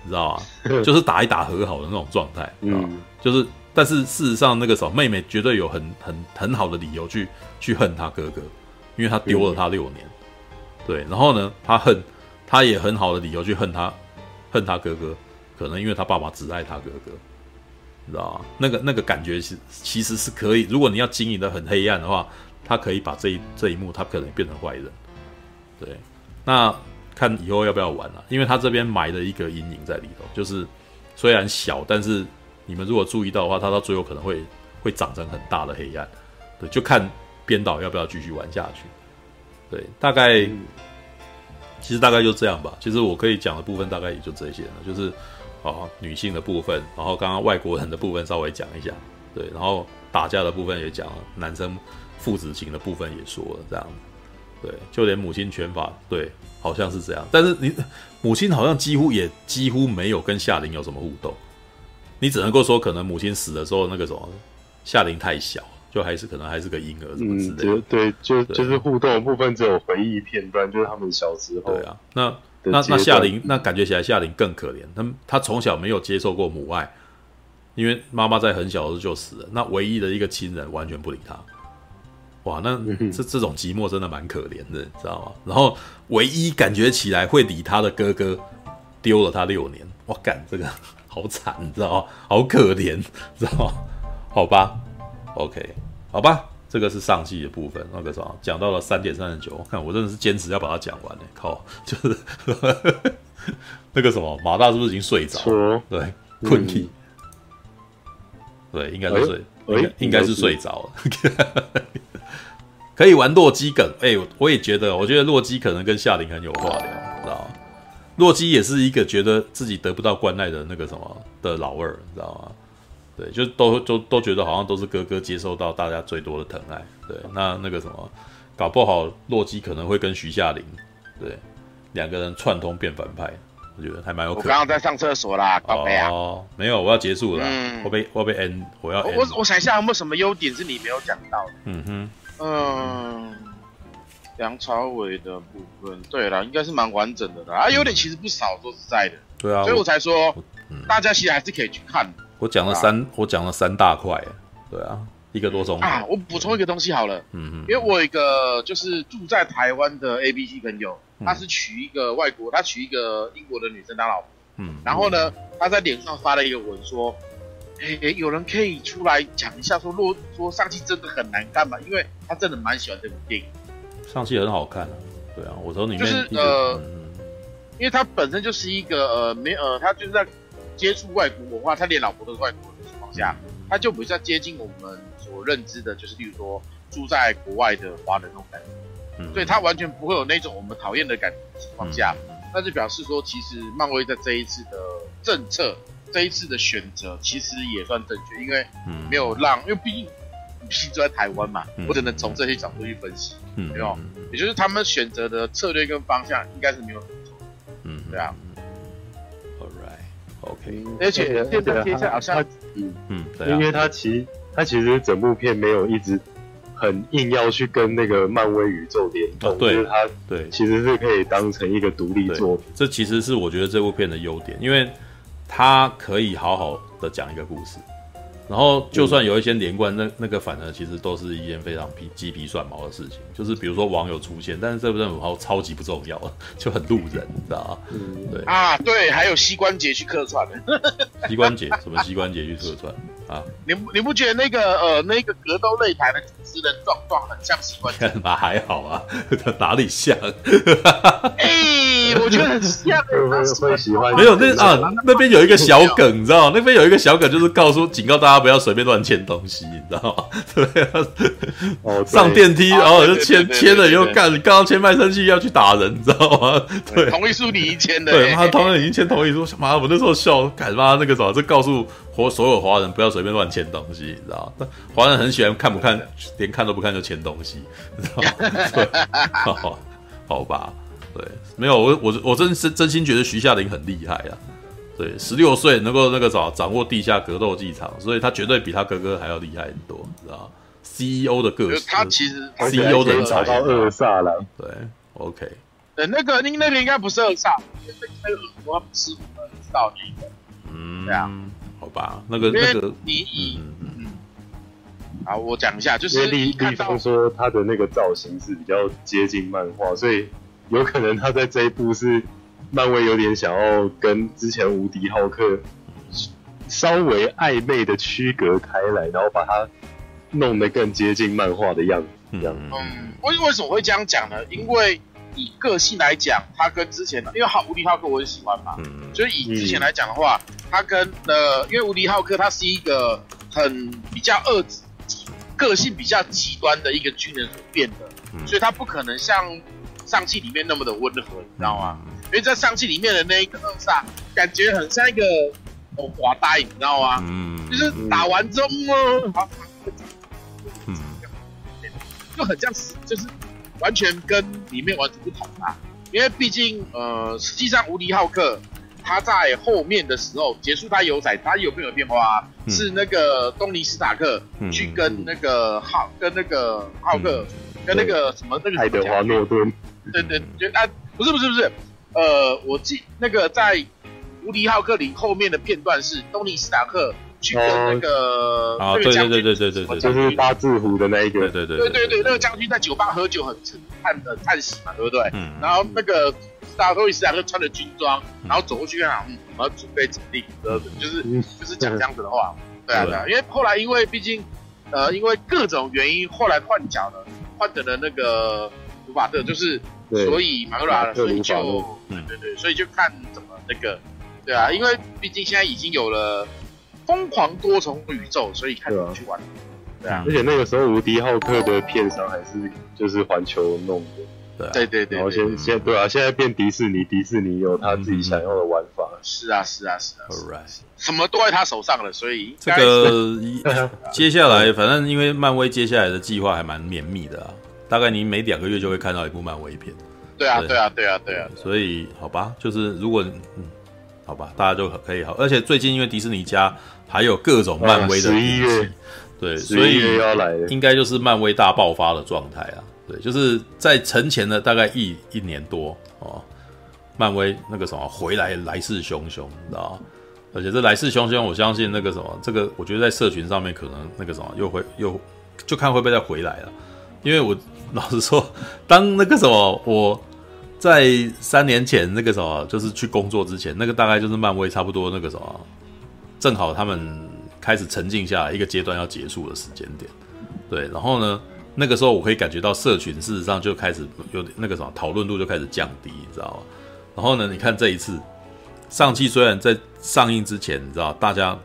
你知道吗？*laughs* 就是打一打和好的那种状态，嗯，就是。但是事实上，那个时候妹妹绝对有很很很好的理由去去恨他哥哥，因为他丢了他六年，对。然后呢，他恨，他也很好的理由去恨他，恨他哥哥，可能因为他爸爸只爱他哥哥，你知道吗？那个那个感觉是其实是可以，如果你要经营的很黑暗的话，他可以把这一这一幕，他可能变成坏人，对。那看以后要不要玩了，因为他这边埋了一个阴影在里头，就是虽然小，但是。你们如果注意到的话，他到最后可能会会长成很大的黑暗，对，就看编导要不要继续玩下去。对，大概、嗯、其实大概就这样吧。其实我可以讲的部分大概也就这些了，就是啊女性的部分，然后刚刚外国人的部分稍微讲一下，对，然后打架的部分也讲了，男生父子情的部分也说了，这样，对，就连母亲拳法，对，好像是这样。但是你 *laughs* 母亲好像几乎也几乎没有跟夏琳有什么互动。你只能够说，可能母亲死的时候，那个什么夏琳太小，就还是可能还是个婴儿什么之类的。嗯、对，就就是互动的部分只有回忆片段，就是他们小时候。对啊，那那那夏琳，那感觉起来夏琳更可怜。他他从小没有接受过母爱，因为妈妈在很小的时候就死了。那唯一的一个亲人完全不理他。哇，那这这种寂寞真的蛮可怜的，你知道吗？然后唯一感觉起来会理他的哥哥丢了他六年。哇，干这个。好惨，你知道吗？好可怜，知道吗？好吧，OK，好吧，这个是上戏的部分。那个什么，讲到了三点三十九，我看我真的是坚持要把它讲完呢。靠，就是 *laughs* 那个什么，马大是不是已经睡着了？对，困体。对，应该是睡，应该应该是睡着了。*laughs* 可以玩洛基梗，哎，我也觉得，我觉得洛基可能跟夏玲很有话聊，知道吗？洛基也是一个觉得自己得不到关爱的那个什么的老二，你知道吗？对，就都都都觉得好像都是哥哥接受到大家最多的疼爱。对，那那个什么，搞不好洛基可能会跟徐夏玲，对，两个人串通变反派，我觉得还蛮有可能。我刚刚在上厕所啦，宝贝啊。哦，没有，我要结束了。嗯。我被我被 N，我要 N。我我想一下有没有什么优点是你没有讲到的。嗯哼。嗯。梁朝伟的部分，对了，应该是蛮完整的啦。啊，优点其实不少，说实在的。对啊，所以我才说，嗯、大家其实还是可以去看的。我讲了三，啊、我讲了三大块。对啊，一个多钟啊。我补充一个东西好了，嗯嗯，因为我有一个就是住在台湾的 A B C 朋友，嗯、他是娶一个外国，他娶一个英国的女生当老婆。嗯，然后呢，他在脸上发了一个文说，哎、欸，有人可以出来讲一下说，说若说上期真的很难看吗？因为他真的蛮喜欢这部电影。上戏很好看啊，对啊，我从里面就是呃，因为他本身就是一个呃没呃，他就是在接触外国文化，他连老婆都是外国人的情况下，他就比较接近我们所认知的，就是例如说住在国外的华人那种感觉，嗯，所以他完全不会有那种我们讨厌的感觉的情况下，那就表示说，其实漫威在这一次的政策，这一次的选择其实也算正确，因为没有让，因为毕竟。毕竟住在台湾嘛，我只能从这些角度去分析，嗯，没有，也就是他们选择的策略跟方向应该是没有嗯，对啊，All right，OK，而且现在接下来好像，嗯。嗯，因为他其实他其实整部片没有一直很硬要去跟那个漫威宇宙联动，就是，他对，其实是可以当成一个独立作品，这其实是我觉得这部片的优点，因为他可以好好的讲一个故事。然后，就算有一些连贯，那那个反而其实都是一件非常皮鸡皮蒜毛的事情。就是比如说网友出现，但是这部电影超级不重要，*laughs* 就很路人，你知道吗？嗯，对啊，对，还有膝关节去客串 *laughs* 膝关节？什么膝关节去客串？啊，你你不觉得那个呃那个格斗擂台的主持人壮壮很像膝关节吗？*laughs* 还好啊，他哪里像？哎、欸，我觉得很像。会喜欢没有那啊那边有一个小梗，你知道吗？那边有一个小梗，就是告诉警告大家不要随便乱签东西，*laughs* 你知道吗？*laughs* 对啊，哦，上电梯然后就签签了以后干，你刚刚签卖身契要去打人，你知道吗？对，同意书你已经签的，对，他同意已经签同意书，妈，我那时候笑，干妈那个什么，这告诉。我所有华人不要随便乱签东西，你知道吗？华人很喜欢看不看，连看都不看就签东西，你知道吗？对，好吧，对，没有我我我真是真心觉得徐夏玲很厉害啊。对，十六岁能够那个掌掌握地下格斗技场，所以他绝对比他哥哥还要厉害很多，你知道 CEO 的个性，他其实 CEO 的找到二煞了，对，OK。对，那个那那个应该不是二煞，那个那个我不是我们知道那个。嗯，对啊，好吧，那个那个你以嗯嗯，好，我讲一下，就是立立方说他的那个造型是比较接近漫画，所以有可能他在这一部是。漫威有点想要跟之前无敌浩克稍微暧昧的区隔开来，然后把它弄得更接近漫画的样子。这样，嗯，为为什么会这样讲呢？因为以个性来讲，他跟之前的，因为好无敌浩克我很喜欢嘛，嗯，所以以之前来讲的话，他跟呃，因为无敌浩克他是一个很比较恶，个性比较极端的一个军人所变的，所以他不可能像上汽里面那么的温和，你知道吗？因为在上期里面的那一个二煞，感觉很像一个哦寡呆，你知道吗？嗯，就是打完之后，嗯，就很像，就是完全跟里面完全不同啊。因为毕竟，呃，实际上无敌浩克他在后面的时候结束他有仔，他有没有变化？嗯、是那个东尼斯塔克去跟那个浩，跟那个浩克，嗯、跟那个什么那个爱德华诺顿，对对，就啊，不是不是不是。呃，我记那个在无敌浩克里后面的片段是东尼斯塔克去跟那个啊，对对对对对对，就是八字胡的那一个，对对对对对，那个将军在酒吧喝酒很叹的叹息嘛，对不对？嗯。然后那个史塔克史塔克穿着军装，然后走过去跟他，嗯，我要准备指令，就是就是讲这样子的话，对啊对啊，因为后来因为毕竟呃因为各种原因，后来换角了，换成了那个古法特，就是。所以马格拉，所以就，对。对对，所以就看怎么那个，对啊，因为毕竟现在已经有了疯狂多重宇宙，所以看怎么去玩，对啊。而且那个时候无敌浩克的片商还是就是环球弄的，对对对。然后现现对啊，现在变迪士尼，迪士尼有他自己想要的玩法。是啊是啊是啊，Alright，什么都在他手上了，所以这个接下来反正因为漫威接下来的计划还蛮绵密的啊。大概你每两个月就会看到一部漫威片，对啊，对。啊，对啊，对啊，所以好吧，就是如果嗯，好吧，大家就可以好，而且最近因为迪士尼家还有各种漫威的，十一月，对，所以要来，应该就是漫威大爆发的状态啊，对，就是在沉前的大概一一年多哦，漫威那个什么回来来势汹汹，你知道吗？而且这来势汹汹，我相信那个什么，这个我觉得在社群上面可能那个什么又会又就看会不会再回来了，因为我。老实说，当那个什么，我在三年前那个什么，就是去工作之前，那个大概就是漫威差不多那个什么，正好他们开始沉静下来一个阶段要结束的时间点。对，然后呢，那个时候我可以感觉到社群事实上就开始有那个什么讨论度就开始降低，你知道吗？然后呢，你看这一次上期虽然在上映之前，你知道大家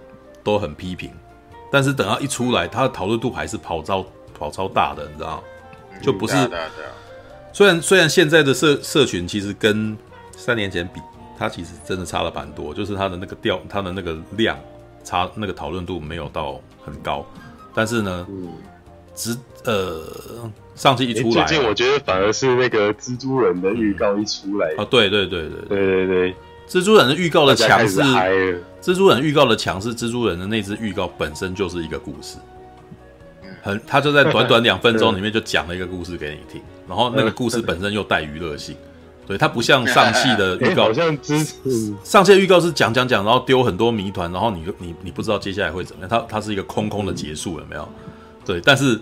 都很批评，但是等到一出来，它的讨论度还是跑超跑超大的，你知道吗？就不是，虽然虽然现在的社社群其实跟三年前比，它其实真的差了蛮多，就是它的那个调，它的那个量差，那个讨论度没有到很高，但是呢，嗯，只呃上期一出来，最近我觉得反而是那个蜘蛛人的预告一出来，啊，对对对对对。对对，蜘蛛人的预告的强是，蜘蛛人预告的强是蜘蛛人的那只预告本身就是一个故事。很，他就在短短两分钟 *laughs* 里面就讲了一个故事给你听，然后那个故事本身又带娱乐性，对，它不像上戏的预告，*laughs* 好像上戏的预告是讲讲讲，然后丢很多谜团，然后你你你不知道接下来会怎么样，它它是一个空空的结束，有没有？对，但是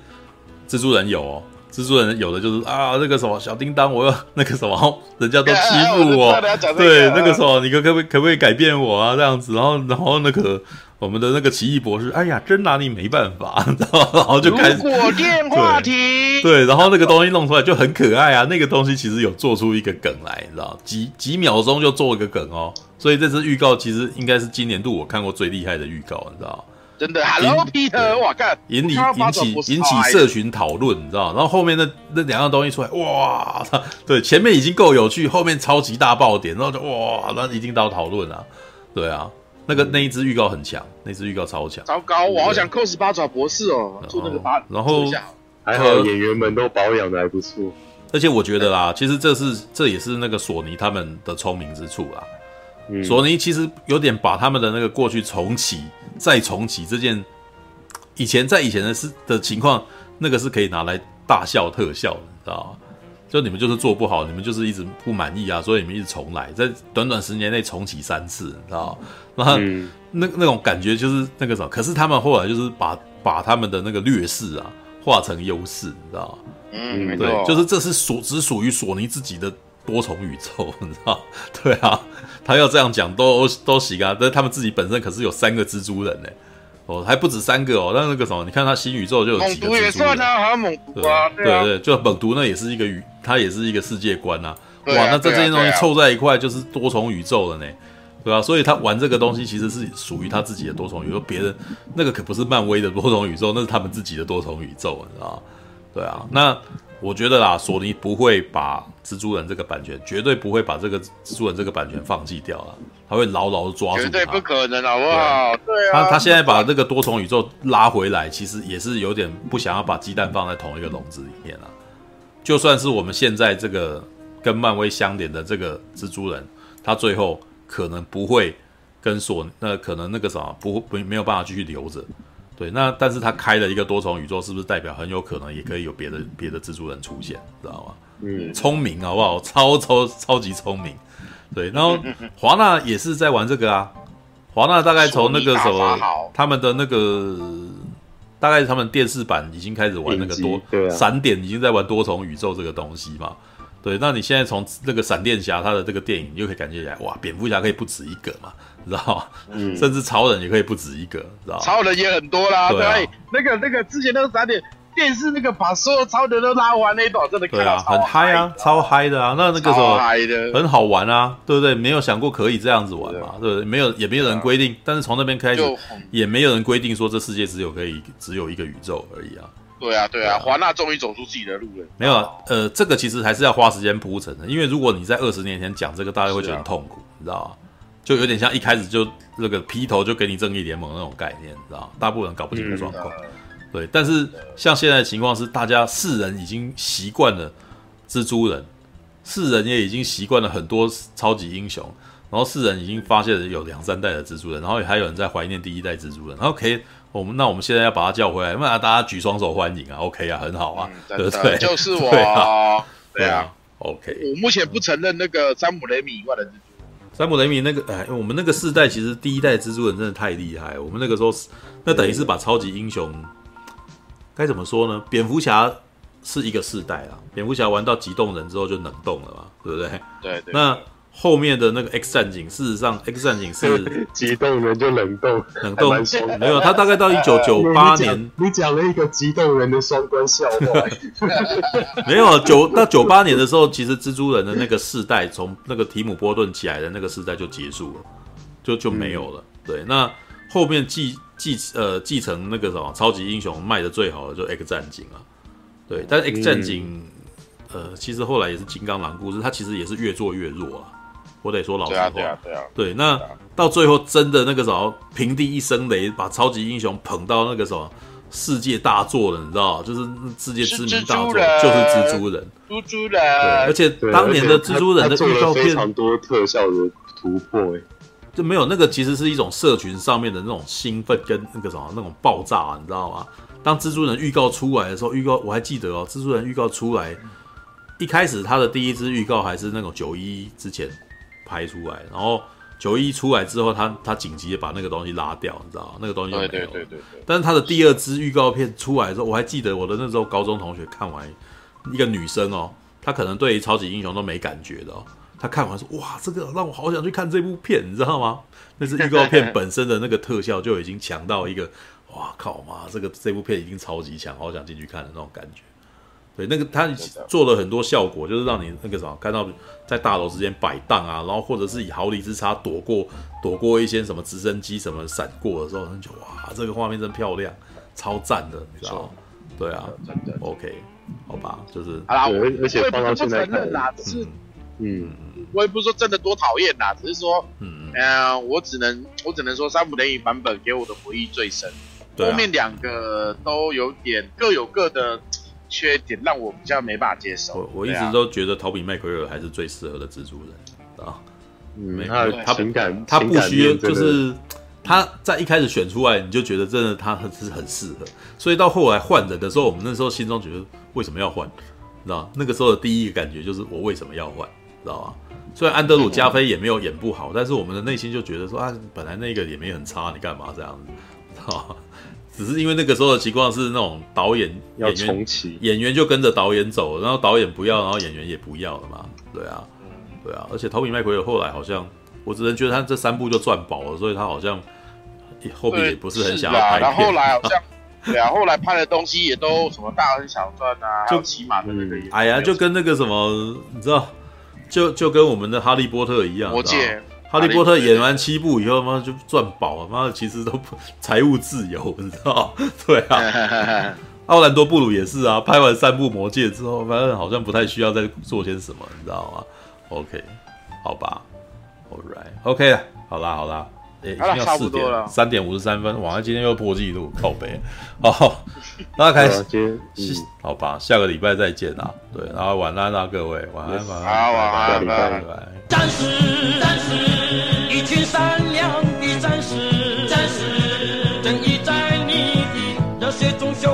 蜘蛛人有哦，蜘蛛人有的就是啊，那个什么小叮当，我要 *laughs* 那个什么，人家都欺负我，对，那个什么，你可可不可不可以改变我啊？这样子，然后然后那个。我们的那个奇异博士，哎呀，真拿你没办法，你知道吗？然后就开始。如果电话亭。对，然后那个东西弄出来就很可爱啊，那个东西其实有做出一个梗来，你知道几几秒钟就做一个梗哦，所以这次预告其实应该是今年度我看过最厉害的预告，你知道真的，Hello Peter，哇，看引起引起引起社群讨论，你知道？然后后面那那两样东西出来，哇，对，前面已经够有趣，后面超级大爆点，然后就哇，那一定到讨论了，对啊。那个那一支预告很强，那支预告超强。糟糕，我好想 cos 八爪博士哦，做那个八，然后还好演员们都保养的还不错。而且我觉得啦，其实这是这也是那个索尼他们的聪明之处啦。嗯、索尼其实有点把他们的那个过去重启再重启这件，以前在以前的是的情况，那个是可以拿来大笑特效的，你知道吗？就你们就是做不好，你们就是一直不满意啊，所以你们一直重来，在短短十年内重启三次，你知道吗？然后、嗯、那那种感觉就是那个什么，可是他们后来就是把把他们的那个劣势啊化成优势，你知道吗？嗯，对，就是这是属只属于索尼自己的多重宇宙，*laughs* 你知道？对啊，他要这样讲都都行啊，但他们自己本身可是有三个蜘蛛人呢。哦，还不止三个哦，但那个什么，你看他新宇宙就有几个蜘蛛人。猛毒也算啊，还有猛毒啊，对对，对，就猛毒那也是一个宇，它也是一个世界观啊。哇，那这这些东西凑在一块就是多重宇宙了呢，对吧、啊？所以他玩这个东西其实是属于他自己的多重宇宙，别人那个可不是漫威的多重宇宙，那是他们自己的多重宇宙，你知道吗？对啊，那我觉得啦，索尼不会把蜘蛛人这个版权，绝对不会把这个蜘蛛人这个版权放弃掉了。他会牢牢的抓住，绝对不可能，好不好？对，对啊，他他现在把这个多重宇宙拉回来，其实也是有点不想要把鸡蛋放在同一个笼子里面了。就算是我们现在这个跟漫威相连的这个蜘蛛人，他最后可能不会跟索，那可能那个什么不不没有办法继续留着。对，那但是他开了一个多重宇宙，是不是代表很有可能也可以有别的别的蜘蛛人出现？知道吗？嗯，聪明好不好？超超超级聪明。对，然后 *laughs* 华纳也是在玩这个啊。华纳大概从那个什么，他们的那个大概他们电视版已经开始玩那个多闪点，已经在玩多重宇宙这个东西嘛。对，那你现在从那个闪电侠他的这个电影，你就可以感觉起来，哇，蝙蝠侠可以不止一个嘛，你知道吗？嗯，甚至超人也可以不止一个，知道吗？超人也很多啦，对，那个那个之前那个闪电。电视那个把所有超人都拉完那一段，真的对啊，很嗨啊，超嗨的啊！那那个时候很好玩啊，对不对？没有想过可以这样子玩嘛，对不对？没有，也没有人规定，但是从那边开始，也没有人规定说这世界只有可以只有一个宇宙而已啊。对啊，对啊，华纳终于走出自己的路了。没有，呃，这个其实还是要花时间铺陈的，因为如果你在二十年前讲这个，大家会觉得很痛苦，你知道吗？就有点像一开始就那个劈头就给你正义联盟那种概念，你知道吗？大部分人搞不清楚状况。对，但是像现在的情况是，大家世人已经习惯了蜘蛛人，世人也已经习惯了很多超级英雄，然后世人已经发现了有两三代的蜘蛛人，然后也还有人在怀念第一代蜘蛛人。然后 OK，我们那我们现在要把他叫回来，那大家举双手欢迎啊，OK 啊，很好啊，嗯、对不对？就是我，对啊，对啊，OK。我目前不承认那个山姆雷米以外的蜘蛛人。山姆雷米那个，哎，我们那个世代其实第一代蜘蛛人真的太厉害，我们那个时候那等于是把超级英雄。该怎么说呢？蝙蝠侠是一个世代啊，蝙蝠侠玩到极冻人之后就冷冻了嘛，对不对？对对。那后面的那个 X 战警，事实上 X 战警是 *laughs* 极冻人就冷冻，冷冻没有，他大概到一九九八年。*laughs* 你讲了一个极冻人的双关笑话。*laughs* 没有九到九八年的时候，其实蜘蛛人的那个世代，从那个提姆波顿起来的那个世代就结束了，就就没有了。嗯、对，那后面继。继呃继承那个什么超级英雄卖的最好的就 X 战警啊，对，但是 X 战警、嗯、呃其实后来也是金刚狼故事，它其实也是越做越弱啊，我得说老实话，对啊对啊，对，那到最后真的那个什么平地一声雷，把超级英雄捧到那个什么世界大作了，你知道就是世界知名大作就是蜘蛛人，蜘蛛人，对，而且当年的蜘蛛人的预告片非常多特效的突破诶。就没有那个，其实是一种社群上面的那种兴奋跟那个什么那种爆炸啊，你知道吗？当蜘蛛人预告出来的时候，预告我还记得哦，蜘蛛人预告出来，一开始他的第一支预告还是那种九一之前拍出来，然后九一出来之后他，他他紧急的把那个东西拉掉，你知道吗？那个东西就没有了。对对对对对。但是他的第二支预告片出来的时候，我还记得我的那时候高中同学看完，一个女生哦，她可能对超级英雄都没感觉的哦。他看完说：“哇，这个让我好想去看这部片，你知道吗？那是预告片本身的那个特效就已经强到一个，*laughs* 哇靠妈，这个这部片已经超级强，好想进去看的那种感觉。对，那个他做了很多效果，就是让你那个什么看到在大楼之间摆荡啊，然后或者是以毫厘之差躲过躲过一些什么直升机什么闪过的时候，你就哇，这个画面真漂亮，超赞的，你知道吗？对啊，OK，好吧，就是啊，我而且放到现在看，是嗯。”我也不是说真的多讨厌呐，只是说，嗯，呃，我只能我只能说，山姆雷米版本给我的回忆最深，对啊，后面两个都有点各有各的缺点让我比较没办法接受。我我一直都觉得陶比麦奎尔还是最适合的蜘蛛人啊。嗯，他他情感他不需要，就是他在一开始选出来你就觉得真的他是很适合，所以到后来换人的时候，我们那时候心中觉得为什么要换？知道那个时候的第一个感觉就是我为什么要换？知道吧？虽然安德鲁加菲也没有演不好，但是我们的内心就觉得说啊，本来那个也没很差，你干嘛这样子？啊，*laughs* 只是因为那个时候的情况是那种导演演员演员就跟着导演走，然后导演不要，然后演员也不要了嘛。对啊，对啊，而且陶比麦奎尔后来好像，我只能觉得他这三部就赚饱了，所以他好像后面也不是很想要拍片。然后后来好像。*laughs* 对啊，后来拍的东西也都什么大亨小传啊，就起码的那个也。哎呀，就跟那个什么，你知道，就就跟我们的哈利波特一样。魔戒。哈利波特演完七部以后，妈就赚饱了，妈的，其实都不 *laughs* 财务自由，你知道？*laughs* 对啊。*laughs* 奥兰多布鲁也是啊，拍完三部魔戒之后，反正好像不太需要再做些什么，你知道吗？OK，好吧，All right，OK，好啦，好啦。已经要四点了。三点五十三分晚上今天又破纪录靠北。好那开始好吧下个礼拜再见啦对然后晚安啦各位晚安晚安拜拜拜拜拜士，战士一群善良的战士战士正义在你的热血中雄